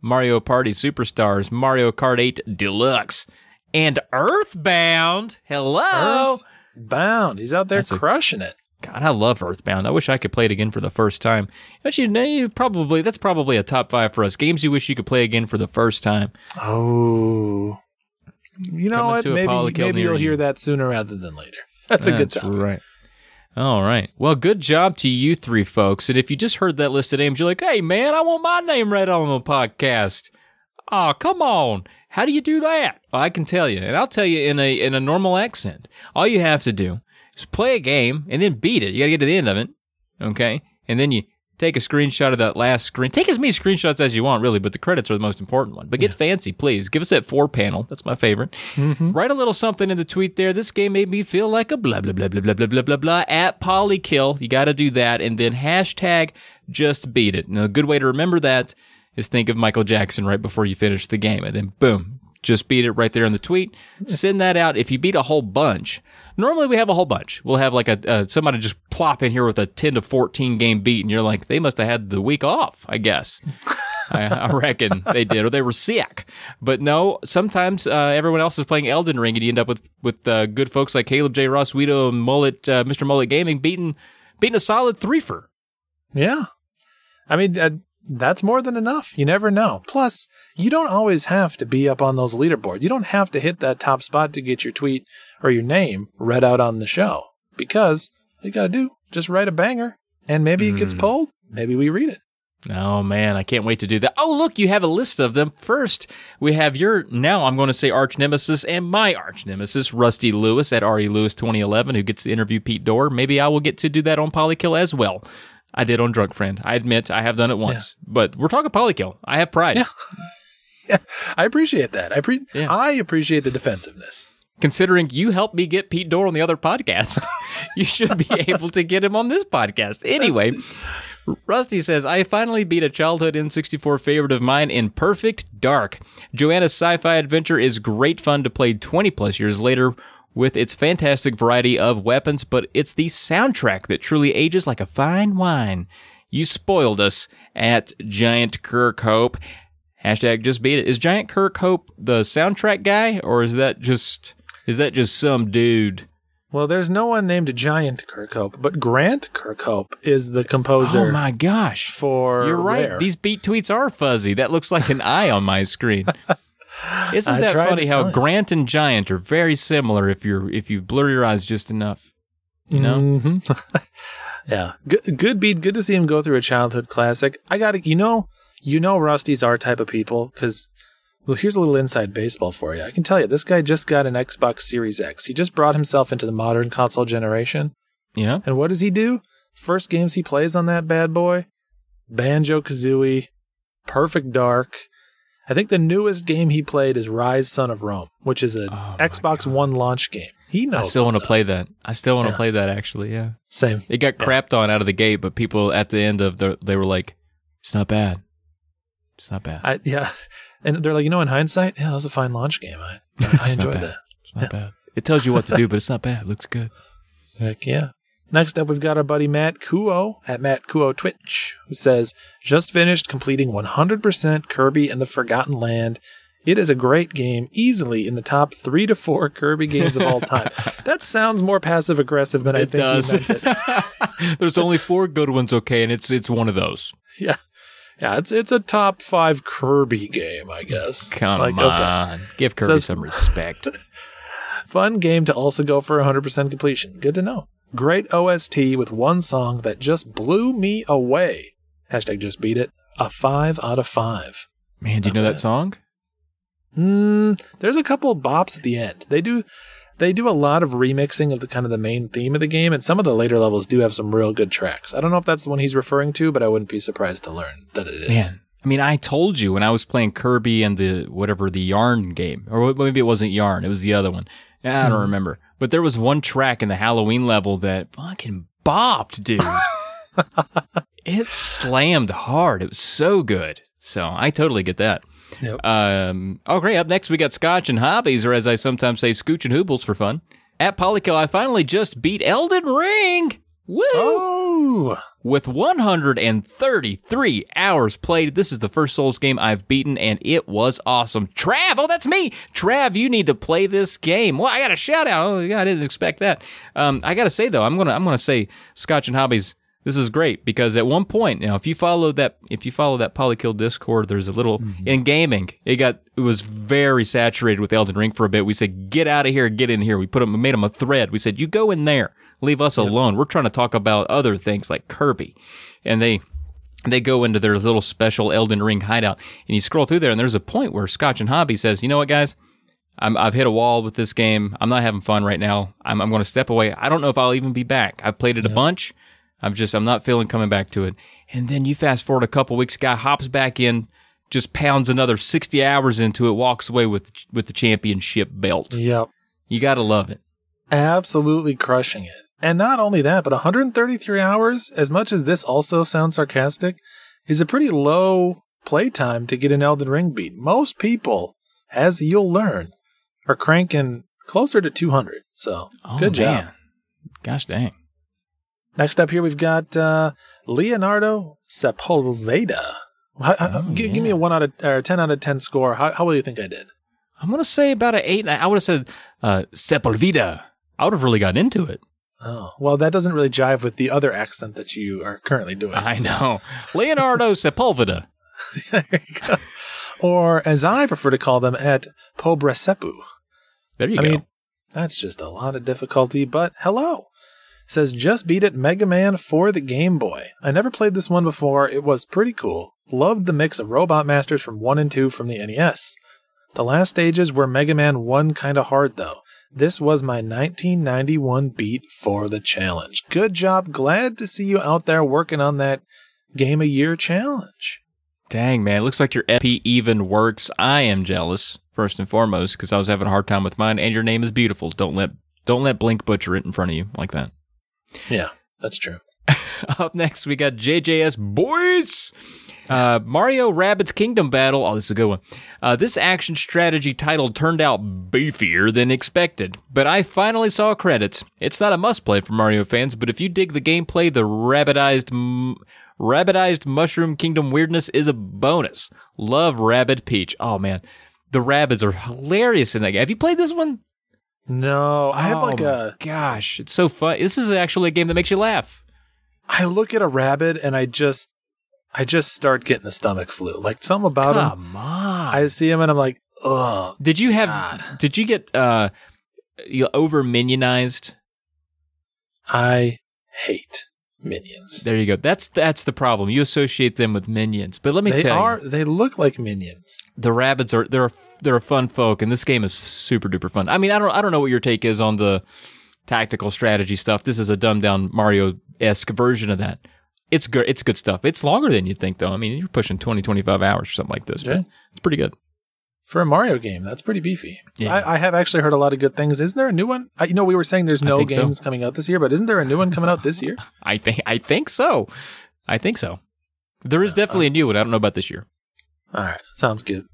Mario Party Superstars, Mario Kart 8 Deluxe, and Earthbound. Hello. Earthbound. He's out there That's a- crushing it. God, I love Earthbound. I wish I could play it again for the first time. Actually, you probably that's probably a top five for us. Games you wish you could play again for the first time. Oh. You know what? Maybe, maybe you'll you. hear that sooner rather than later. (laughs) That's a good That's topic. right. All right. Well, good job to you three folks. And if you just heard that list of names, you're like, hey, man, I want my name read on the podcast. Oh, come on. How do you do that? Well, I can tell you, and I'll tell you in a in a normal accent. All you have to do is play a game and then beat it. You got to get to the end of it, okay? And then you take a screenshot of that last screen. Take as many screenshots as you want, really, but the credits are the most important one. But get fancy, please. Give us that four panel. That's my favorite. Write a little something in the tweet there. This game made me feel like a blah blah blah blah blah blah blah blah blah at Polykill. You got to do that, and then hashtag just beat it. Now, a good way to remember that is think of Michael Jackson right before you finish the game, and then boom, just beat it right there in the tweet. Send that out. If you beat a whole bunch, normally we have a whole bunch. We'll have like a uh, somebody just plop in here with a ten to fourteen game beat, and you're like, they must have had the week off, I guess. (laughs) I, I reckon they did, or they were sick. But no, sometimes uh, everyone else is playing Elden Ring, and you end up with with uh, good folks like Caleb J. Ross, Guido, and Mullet, uh, Mr. Mullet Gaming beating beating a solid threefer. Yeah. I mean, uh, that's more than enough. You never know. Plus, you don't always have to be up on those leaderboards. You don't have to hit that top spot to get your tweet or your name read out on the show because you got to do just write a banger and maybe it gets hmm. pulled. Maybe we read it. Oh man, I can't wait to do that. Oh look, you have a list of them. First, we have your now I'm going to say arch nemesis and my arch nemesis, Rusty Lewis at RE Lewis 2011, who gets to interview Pete Dorr. Maybe I will get to do that on Polykill as well. I did on Drunk Friend. I admit I have done it once, but we're talking Polykill. I have pride. (laughs) Yeah, I appreciate that. I pre- Yeah. I appreciate the defensiveness. Considering you helped me get Pete Dorr on the other podcast, (laughs) you should be able to get him on this podcast. Anyway, Rusty says, I finally beat a childhood N64 favorite of mine in Perfect Dark. Joanna's sci fi adventure is great fun to play 20 plus years later with its fantastic variety of weapons, but it's the soundtrack that truly ages like a fine wine. You spoiled us at Giant Kirkhope. Hashtag just beat it. Is Giant Kirkhope the soundtrack guy, or is that just is that just some dude? Well, there's no one named Giant Kirkhope, but Grant Kirkhope is the composer Oh my gosh! for You're right. Rare. These beat tweets are fuzzy. That looks like an eye on my screen. (laughs) Isn't I that funny how tell. Grant and Giant are very similar if you're if you blur your eyes just enough? You know? Mhm. (laughs) yeah. Good, good beat. Good to see him go through a childhood classic. I got to, you know, you know, Rusty's our type of people because, well, here's a little inside baseball for you. I can tell you, this guy just got an Xbox Series X. He just brought himself into the modern console generation. Yeah. And what does he do? First games he plays on that bad boy Banjo Kazooie, Perfect Dark. I think the newest game he played is Ryse Son of Rome, which is an Oh Xbox One launch game. He knows. I still want to play that. I still want to Yeah. play that actually. Yeah. Same. It got crapped on out of the gate, but people at the end of the they were like, "It's not bad. It's not bad. I yeah, (laughs) and they're like, you know, in hindsight, yeah, that was a fine launch game. I I (laughs) enjoyed that. It's not bad. It tells you what to (laughs) do, but it's not bad. It looks good." Heck yeah. Next up, we've got our buddy Matt Kuo at Matt Kuo Twitch, who says, just finished completing 100% Kirby and the Forgotten Land. It is a great game, easily in the top three to four Kirby games of all time. (laughs) that sounds more passive aggressive than I It think does. he meant it. (laughs) There's only four good ones, okay, and it's it's one of those. Yeah. Yeah, it's it's a top five Kirby game, I guess. Come Like, okay. on, give Kirby Says- some respect. (laughs) Fun game to also go for 100% completion. Good to know. Great OST with one song that just blew me away. Hashtag just beat it. A five out of five. Man, do you know that song? Mm, there's a couple bops at the end. They do they do a lot of remixing of the kind of the main theme of the game, and some of the later levels do have some real good tracks. I don't know if that's the one he's referring to, but I wouldn't be surprised to learn that it is. Man, I mean, I told you when I was playing Kirby and the whatever the Yarn game, or maybe it wasn't Yarn, it was the other one. I don't remember. But there was one track in the Halloween level that fucking bopped, dude. (laughs) it slammed hard. It was so good. So I totally get that. Yep. Um, oh, great. Up next, we got Scotch and Hobbies, or as I sometimes say, Scooch and Hoobles for fun. At Polykill, I finally just beat Elden Ring. Woo! Oh, With 133 hours played, this is the first Souls game I've beaten, and it was awesome. Trav, oh, that's me. Trav, you need to play this game. Well, I got a shout out. Oh, yeah, I didn't expect that. Um, I got to say though, I'm gonna I'm gonna say Scotch and Hobbies. This is great because at one point, now, if you follow that if you follow that Polykill Discord, there's a little in gaming. It got it was very saturated with Elden Ring for a bit. We said, get out of here, get in here. We put them, we made them a thread. We said, you go in there, leave us alone. We're trying to talk about other things like Kirby, and they they go into their little special Elden Ring hideout, and you scroll through there, and there's a point where Scotch and Hobby says, you know what, guys. I'm, I've hit a wall with this game. I'm not having fun right now. I'm, I'm going to step away. I don't know if I'll even be back. I've played it a bunch. I'm just, I'm not feeling coming back to it. And then you fast forward a couple weeks, guy hops back in, just pounds another 60 hours into it, walks away with, with the championship belt. yep. You got to love it. Absolutely crushing it. And not only that, but 133 hours, as much as this also sounds sarcastic, is a pretty low playtime to get an Elden Ring beat. Most people, as you'll learn, are cranking closer to 200. So, Oh, good job. man. Gosh dang. Next up here, we've got uh, Leonardo Sepulveda. How- how- Oh, gi- Give me a one out of or ten out of ten score. How, how do you think I did? I'm going to say about an eight. I would have said, uh, Sepulveda. I would have really gotten into it. Oh, well, that doesn't really jive with the other accent that you are currently doing. I so- know. Leonardo (laughs) Sepulveda. there you go. Or as I prefer to call them, at Pobresepu. There you I go. mean, that's just a lot of difficulty, but hello. Says just beat it Mega Man for the Game Boy. I never played this one before. It was pretty cool. Loved the mix of Robot Masters from 1 and 2 from the NES. The last stages were Mega Man 1 kinda hard though. This was my 1991 beat for the challenge. Good job. Glad to see you out there working on that Game of Year challenge. Dang, man. Looks like your EP even works. I am jealous, first and foremost, because I was having a hard time with mine, and your name is beautiful. Don't let don't let Blink butcher it in front of you like that. Yeah, that's true. (laughs) Up next, we got JJS Boys. Uh, Mario Rabbids Kingdom Battle. Oh, this is a good one. Uh, this action strategy title turned out beefier than expected, but I finally saw credits. It's not a must play for Mario fans, but if you dig the gameplay, the rabbitized, m- rabbitized Mushroom Kingdom weirdness is a bonus. Love Rabbid Peach. Oh man, the rabbits are hilarious in that game. Have you played this one? No, I have Oh, like a. gosh, it's so fun. This is actually a game that makes you laugh. I look at a rabbit and I just, I just start getting the stomach flu. Like something about him. Come on. I see him and I'm like, ugh. Did you have? God. Did you get uh, you over minionized? I hate minions. There you go. That's that's the problem. You associate them with minions, but let me They tell are. you, They look like minions. the rabbits are they're a, they're a fun folk, and this game is super duper fun. I mean, I don't I don't know what your take is on the tactical strategy stuff. This is a dumbed down Mario esque version of that. It's good. It's good stuff. It's longer than you'd think, though. I mean, you're pushing 20, 25 hours or something like this, Yeah. but it's pretty good. For a Mario game, that's pretty beefy. Yeah. I, I have actually heard a lot of good things. Isn't there a new one? I, you know, we were saying there's no think so. games coming out this year, but isn't there a new one coming out this year? (laughs) I think I think so. I think so. There is definitely uh, a new one. I don't know about this year. All right, sounds good.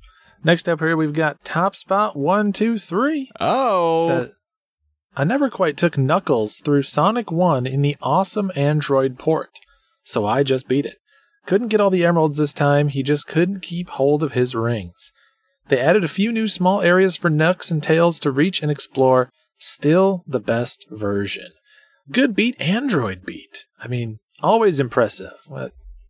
Next up here, we've got Top Spot one two three. Oh, Sa- I never quite took Knuckles through Sonic 1 in the awesome Android port, so I just beat it. Couldn't get all the emeralds this time, he just couldn't keep hold of his rings. They added a few new small areas for Knucks and Tails to reach and explore. Still the best version. Good beat, Android beat. I mean, always impressive.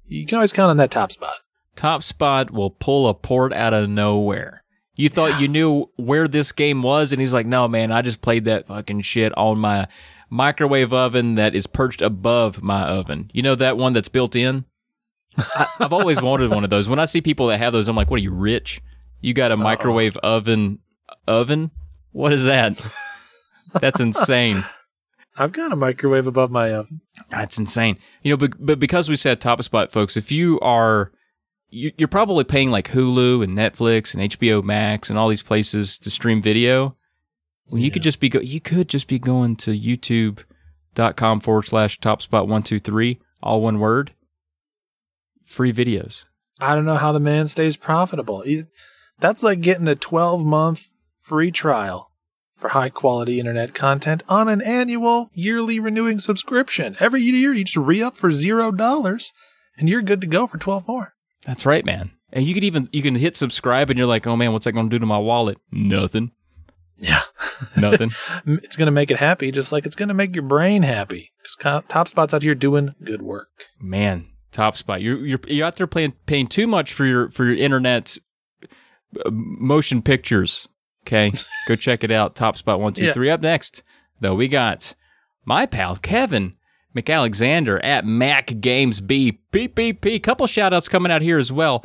You can always count on that top spot. Top Spot will pull a port out of nowhere. You thought you knew where this game was, and he's like, "No, man, I just played that fucking shit on my microwave oven that is perched above my oven. You know that one that's built in. I, I've always (laughs) wanted one of those. When I see people that have those, I'm like, "What are you rich? You got a microwave oven? Oven? What is that? (laughs) That's insane." I've got a microwave above my oven. That's insane. You know, but, but because we said top spot, folks, if you are, you, you're probably paying like Hulu and Netflix and HBO Max and all these places to stream video. You could just be go, you could just be going to YouTube.com forward slash top spot one two three, all one word. Free videos. I don't know how the man stays profitable. That's like getting a 12 month free trial for high quality internet content on an annual, yearly renewing subscription. Every year you just re up for zero dollars and you're good to go for 12 more. That's right, man. And you could even you can hit subscribe and you're like, oh man, what's that going to do to my wallet? Nothing. Yeah. (laughs) Nothing. It's going to make it happy just like it's going to make your brain happy. 'Cause co- Top Spot's out here doing good work. man, top spot. You're you're you're out there playing paying too much for your for your internet uh, motion pictures. Okay, (laughs) go check it out. Top spot one two three. Yeah. Up next, though, we got my pal Kevin McAlexander at Mac Games B PPP. Couple shout outs coming out here as well.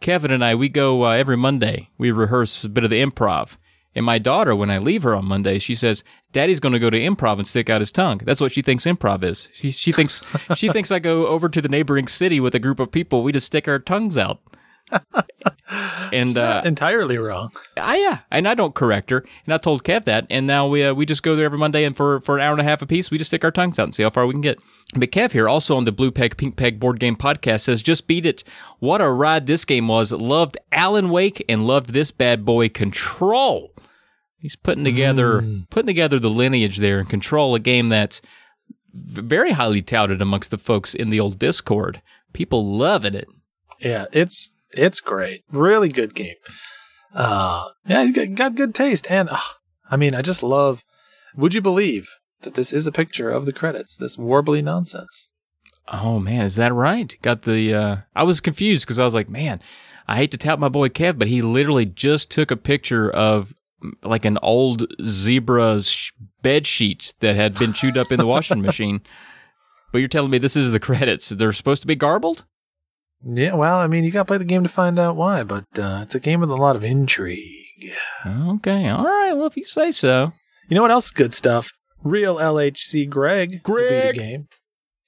Kevin and I, we go uh, every Monday. We rehearse a bit of the improv. And my daughter, when I leave her on Monday, she says, "Daddy's going to go to improv and stick out his tongue." That's what she thinks improv is. She she thinks she thinks I go over to the neighboring city with a group of people. We just stick our tongues out. And uh, Entirely wrong. I, yeah, and I don't correct her. And I told Kev that, and now we uh, we just go there every Monday, and for for an hour and a half a piece, we just stick our tongues out and see how far we can get. But Kev here, also on the Blue Peg Pink Peg board game podcast, says just beat it. What a ride this game was. Loved Alan Wake and loved this bad boy Control. He's putting together putting together the lineage there and Control, a game that's very highly touted amongst the folks in the old Discord. People loving it. Yeah, it's it's great. Really good game. Uh, yeah, he's got, good taste, and uh, I mean, I just love. Would you believe that this is a picture of the credits? This warbly nonsense. Oh man, is that right? Got the uh I was confused because I was like, man, I hate to tout my boy Kev, but he literally just took a picture of like an old zebra sh- bed sheet that had been chewed up in the washing (laughs) machine. But you're telling me this is the credits. They're supposed to be garbled? Yeah, well, I mean, you got to play the game to find out why, but uh, it's a game with a lot of intrigue. Okay. All right. Well, if you say so. You know what else? is Good stuff. Real LHC Greg, the Greg. game,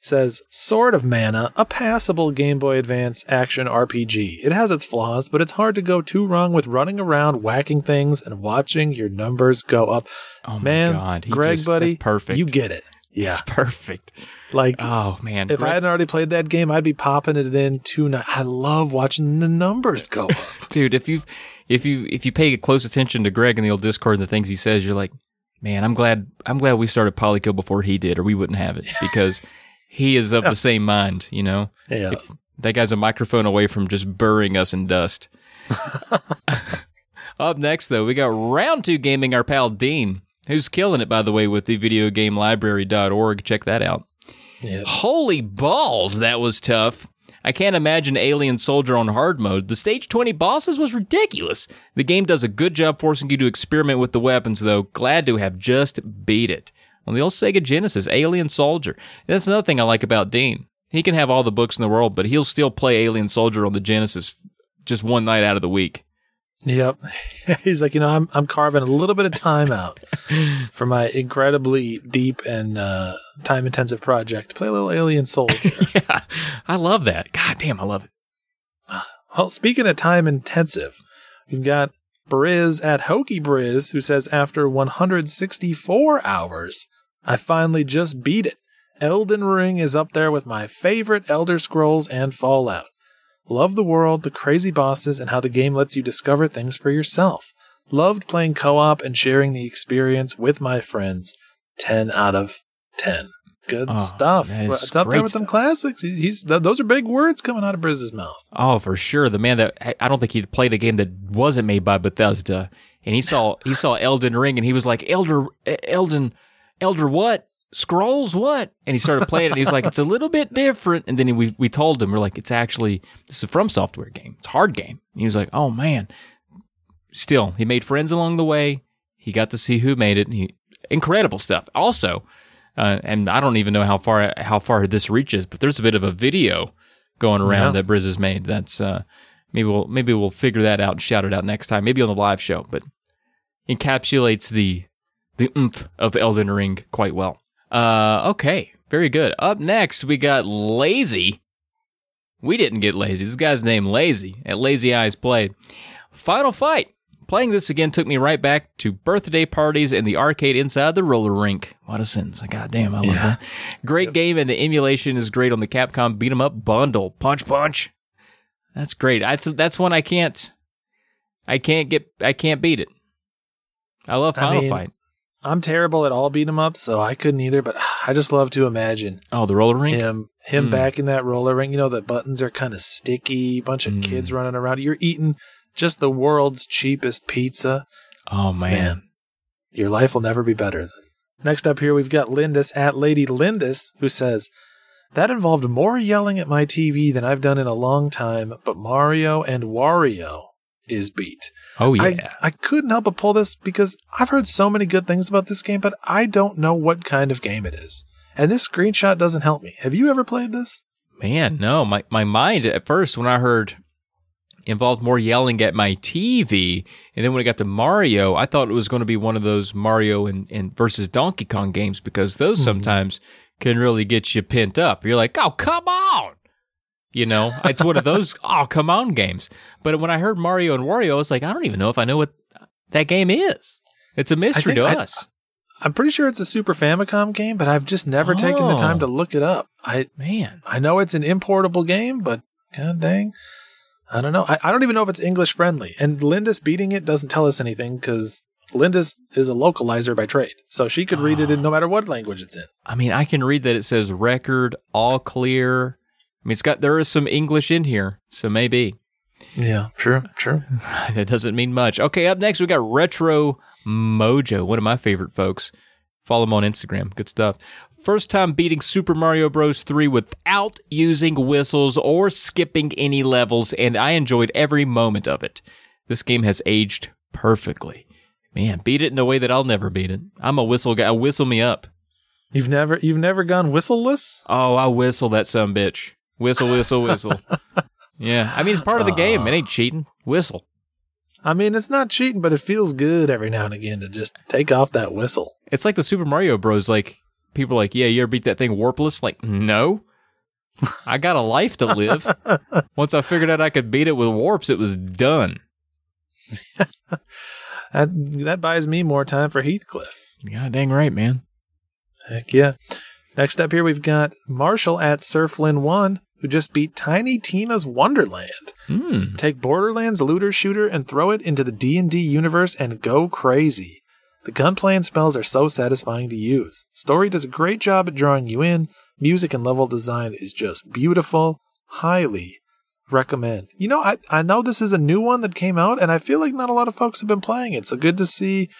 says Sword of Mana, a passable Game Boy Advance action RPG. It has its flaws, but it's hard to go too wrong with running around, whacking things, and watching your numbers go up. Oh my Man, god. Greg, just- buddy, perfect. You get it. Yeah, It's perfect. Like Oh man. if I hadn't already played that game, I'd be popping it in tonight. I love watching the numbers go up. (laughs) dude if you if you if you pay close attention to greg in the old discord and the things he says you're like man i'm glad i'm glad we started polykill before he did or we wouldn't have it because (laughs) he is of the same mind you know Yeah. if that guy's a microphone away from just burying us in dust (laughs) up next though we got round two gaming our pal dean who's killing it by the way with the videogamelibrary.org check that out yeah. Holy balls, that was tough. I can't imagine Alien Soldier on hard mode. The stage 20 bosses was ridiculous. The game does a good job forcing you to experiment with the weapons, though. Glad to have just beat it. on the old Sega Genesis, Alien Soldier. That's another thing I like about Dean. He can have all the books in the world, but he'll still play Alien Soldier on the Genesis just one night out of the week. Yep. (laughs) He's like, you know, I'm I'm carving a little bit of time out (laughs) for my incredibly deep and uh, time intensive project. Play a little Alien Soldier. (laughs) yeah, I love that. God damn, I love it. Well, speaking of time intensive, we've got Briz at Hokey Briz who says after 164 hours, I finally just beat it. Elden Ring is up there with my favorite Elder Scrolls and Fallout. Love the world, the crazy bosses, and how the game lets you discover things for yourself. Loved playing co op and sharing the experience with my friends. 10 out of 10. Good Oh, stuff. It's up there with some classics. He- He's th- those are big words coming out of Briz's mouth. Oh, for sure. The man that I- don't think he'd played a game that wasn't made by Bethesda, and he saw he saw Elden Ring, and he was like, "Elder, Elden, Elder, what? Scrolls, what?" And he started playing it. and He's like, "It's a little bit different." And then we we told him we're like, "It's actually this is a From Software game. It's a hard game." And he was like, "Oh man." Still, he made friends along the way. He got to see who made it. And he incredible stuff. Also, uh, and I don't even know how far how far this reaches, but there's a bit of a video going around Yeah. that Briz has made. That's uh, maybe we'll maybe we'll figure that out and shout it out next time, maybe on the live show. But encapsulates the the oomph of Elden Ring quite well. Uh, okay, very good. Up next, we got Lazy. We didn't get lazy. This guy's name Lazy at Lazy Eyes Play. Final Fight. Playing this again took me right back to birthday parties in the arcade inside the roller rink. What a sentence. God damn, I love Yeah. that. Great game, and the emulation is great on the Capcom Beat 'em Up bundle. Punch Punch. That's great. That's that's one I can't I can't get I can't beat it. I love I Final mean, Fight. I'm terrible at all beat 'em up, so I couldn't either. But I just love to imagine Oh, the roller rink. him him Mm. back in that roller rink. You know, the buttons are kind of sticky. Bunch of Mm. kids running around. You're eating just the world's cheapest pizza. Oh man. Man, your life will never be better. Next up here, we've got Lindis at Lady Lindis, who says, That involved more yelling at my TV than I've done in a long time, but Mario and Wario is beat. Oh yeah. I, I couldn't help but pull this because I've heard so many good things about this game, but I don't know what kind of game it is. And this screenshot doesn't help me. Have you ever played this? Man, no. My my mind at first when I heard involved more yelling at my TV, and then when it got to Mario, I thought it was going to be one of those Mario and, and versus Donkey Kong games because those mm-hmm. sometimes can really get you pent up. You're like, oh come on, you know, it's one of those (laughs) oh come on games. But when I heard Mario and Wario, I was like, I don't even know if I know what that game is. It's a mystery to I- us, I'm pretty sure it's a Super Famicom game, but I've just never taken the time Oh. to look it up. I man. I know it's an importable game, but god dang. I don't know. I, I don't even know if it's English friendly. And Lindis beating it doesn't tell us anything because Lindis is a localizer by trade. So she could read it in no ah. matter what language it's in. I mean, I can read that it says record all clear. I mean, it's got there is some English in here, so maybe Yeah, true, true. (sighs) that doesn't mean much. Okay, up next we got Retro Mojo, one of my favorite folks. Follow him on Instagram. Good stuff. First time beating Super Mario Bros. 3 without using whistles or skipping any levels, and I enjoyed every moment of it. This game has aged perfectly. Man, beat it in a way that I'll never beat it. I'm a whistle guy. Whistle me up. You've never you've never gone whistleless? Oh, I whistle that some bitch. Whistle, whistle, whistle. (laughs) yeah, I mean it's part of the game. It ain't cheating. Whistle. I mean, it's not cheating, but it feels good every now and again to just take off that whistle. It's like the Super Mario Bros. Like people are like, yeah, you ever beat that thing warpless? Like, no. I got a life to live. (laughs) Once I figured out I could beat it with warps, it was done. (laughs) That that buys me more time for Heathcliff. Yeah, dang right, man. Heck yeah. Next up here we've got Marshall at Surflin1, who just beat Tiny Tina's Wonderland. Hmm. Take Borderlands looter shooter and throw it into the D&D universe and go crazy. The gunplay and spells are so satisfying to use. Story does a great job at drawing you in. Music and level design is just beautiful. Highly recommend. You know, I, I know this is a new one that came out, and I feel like not a lot of folks have been playing it. So good to see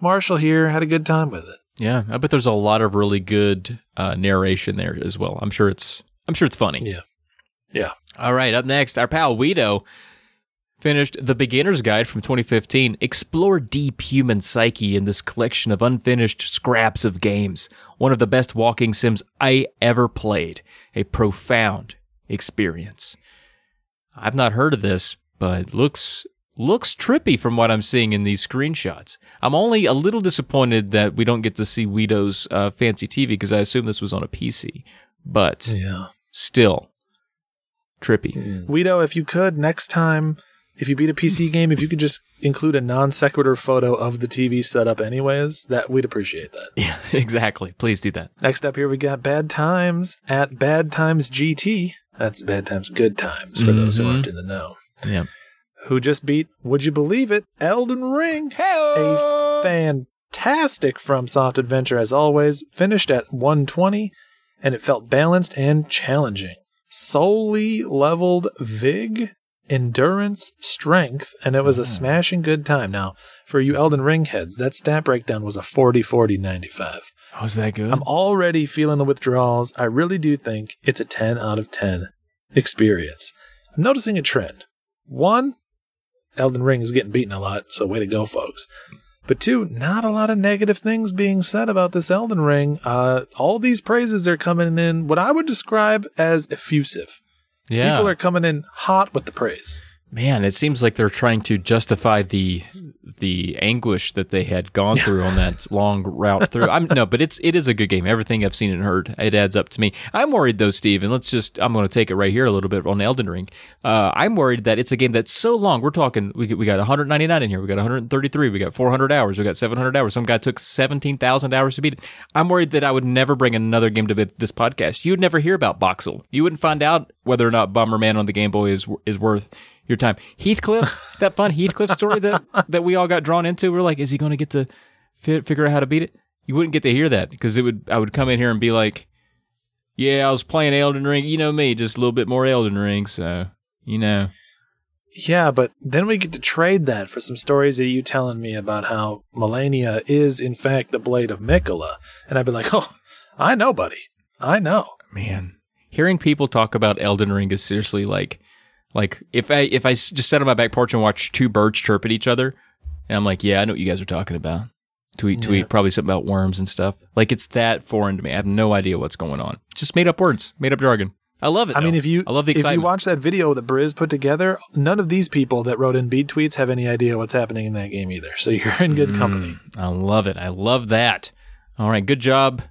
Marshall here had a good time with it. Yeah, I bet there's a lot of really good uh, narration there as well. I'm sure it's I'm sure it's funny. Yeah. Yeah. All right, up next, our pal Guido, finished The Beginner's Guide from 2015. Explore deep human psyche in this collection of unfinished scraps of games. One of the best walking sims I ever played. A profound experience. I've not heard of this, but looks looks trippy from what I'm seeing in these screenshots. I'm only a little disappointed that we don't get to see Wido's uh, fancy TV because I assume this was on a PC. But Yeah. still, trippy. Wido, if you could next time, if you beat a PC game, if you could just include a non sequitur photo of the TV setup, anyways, that we'd appreciate that. (laughs) Yeah, exactly. Please do that. Next up here, we got Bad Times at Bad Times GT. That's Bad Times Good Times for those who mm-hmm. aren't in the know. Yeah. Who just beat, would you believe it, Elden Ring? A fantastic FromSoft adventure as always, finished at 120, and it felt balanced and challenging. Solely leveled Vig, endurance, strength, and it was a smashing good time. Now, for you Elden Ring heads, that stat breakdown was a 40 40 95. Oh, is that good? I'm already feeling the withdrawals. I really do think it's a 10 out of 10 experience. I'm noticing a trend. One, Elden Ring is getting beaten a lot, so way to go, folks. But two, not a lot of negative things being said about this Elden Ring. Uh, all these praises are coming in what I would describe as effusive. Yeah. People are coming in hot with the praise. Man, it seems like they're trying to justify the the anguish that they had gone through on that (laughs) long route through. I'm no, but it's it is a good game. Everything I've seen and heard, it adds up to me. I'm worried though, Steve, and let's just I'm going to take it right here a little bit on Elden Ring. Uh, I'm worried that it's a game that's so long. We're talking we we got 199 in here, we got 133, we got 400 hours, we got 700 hours. Some guy took 17,000 hours to beat it. I'm worried that I would never bring another game to this podcast. You'd never hear about Boxxle. You wouldn't find out whether or not Bomberman on the Game Boy is is worth your time. Heathcliff, (laughs) that fun Heathcliff story that that we all got drawn into. We're like, is he going to get to fi- figure out how to beat it? You wouldn't get to hear that because it would. I would come in here and be like, yeah, I was playing Elden Ring. You know me, just a little bit more Elden Ring. So you know, Yeah, but then we get to trade that for some stories of you telling me about how Malenia is, in fact, the blade of Miquella. And I'd be like, (laughs) oh, I know, buddy. I know. man, hearing people talk about Elden Ring is seriously like, like if I if I just sat on my back porch and watched two birds chirp at each other, and I'm like, yeah, I know what you guys are talking about. Tweet, tweet, probably something about worms and stuff. Like it's that foreign to me. I have no idea what's going on. Just made up words, made up jargon. I love it. I mean, if you I love the if you watch that video that Briz put together, none of these people that wrote in beat tweets have any idea what's happening in that game either. So you're in Mm. good company. I love it. I love that. All right, good job.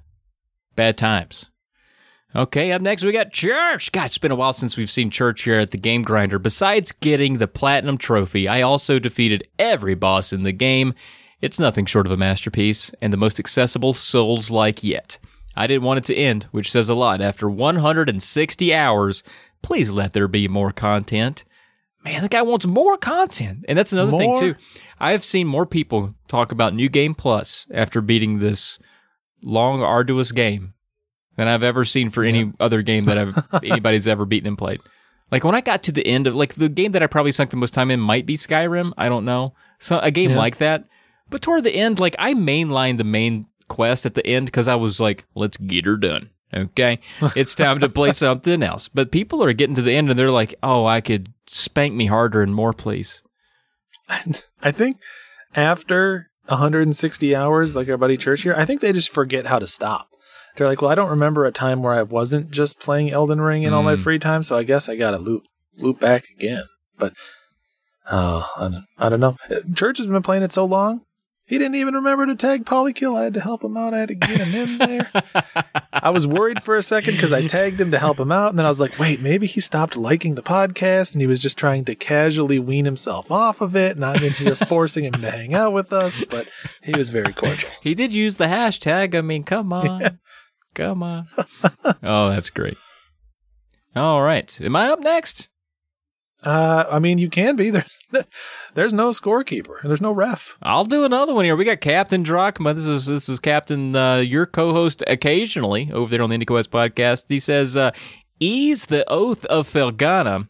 Bad times. Okay, up next we got Church. God, it's been a while since we've seen Church here at the Game Grinder. Besides getting the Platinum Trophy, I also defeated every boss in the game. It's nothing short of a masterpiece and the most accessible Souls like yet. I didn't want it to end, which says a lot. After 160 hours, please let there be more content. Man, the guy wants more content. And that's another thing, too. I've seen more people talk about New Game Plus after beating this long, arduous game than I've ever seen for any other game that I've (laughs) anybody's ever beaten and played. Like when I got to the end of like the game that I probably sunk the most time in might be Skyrim. I don't know. So a game Yeah. like that. But toward the end, like I mainlined the main quest at the end because I was like, let's get her done. Okay. (laughs) It's time to play something else. But people are getting to the end and they're like, oh, I could spank me harder and more, please. (laughs) I think after 160 hours, like our buddy Church here, I think they just forget how to stop. They're like, well, I don't remember a time where I wasn't just playing Elden Ring in all my mm. free time, so I guess I gotta loop loop back again. But oh, I don't, I don't know. Church has been playing it so long, he didn't even remember to tag Polykill. I had to help him out. I had to get him in there. (laughs) I was worried for a second because I tagged him to help him out, and then I was like, wait, maybe he stopped liking the podcast and he was just trying to casually wean himself off of it, and I'm in here forcing him to hang out with us. But he was very cordial. (laughs) He did use the hashtag. I mean, come (laughs) on. Come on. oh, that's great. All right. Am I up next? Uh, I mean, you can be (laughs) there's there's no scorekeeper, there's no ref. I'll do another one here. We got Captain Drachma. This is this is Captain, uh, your co-host occasionally over there on the IndyQuest podcast. He says, uh, "Ys the oath of Felghana,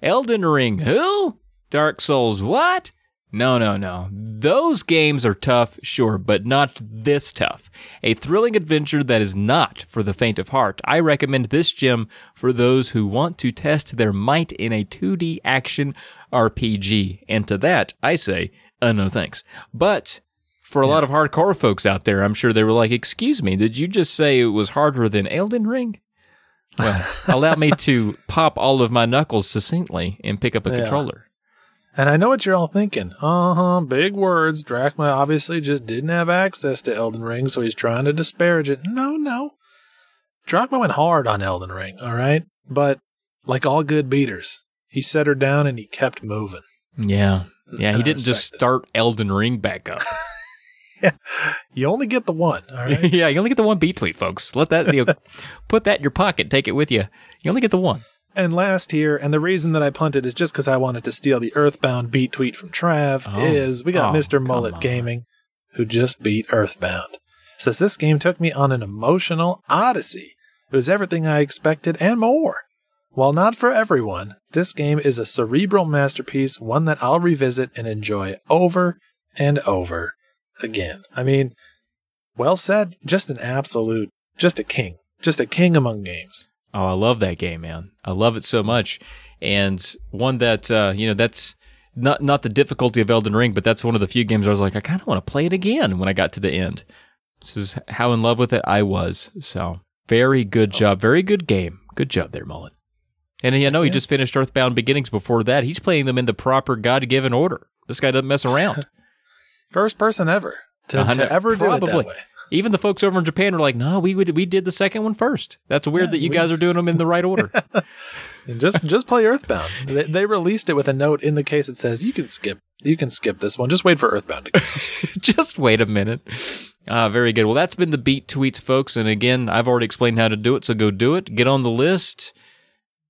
Elden Ring. Who? Dark Souls. What? No, no, no. Those games are tough, sure, but not this tough. A thrilling adventure that is not for the faint of heart. I recommend this gem for those who want to test their might in a 2D action RPG. And to that, I say, uh, no thanks. But for a lot of hardcore folks out there, I'm sure they were like, excuse me, did you just say it was harder than Elden Ring? Well, (laughs) allow me to pop all of my knuckles succinctly and pick up a Yeah. controller. And I know what you're all thinking. Uh huh, big words. Drachma obviously just didn't have access to Elden Ring, so he's trying to disparage it. No, no. Drachma went hard on Elden Ring, all right? But like all good beaters, he set her down and he kept moving. Yeah. Yeah, And he I didn't just start Elden Ring back up. (laughs) (laughs) yeah. You only get the one, all right? (laughs) yeah, you only get the one beat tweet, folks. Let that you know, put that in your pocket, take it with you. You only get the one. And last here, and the reason that I punted is just because I wanted to steal the Earthbound beat tweet from Trav, Oh. is we got Oh, Mr. Mullet on. Gaming, who just beat Earthbound. Says this game took me on an emotional odyssey. It was everything I expected and more. While not for everyone, this game is a cerebral masterpiece, one that I'll revisit and enjoy over and over again. I mean, well said. Just an absolute, just a king. Just a king among games. Oh, I love that game, man. I love it so much. And one that uh, you know, that's not not the difficulty of Elden Ring, but that's one of the few games I was like, I kind of want to play it again when I got to the end. This is how in love with it I was. So very good job, very good game. Good job there, Mullen. And I know he just finished Earthbound Beginnings before that. He's playing them in the proper God given order. This guy doesn't mess around. (laughs) First person ever to, to ever do it that way. Even the folks over in Japan were like, "No, we would, we did the second one first. That's weird Yeah, that you we- guys are doing them in the right order." (laughs) Just just play Earthbound. They, they released it with a note in the case that says you can skip you can skip this one. Just wait for Earthbound. (laughs) Just wait a minute. Ah, very good. Well, that's been the beat tweets, folks. And again, I've already explained how to do it, so go do it. Get on the list.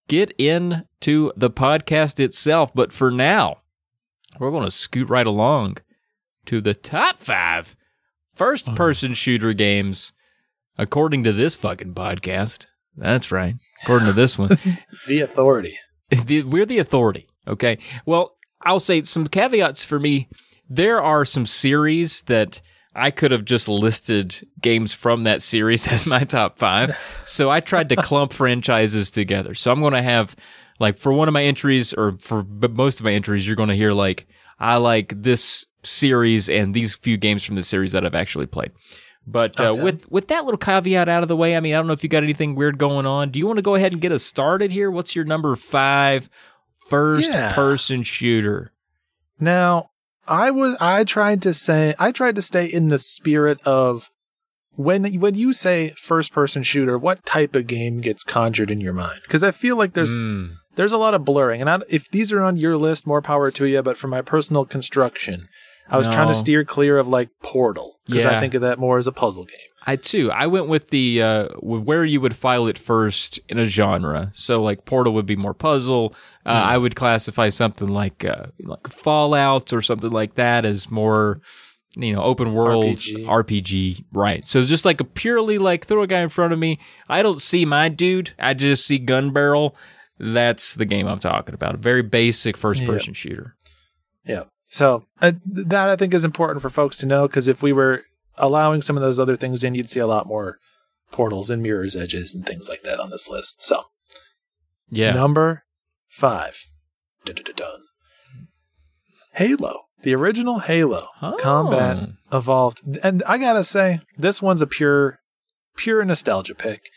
Get into the podcast itself. But for now, we're going to scoot right along to the top five first uh-huh. person shooter games, according to this fucking podcast. That's right. According to this one. (laughs) the authority. (laughs) the, we're the authority. Okay. Well, I'll say some caveats for me. There are some series that I could have just listed games from that series (laughs) as my top five. So I tried to clump franchises together. So I'm going to have like for one of my entries or for most of my entries, you're going to hear like, I like this series and these few games from the series that I've actually played. But uh, Okay. with with that little caveat out of the way, I mean, I don't know if you got anything weird going on. Do you want to go ahead and get us started here? What's your number five first Yeah. person shooter? Now, I was I tried to say I tried to stay in the spirit of when when you say first person shooter, what type of game gets conjured in your mind? Because I feel like there's Mm. there's a lot of blurring, and I, if these are on your list, more power to you. But for my personal construction, I was trying to steer clear of like Portal because Yeah. I think of that more as a puzzle game. I too. I went with the uh, where you would file it first in a genre. So like Portal would be more puzzle. Uh, Hmm. I would classify something like uh, like Fallout or something like that as more you know open world RPG. RPG. Right. So just like a purely like throw a guy in front of me. I don't see my dude. I just see gun barrel. That's the game I'm talking about. A very basic first person shooter. Yeah. So uh, that I think is important for folks to know because if we were allowing some of those other things in, you'd see a lot more portals and mirrors edges and things like that on this list. So Yeah. number five, Dun-dun-dun-dun. Halo, the original Halo Oh. combat evolved, and I gotta say this one's a pure, pure nostalgia pick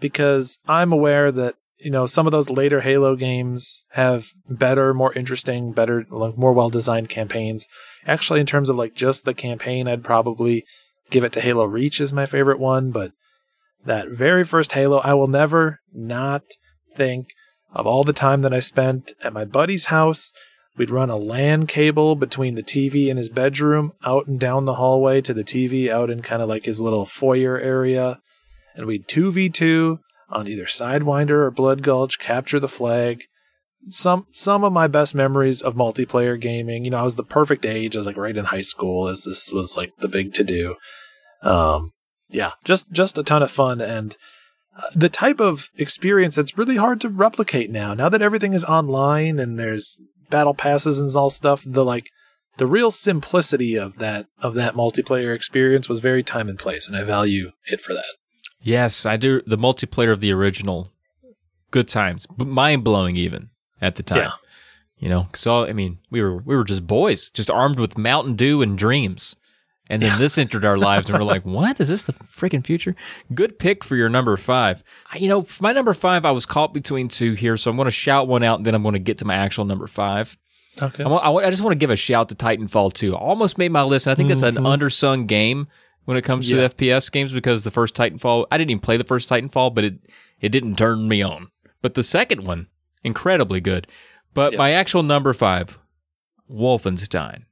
because I'm aware that you know some of those later Halo games have better, more interesting, better, like, more well designed campaigns. Actually, in terms of like just the campaign, I'd probably give it to Halo Reach as my favorite one. But that very first Halo, I will never not think of all the time that I spent at my buddy's house. We'd run a LAN cable between the TV in his bedroom, out and down the hallway to the TV, out in kind of like his little foyer area. And we'd 2v2 on either Sidewinder or Blood Gulch, capture the flag. Some some of my best memories of multiplayer gaming. You know, I was the perfect age. I was like right in high school as this was like the big to do. Um, yeah, just just a ton of fun and uh, the type of experience that's really hard to replicate now. Now that everything is online and there's battle passes and all stuff, the like the real simplicity of that of that multiplayer experience was very time and place, and I value it for that. Yes, I do. The multiplayer of the original, good times, but mind blowing even at the time. Yeah. You know, so I mean, we were we were just boys, just armed with Mountain Dew and dreams. And then this entered our lives, and we're like, (laughs) "What is this? The freaking future?" Good pick for your number five. I- You know, for my number five, I was caught between two here, so I'm going to shout one out, and then I'm going to get to my actual number five. Okay. I, I I just want to give a shout to Titanfall 2. Almost made my list. And I think that's an Mm-hmm. undersung game when it comes to Yeah. the FPS games because the first Titanfall, I didn't even play the first Titanfall, but it, it didn't turn me on. But the second one, incredibly good. But Yeah. my actual number five, Wolfenstein.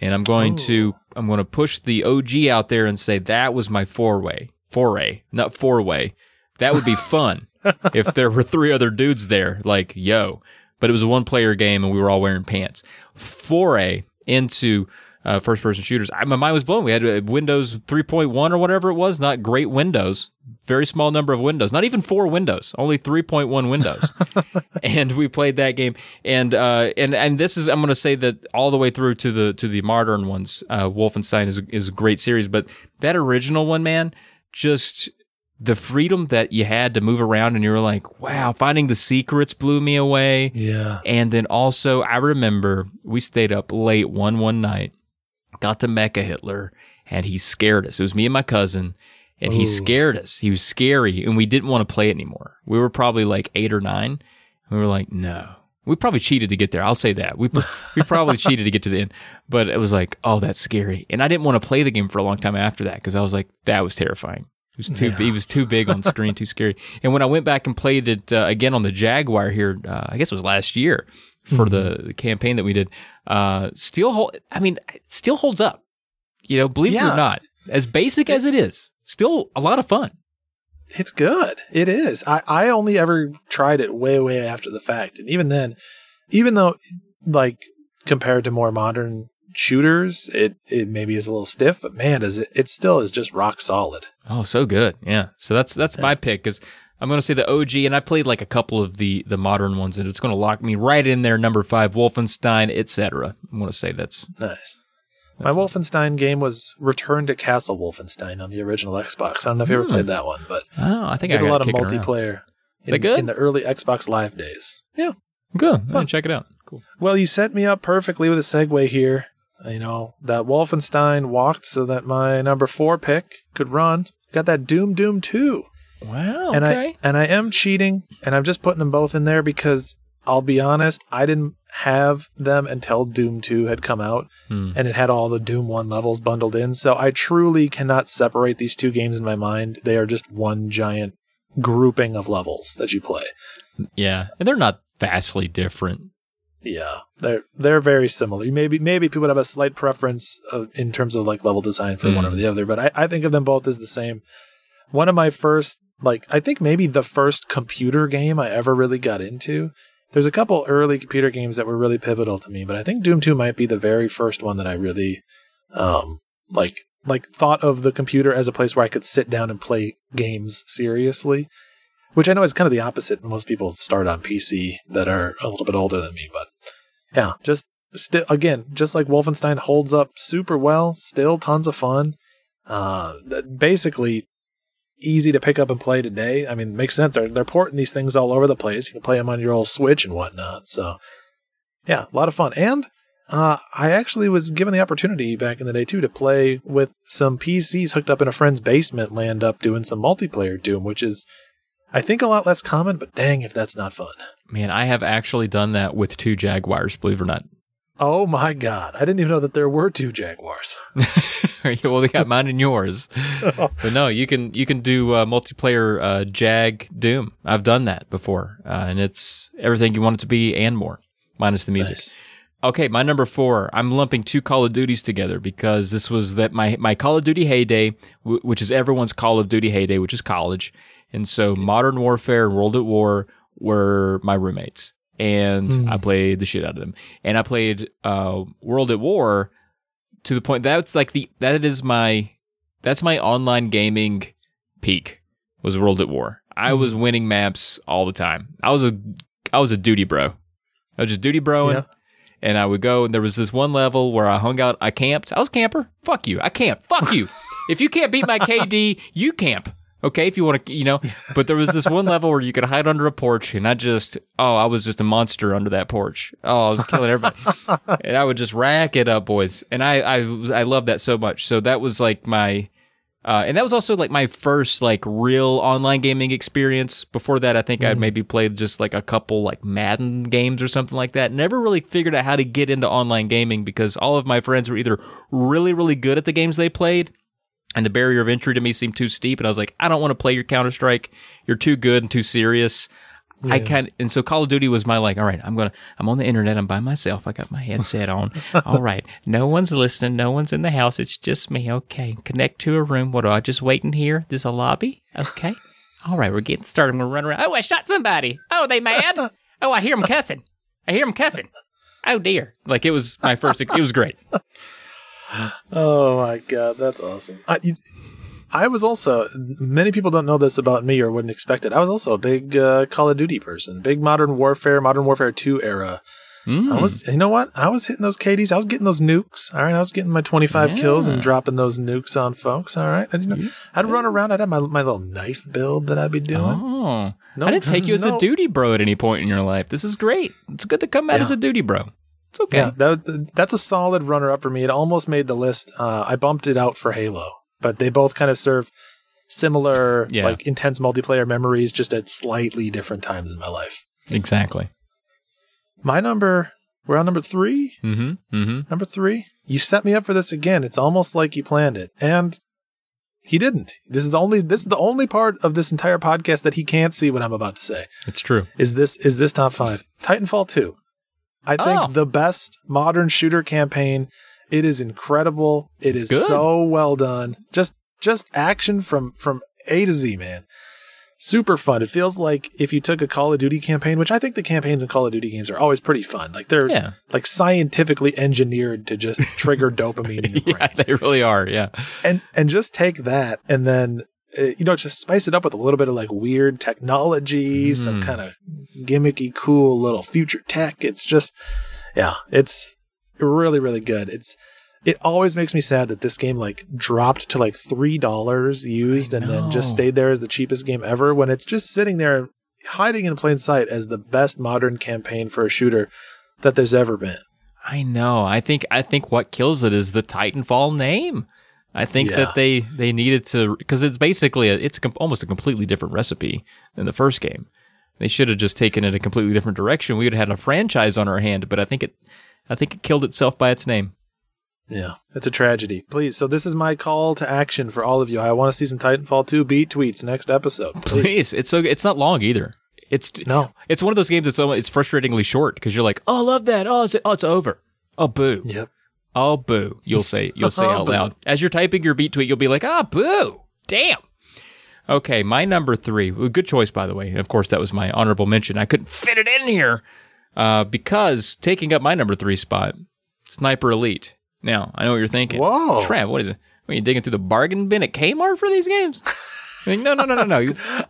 And I'm going to oh. I'm going to push the OG out there and say that was my four way foray, not four way. That would be (laughs) fun if there were three other dudes there, like yo. But it was a one player game and we were all wearing pants. Foray into uh, first person shooters. I, my mind was blown. We had uh, Windows 3.1 or whatever it was, not great Windows, very small number of Windows, not even four Windows, only 3.1 Windows. (laughs) and we played that game. And uh, and and this is I'm going to say that all the way through to the to the modern ones, uh, Wolfenstein is is a great series. But that original one, man, just the freedom that you had to move around, and you were like, wow, finding the secrets blew me away. yeah. And then also, I remember we stayed up late one one night, got to Mecha Hitler, and he scared us. It was me and my cousin, and he scared us. He was scary, and we didn't want to play it anymore. We were probably like eight or nine. We were like, no. We probably cheated to get there. I'll say that. We (laughs) we probably cheated to get to the end, but it was like, oh, that's scary. And I didn't want to play the game for a long time after that because I was like, that was terrifying. He was too he was too big on screen, too scary. And when I went back and played it uh, again on the Jaguar here, uh, I guess it was last year for the, the campaign that we did, uh, still hold. I mean, it still holds up. You know, believe it or not, as basic as it is, still a lot of fun. It's good. It is. I, I only ever tried it way, way after the fact. And even then, even though, like, compared to more modern shooters, it, it maybe is a little stiff, but man, does it, it still is just rock solid. Oh, so good. Yeah. So that's that's my pick because I'm going to say the OG, and I played like a couple of the the modern ones, and it's going to lock me right in there. Number five, Wolfenstein, etc. I'm going to say that's Nice. My Wolfenstein game was Return to Castle Wolfenstein on the original Xbox. I don't know if you ever Hmm. played that one, but oh, I think did I a got lot of multiplayer. Is that in, good? in the early Xbox Live days? Yeah. Good. I'm check it out. Cool. Well, you set me up perfectly with a segue here. You know, that Wolfenstein walked so that my number four pick could run. Got that Doom Doom 2. Wow. And okay. I and I am cheating, and I'm just putting them both in there because I'll be honest, I didn't have them until Doom 2 had come out, Hmm. and it had all the Doom 1 levels bundled in. So I truly cannot separate these two games in my mind. They are just one giant grouping of levels that you play. yeah, and they're not vastly different. Yeah, they're they're very similar. Maybe maybe people would have a slight preference uh, in terms of like level design for one Mm. over the other, but I, I think of them both as the same. One of my first, like I think maybe the first computer game I ever really got into. There's a couple early computer games that were really pivotal to me, but I think Doom 2 might be the very first one that I really, um, like like thought of the computer as a place where I could sit down and play games seriously which I know is kind of the opposite. Most people start on PC that are a little bit older than me, but yeah, just again, just like Wolfenstein holds up super well, still tons of fun. Uh, basically easy to pick up and play today. I mean, makes sense. They're they're porting these things all over the place. You can play them on your old Switch and whatnot. So yeah, a lot of fun. And uh, I actually was given the opportunity back in the day too to play with some PCs hooked up in a friend's basement, land up doing some multiplayer Doom, which is I think a lot less common, but dang if that's not fun. Man, I have actually done that with two Jaguars. Believe it or not. Oh my god. I didn't even know that there were two Jaguars. (laughs) well, they got mine and yours, (laughs) but no, you can you can do uh, multiplayer uh, Jag Doom. I've done that before, uh, and it's everything you want it to be and more, minus the music. Nice. Okay, my number four. I'm lumping two Call of Duties together because this was that my my Call of Duty heyday, w- which is everyone's Call of Duty heyday, which is college, and so Modern Warfare and World at War were my roommates, and I played the shit out of them, and I played uh, World at War to the point that's like the that is my that's my online gaming peak was World at War. I was winning maps all the time. I was a I was a duty bro. I was just duty broing. Yeah. and I would go and there was this one level where I hung out. I camped. I was a camper. Fuck you. I camp. Fuck you. (laughs) if you can't beat my KD, you camp. Okay, if you want to, you know. (laughs) But there was this one level where you could hide under a porch, and I just, oh, I was just a monster under that porch. Oh, I was killing everybody, (laughs) and I would just rack it up, boys. And I, I, I love that so much. So that was like my, uh, and that was also like my first like real online gaming experience. Before that, I think I'd maybe played just like a couple like Madden games or something like that. Never really figured out how to get into online gaming because all of my friends were either really, really good at the games they played and the barrier of entry to me seemed too steep. And I was like, I don't want to play your Counter Strike. You're too good and too serious. I kind and so Call of Duty was my like, all right, I'm gonna, I'm on the internet, I'm by myself, I got my headset on. (laughs) all right, no one's listening, no one's in the house, it's just me. Okay, connect to a room. What do I just wait in here? There's a lobby. Okay, all right, we're getting started. I'm gonna run around. Oh, I shot somebody. Oh, they mad? Oh, I hear them cussing. I hear them cussing. Oh dear. Like it was my first. It was great. Oh my god, that's awesome. I, you, I was also many people don't know this about me or wouldn't expect it. I was also a big uh, Call of Duty person, big Modern Warfare, Modern Warfare Two era. I was, you know what? I was hitting those KDs. I was getting those nukes. All right, I was getting my 25 kills and dropping those nukes on folks. All right, and, you know, I'd run around. I'd have my my little knife build that I'd be doing. Oh, No, I didn't take (laughs) you as no. a duty bro at any point in your life. This is great. It's good to come out Yeah. as a duty bro. It's okay. Yeah, that, that's a solid runner up for me. It almost made the list. Uh, I bumped it out for Halo, but they both kind of serve similar, Yeah. like intense multiplayer memories, just at slightly different times in my life. Exactly. My number, we're on number three. Mm-hmm. Mm-hmm. Number three, you set me up for this again. It's almost like you planned it, and he didn't. This is the only. This is the only part of this entire podcast that he can't see what I'm about to say. It's true. Is this is this top five? Titanfall two. I think Oh. the best modern shooter campaign. It is incredible. It is It's good. so well done. Just just action from from A to Z, man. Super fun. It feels like if you took a Call of Duty campaign, which I think the campaigns in Call of Duty games are always pretty fun. Like they're Yeah. like scientifically engineered to just trigger (laughs) dopamine in your brain Yeah, they really are. Yeah. and and just take that and then Uh, you know just spice it up with a little bit of like weird technology mm-hmm. some kind of gimmicky cool little future tech. It's just yeah it's really really good. It's it always makes me sad that this game like dropped to like three dollars used and then just stayed there as the cheapest game ever when it's just sitting there hiding in plain sight as the best modern campaign for a shooter that there's ever been. I know. I think I think what kills it is the Titanfall name. I think Yeah. that they they needed to because it's basically a, it's com- almost a completely different recipe than the first game. They should have just taken it a completely different direction. We would have had a franchise on our hand, but I think it I think it killed itself by its name. Yeah, it's a tragedy. Please, so this is my call to action for all of you. I want to see some Titanfall 2 beat tweets next episode. Please. Please, it's so it's not long either. It's No. It's one of those games that's so it's frustratingly short because you're like, oh, I love that. Oh, it's, oh, it's over. Oh, boo. Yep. Oh, boo. You'll say you'll say (laughs) Oh, out loud as you're typing your beat tweet. You'll be like, ah, boo. Damn. Okay, my number three. Good choice, by the way. And of course, that was my honorable mention. I couldn't fit it in here uh, because taking up my number three spot, Sniper Elite. Now, I know what you're thinking. Whoa. Trav, what is it? Are you digging through the bargain bin at Kmart for these games? (laughs) Like, no, no, no, no, (laughs) no.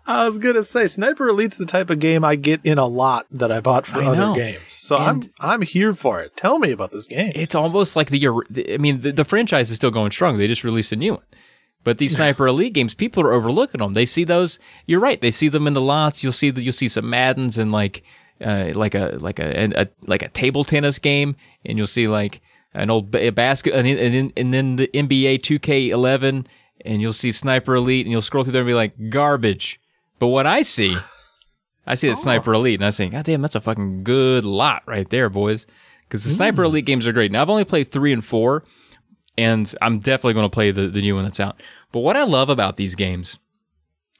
I was gonna say Sniper Elite's the type of game I get in a lot that I bought for I other know. games. So And- I'm I'm here for it. Tell me about this game. it's almost like the, I mean, the, the franchise is still going strong. They just released a new one. But these Sniper Elite games, people are overlooking them. They see those. You're right. They see them in the lots. You'll see that. You'll see some Maddens and like, uh, like a like a, a like a table tennis game, and you'll see like an old ba- basket, and, and, and then the NBA 2K11, and you'll see Sniper Elite, and you'll scroll through there and be like garbage. But what I see, I see that (laughs) oh. Sniper Elite, and I say, God damn, that's a fucking good lot right there, boys. Because the Sniper mm. Elite games are great. Now I've only played three and four, and I'm definitely going to play the, the new one that's out. But what I love about these games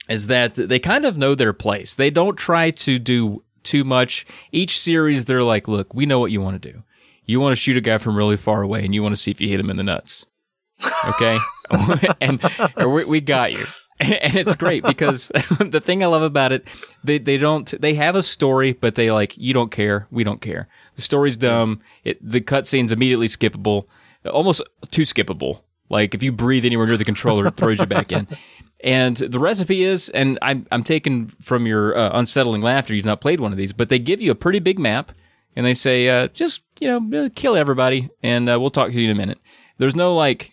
is that they kind of know their place. They don't try to do too much. Each series, they're like, look, we know what you want to do. You want to shoot a guy from really far away, and you want to see if you hit him in the nuts. Okay, (laughs) (laughs) and we, we got you. (laughs) And it's great because (laughs) the thing I love about it, they they don't they have a story, but they like you don't care, we don't care. The story's dumb. It the cutscene's immediately skippable, almost too skippable. Like if you breathe anywhere near the controller, it throws you back in. And the recipe is, and I'm I'm taking from your uh, unsettling laughter. You've not played one of these, but they give you a pretty big map, and they say, uh, just you know, uh, kill everybody, and uh, we'll talk to you in a minute. There's no like,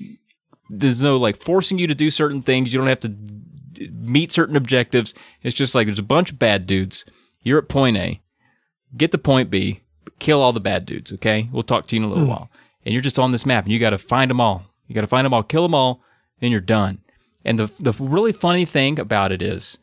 there's no like forcing you to do certain things. You don't have to d- meet certain objectives. It's just like there's a bunch of bad dudes. You're at point A, get to point B, kill all the bad dudes. Okay, we'll talk to you in a little while. And you're just on this map, and you got to find them all. You got to find them all, kill them all, and you're done. And the the really funny thing about it is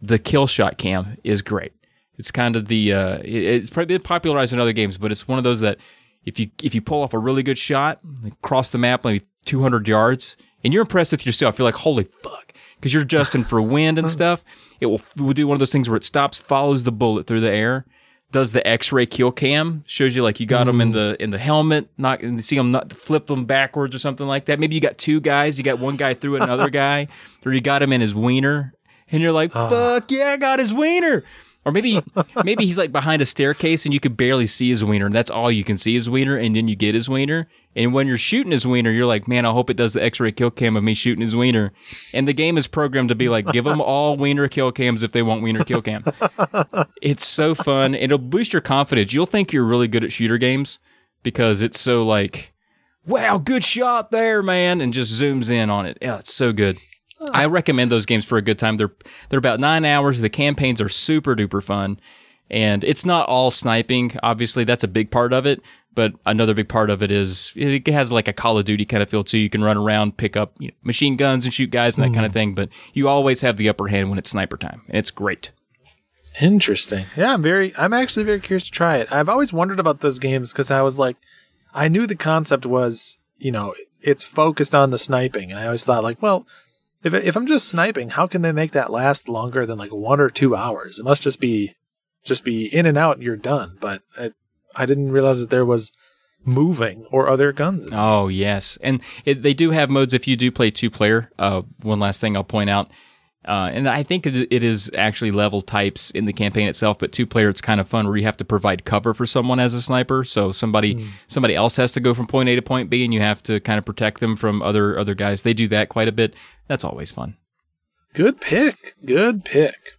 the kill shot cam is great. It's kind of the uh, it- it's probably been popularized in other games, but it's one of those that if you if you pull off a really good shot across the map, maybe 200 yards, and you're impressed with yourself, you're like, holy fuck, because you're adjusting for wind and (laughs) stuff. It will, it will do one of those things where it stops, follows the bullet through the air, does the X-ray kill cam, shows you like you got them in mm-hmm. the in the helmet, not and see them not flip them backwards or something like that. Maybe you got two guys, you got one guy through another (laughs) guy, or you got him in his wiener, and you're like, ah. fuck yeah, I got his wiener. Or maybe (laughs) maybe he's like behind a staircase and you could barely see his wiener, and that's all you can see his wiener, and then you get his wiener. And when you're shooting his wiener, you're like, man, I hope it does the X-ray kill cam of me shooting his wiener. And the game is programmed to be like, give them all (laughs) wiener kill cams if they want wiener kill cam. it's so fun. It'll boost your confidence. You'll think you're really good at shooter games because it's so like, wow, good shot there, man, and just zooms in on it. Yeah, it's so good. I recommend those games for a good time. They're they're about nine hours. The campaigns are super duper fun, and it's not all sniping. Obviously, that's a big part of it. But another big part of it is it has like a Call of Duty kind of feel too. You can run around, pick up you know, machine guns, and shoot guys and that kind of mm. thing. But you always have the upper hand when it's sniper time, and it's great. Interesting. Yeah, I'm very. I'm actually very curious to try it. I've always wondered about those games because I was like, I knew the concept was, you know, it's focused on the sniping, and I always thought like, well, if if I'm just sniping, how can they make that last longer than like one or two hours? It must just be, just be in and out, and you're done. But I, I didn't realize that there was moving or other guns. Oh yes, and it, they do have modes if you do play two player. Uh, one last thing I'll point out, uh, and I think it it is actually level types in the campaign itself, but two player it's kind of fun where you have to provide cover for someone as a sniper. So somebody somebody else has to go from point A to point B, and you have to kind of protect them from other other guys. They do that quite a bit. That's always fun. Good pick. Good pick.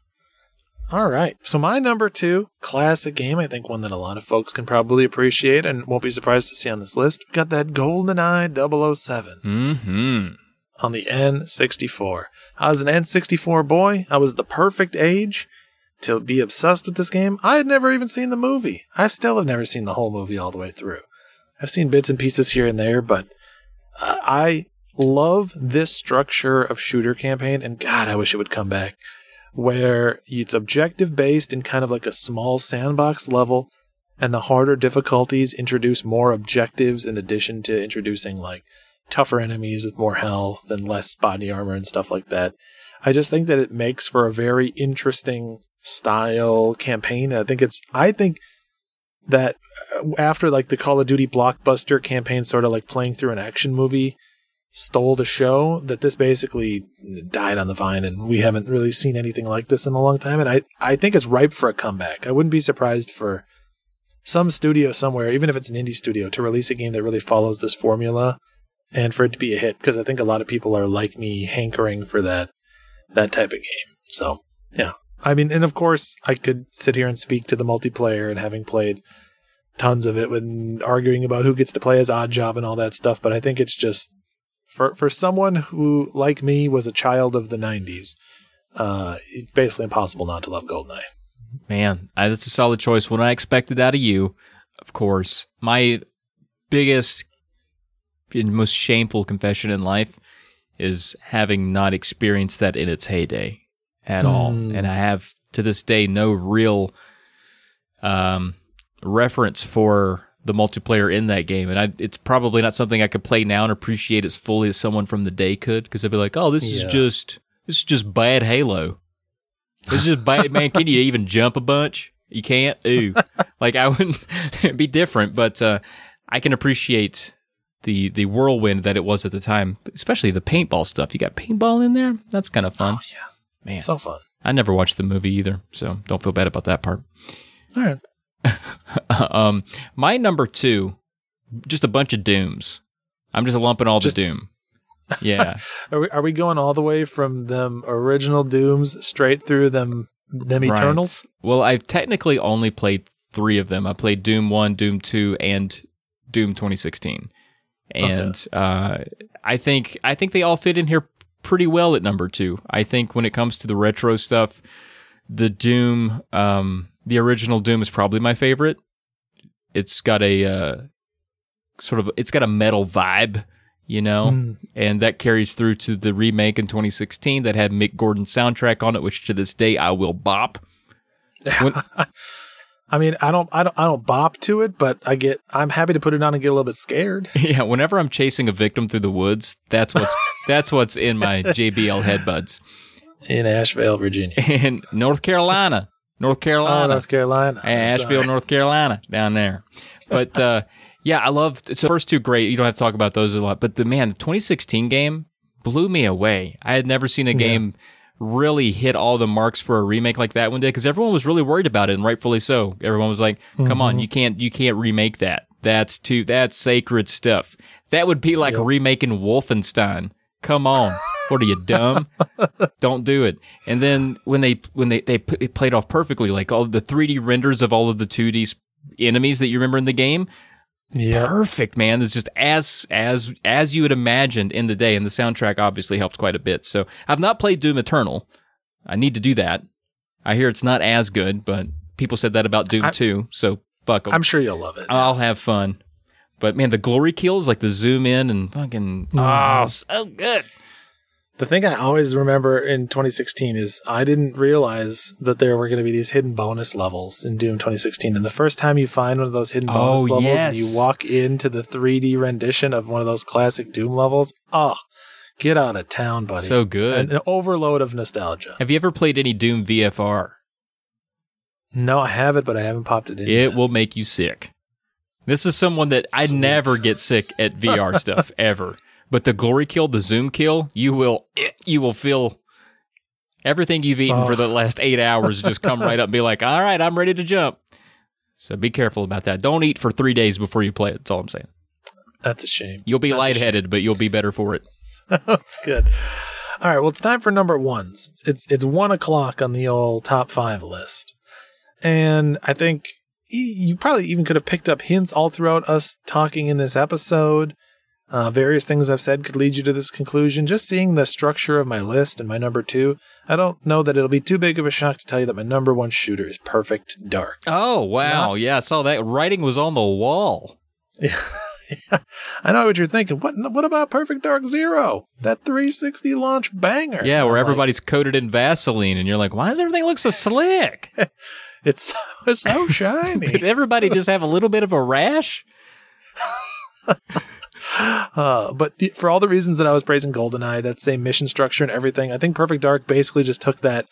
All right. So my number two classic game, I think one that a lot of folks can probably appreciate and won't be surprised to see on this list. Got that GoldenEye 007 Hmm. on the N64. I was an N64 boy. I was the perfect age to be obsessed with this game. I had never even seen the movie. I still have never seen the whole movie all the way through. I've seen bits and pieces here and there, but uh, I love this structure of shooter campaign, and God, I wish it would come back, where it's objective based in kind of like a small sandbox level, and the harder difficulties introduce more objectives in addition to introducing like tougher enemies with more health and less body armor and stuff like that. I just think that it makes for a very interesting style campaign. I think it's, I think that uh, after like the Call of Duty blockbuster campaign, sort of like playing through an action movie, stole the show, that this basically died on the vine and we haven't really seen anything like this in a long time. And I, I think it's ripe for a comeback. I wouldn't be surprised for some studio somewhere, even if it's an indie studio, to release a game that really follows this formula and for it to be a hit because I think a lot of people are like me hankering for that that type of game. So yeah, I mean, and of course I could sit here and speak to the multiplayer and having played tons of it when arguing about who gets to play as Odd Job and all that stuff, but I think it's just for for someone who like me was a child of the '90s. Uh, it's basically impossible not to love Goldeneye. Man, I, that's a solid choice. What I expected out of you, of course. My biggest and most shameful confession in life is having not experienced that in its heyday at all. And I have to this day no real um, reference for the multiplayer in that game. And I, it's probably not something I could play now and appreciate as fully as someone from the day could because I'd be like, oh, this Yeah. is just, this is just bad Halo. This is just bad, man. Can you even jump a bunch? You can't. Ooh, (laughs) like I wouldn't (laughs) it'd be different, but uh, I can appreciate the the whirlwind that it was at the time, especially the paintball stuff. You got paintball in there. That's kind of fun. Oh yeah, Man. so fun. I never watched the movie either, so don't feel bad about that part. All right. (laughs) um, my number two, just a bunch of dooms. I'm just lumping all Just- the doom. Yeah. (laughs) Are we, are we going all the way from them original Dooms straight through them them Right. Eternals? Well, I've technically only played three of them. I played Doom 1, Doom 2, and Doom 2016. And uh, I think I think they all fit in here pretty well at number two. I think when it comes to the retro stuff, the Doom, um, the original Doom is probably my favorite. It's got a uh, sort of it's got a metal vibe, you know, and that carries through to the remake in 2016 that had Mick Gordon soundtrack on it, which to this day I will bop. When- (laughs) I mean, I don't, I don't, I don't bop to it, but I get, I'm happy to put it on and get a little bit scared. (laughs) yeah, whenever I'm chasing a victim through the woods, that's what's (laughs) that's what's in my JBL headbuds. In Asheville, Virginia. In North Carolina, North Oh, Carolina, North Carolina. Asheville, sorry. North Carolina, down there. But uh, (laughs) yeah, I love so the first two great. You don't have to talk about those a lot, but the man, the 2016 game blew me away. I had never seen a game really hit all the marks for a remake like that one day because everyone was really worried about it, and rightfully so. Everyone was like, "Come on, you can't, you can't remake that. That's too, that's sacred stuff. That would be like remaking Wolfenstein. Come on." What are you dumb? Don't do it. And then when they when they they p- it played off perfectly, like all the 3D renders of all of the 2D enemies that you remember in the game, Yeah. perfect, man. It's just as as as you had imagined in the day, and the soundtrack obviously helped quite a bit. So I've not played Doom Eternal. I need to do that. I hear it's not as good, but people said that about Doom I- 2, so fuck 'em. I'm sure you'll love it. I'll have fun. But man, the glory kills, like the zoom in and fucking mm-hmm. oh, so good. The thing I always remember in 2016 is I didn't realize that there were going to be these hidden bonus levels in Doom 2016. And the first time you find one of those hidden oh, bonus Oh, levels yes. and you walk into the 3D rendition of one of those classic Doom levels, oh, get out of town, buddy. So good. An, an overload of nostalgia. Have you ever played any Doom VFR? No, I have it, but I haven't popped it in. It yet. will make you sick. This is someone that I Sweet. never get sick at VR (laughs) stuff ever. But the glory kill, the zoom kill, you will you will feel everything you've eaten for Oh. the last eight hours just come right up and be like, all right, I'm ready to jump. So be careful about that. Don't eat for three days before you play it. That's all I'm saying. That's a shame. You'll be That's lightheaded, but you'll be better for it. (laughs) That's good. All right, well, it's time for number ones. It's, it's one o'clock on the old top five list, and I think you probably even could have picked up hints all throughout us talking in this episode. Uh, various things I've said could lead you to this conclusion. Just seeing the structure of my list and my number two, I don't know that it'll be too big of a shock to tell you that my number one shooter is Perfect Dark. Oh wow, Not- yeah, I saw that. Writing was on the wall. (laughs) I know what you're thinking. What what about Perfect Dark Zero? That 360 launch banger. Yeah, where I'm like, everybody's coated in Vaseline, and you're like, why does everything look so slick? (laughs) it's, it's so (laughs) (laughs) shiny. Did everybody just have a little bit of a rash? (laughs) Uh, but for all the reasons that I was praising GoldenEye, that same mission structure and everything, I think Perfect Dark basically just took that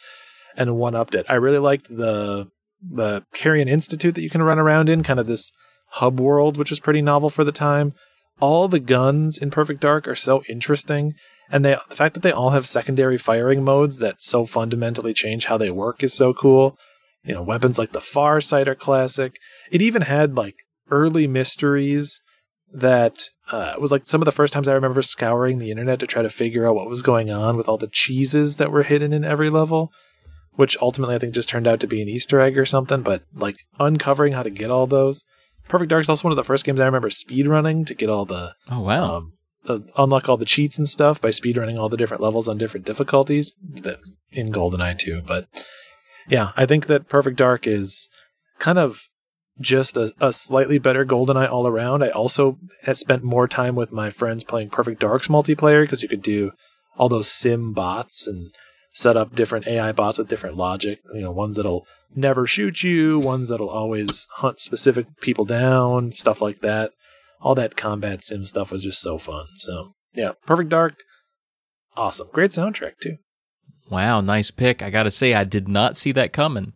and one upped it. I really liked the the Carrington Institute that you can run around in, kind of this hub world, which was pretty novel for the time. All the guns in Perfect Dark are so interesting, and they the fact that they all have secondary firing modes that so fundamentally change how they work is so cool. You know, weapons like the Far Sight are classic. It even had like early mysteries that uh, was like some of the first times I remember scouring the internet to try to figure out what was going on with all the cheeses that were hidden in every level, which ultimately I think just turned out to be an Easter egg or something. But like uncovering how to get all those. Perfect Dark is also one of the first games I remember speedrunning to get all the Oh wow. um, uh, unlock all the cheats and stuff by speedrunning all the different levels on different difficulties that in GoldenEye too. But yeah, I think that Perfect Dark is kind of just a, a slightly better GoldenEye all around. I also spent more time with my friends playing Perfect Dark's multiplayer because you could do all those sim bots and set up different AI bots with different logic. You know, ones that'll never shoot you, ones that'll always hunt specific people down, stuff like that. All that combat sim stuff was just so fun. So yeah, Perfect Dark, awesome, great soundtrack too. Wow, nice pick. I got to say, I did not see that coming.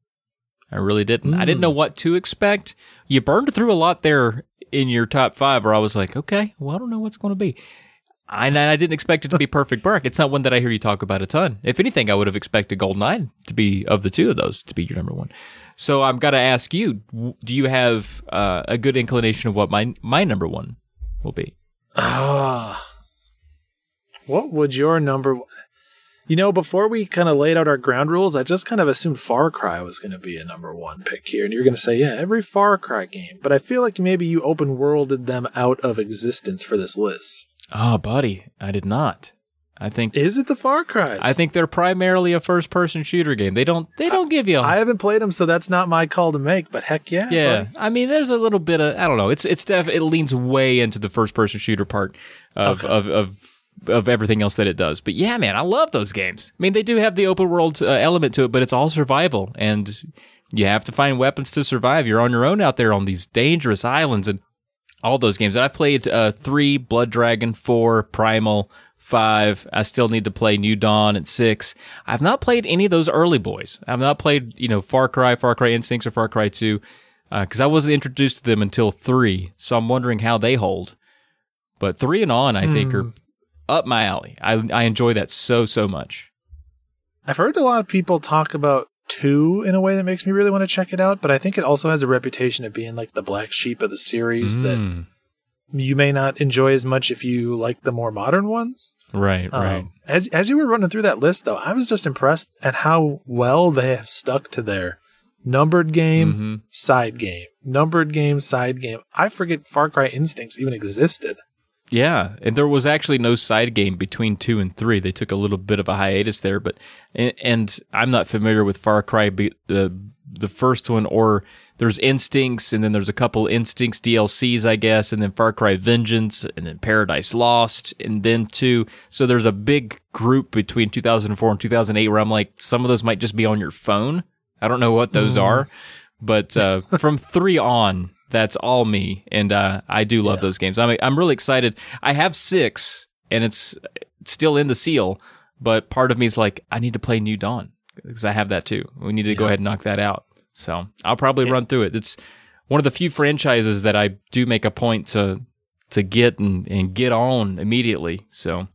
I really didn't. I didn't know what to expect. You burned through a lot there in your top five, where I was like, okay, well, I don't know what's going to be. I, and I didn't expect it to be Perfect Dark. It's not one that I hear you talk about a ton. If anything, I would have expected GoldenEye to be of the two of those to be your number one. So I've got to ask you: Do you have uh, a good inclination of what my my number one will be? Ah, what would your number? You know, before we kind of laid out our ground rules, I just kind of assumed Far Cry was going to be a number one pick here. And you're going to say, yeah, every Far Cry game. But I feel like maybe you open worlded them out of existence for this list. Oh, buddy, I did not. I think Is it the Far Cry? I think they're primarily a first person shooter game. They don't they don't give you a I haven't played them, so that's not my call to make. But heck yeah, Yeah, buddy. I mean, there's a little bit of I don't know. It's it's def it leans way into the first person shooter part of Okay. of, of of everything else that it does. But yeah, man, I love those games. I mean, they do have the open world uh, element to it, but it's all survival, and you have to find weapons to survive. You're on your own out there on these dangerous islands, and all those games. And I played uh, three, Blood Dragon, four, Primal. Five. I still need to play New Dawn at six. I've not played any of those early boys. I've not played, you know, Far Cry, Far Cry Instincts, or Far Cry Two because I wasn't introduced to them until three. So I'm wondering how they hold. But three and on, I think, are up my alley. I I enjoy that so so much. I've heard a lot of people talk about two in a way that makes me really want to check it out. But I think it also has a reputation of being like the black sheep of the series that Mm, you may not enjoy as much if you like the more modern ones. right, Um, right. as as you were running through that list, though, I was just impressed at how well they have stuck to their numbered game, Mhm. side game, numbered game, side game. I forget Far Cry Instincts even existed. Yeah, and there was actually no side game between two and three. They took a little bit of a hiatus there, but and, and I'm not familiar with Far Cry the the first one or there's Instincts and then there's a couple Instincts DLCs I guess and then Far Cry Vengeance and then Paradise Lost and then two. So there's a big group between 2004 and 2008 where I'm like some of those might just be on your phone. I don't know what those are, but uh, from three on, that's all me, and uh, I do love those games. I'm I'm really excited. I have six, and it's still in the seal, but part of me is like, I need to play New Dawn because I have that too. We need to go ahead and knock that out. So I'll probably run through it. It's one of the few franchises that I do make a point to to get and, and get on immediately. So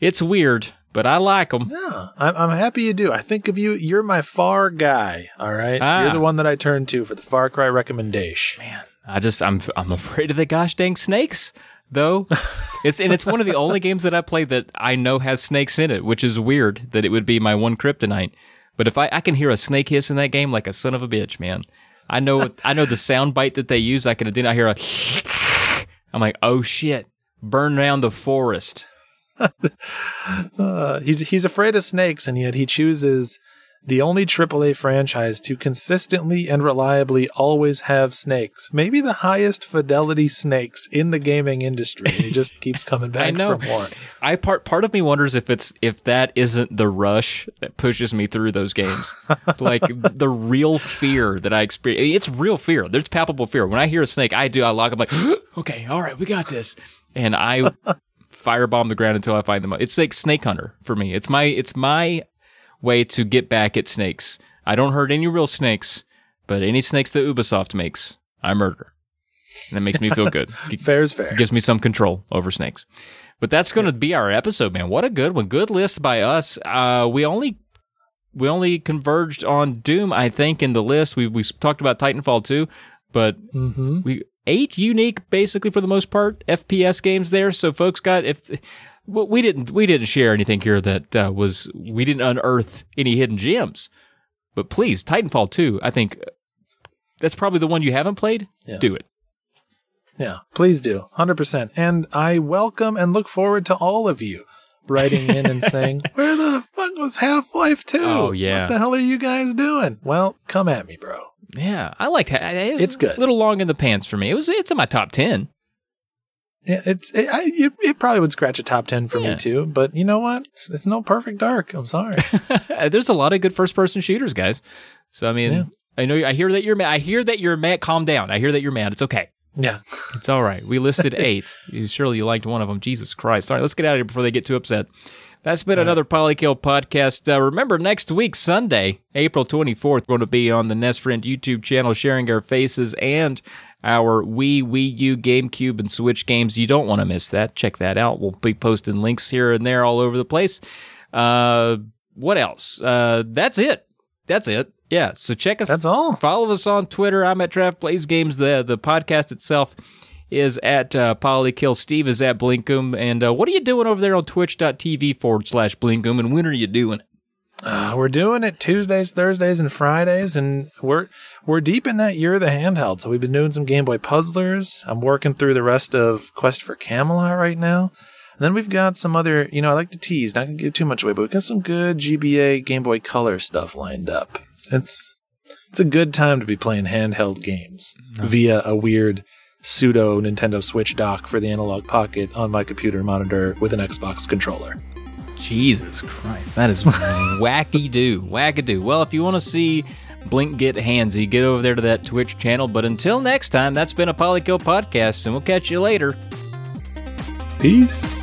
it's weird, but I like them. Yeah, I'm, I'm happy you do. I think of you. You're my Far guy. All right, Ah. you're the one that I turn to for the Far Cry recommendation. Man, I just I'm I'm afraid of the gosh dang snakes. Though (laughs) it's and it's one of the only games that I play that I know has snakes in it, which is weird that it would be my one kryptonite. But if I I can hear a snake hiss in that game like a son of a bitch, man. I know I know the sound bite that they use. I can then I hear a. (laughs) I'm like, oh shit! Burn down the forest. (laughs) Uh, he's he's afraid of snakes, and yet he chooses the only AAA franchise to consistently and reliably always have snakes. Maybe the highest fidelity snakes in the gaming industry. And (laughs) he just keeps coming back I know. for more. I part part of me wonders if it's if that isn't the rush that pushes me through those games. (laughs) like the real fear that I experience. It's real fear. There's palpable fear. When I hear a snake, I do. I lock. I'm like, (gasps) okay, all right, we got this, and I (laughs) firebomb the ground until I find them. It's like Snake Hunter for me. It's my it's my way to get back at snakes. I don't hurt any real snakes, but any snakes that Ubisoft makes, I murder. And that makes me feel good. (laughs) fair is fair. gives me some control over snakes. But that's going to be our episode, man. What a good one. Good list by us. Uh, we only we only converged on Doom, I think, in the list. We we talked about Titanfall too, but Mm-hmm. we eight unique, basically for the most part, FPS games there. So folks got if we didn't we didn't share anything here that uh, was we didn't unearth any hidden gems. But please, Titanfall two, I think that's probably the one you haven't played. Yeah. Do it. Yeah, please do. 100%. And I welcome and look forward to all of you writing in and (laughs) saying, Where the fuck was Half Life 2? Oh, yeah. What the hell are you guys doing? Well, come at me, bro. Yeah, I like it. was It's good. A little long in the pants for me. It was. It's in my top ten. Yeah, it's it, I, it, it probably would scratch a top 10 for Yeah. me too, but you know what? It's, it's no perfect dark. I'm sorry. (laughs) There's a lot of good first person shooters, guys. So I mean, Yeah. I know. I hear that you're mad. I hear that you're mad. Calm down. I hear that you're mad. It's okay. yeah. (laughs) It's all right. We listed (laughs) eight. You- Surely you liked one of them. Jesus Christ. All right, let's get out of here before they get too upset. That's been another Polykill podcast. Uh, remember, next week, Sunday, April 24th, we're going to be on the Nest Friend YouTube channel sharing our faces and our Wii, Wii U, GameCube, and Switch games. You don't want to miss that. Check that out. We'll be posting links here and there all over the place. Uh, what else? Uh, that's it. That's it. Yeah. So check us. That's all. Follow us on Twitter. I'm at Draft Plays Games. The the podcast itself is at uh, Polykill. Steve is at Blinkum. And uh, what are you doing over there on twitch.tv forward slash Blinkum? And when are you doing it? Uh, we're doing it Tuesdays, Thursdays, and Fridays, and we're we're deep in that year of the handheld. So we've been doing some Game Boy Puzzlers. I'm working through the rest of Quest for Camelot right now. And then we've got some other, you know, I like to tease, not gonna give too much away, but we've got some good GBA Game Boy Color stuff lined up. It's it's, a good time to be playing handheld games via a weird pseudo Nintendo Switch dock for the Analogue Pocket on my computer monitor with an Xbox controller. Jesus Christ, that is (laughs) wacky do, wackadoo. Well, if you want to see Blink get handsy, get over there to that Twitch channel. But until next time, that's been a Polykill podcast, and we'll catch you later. Peace.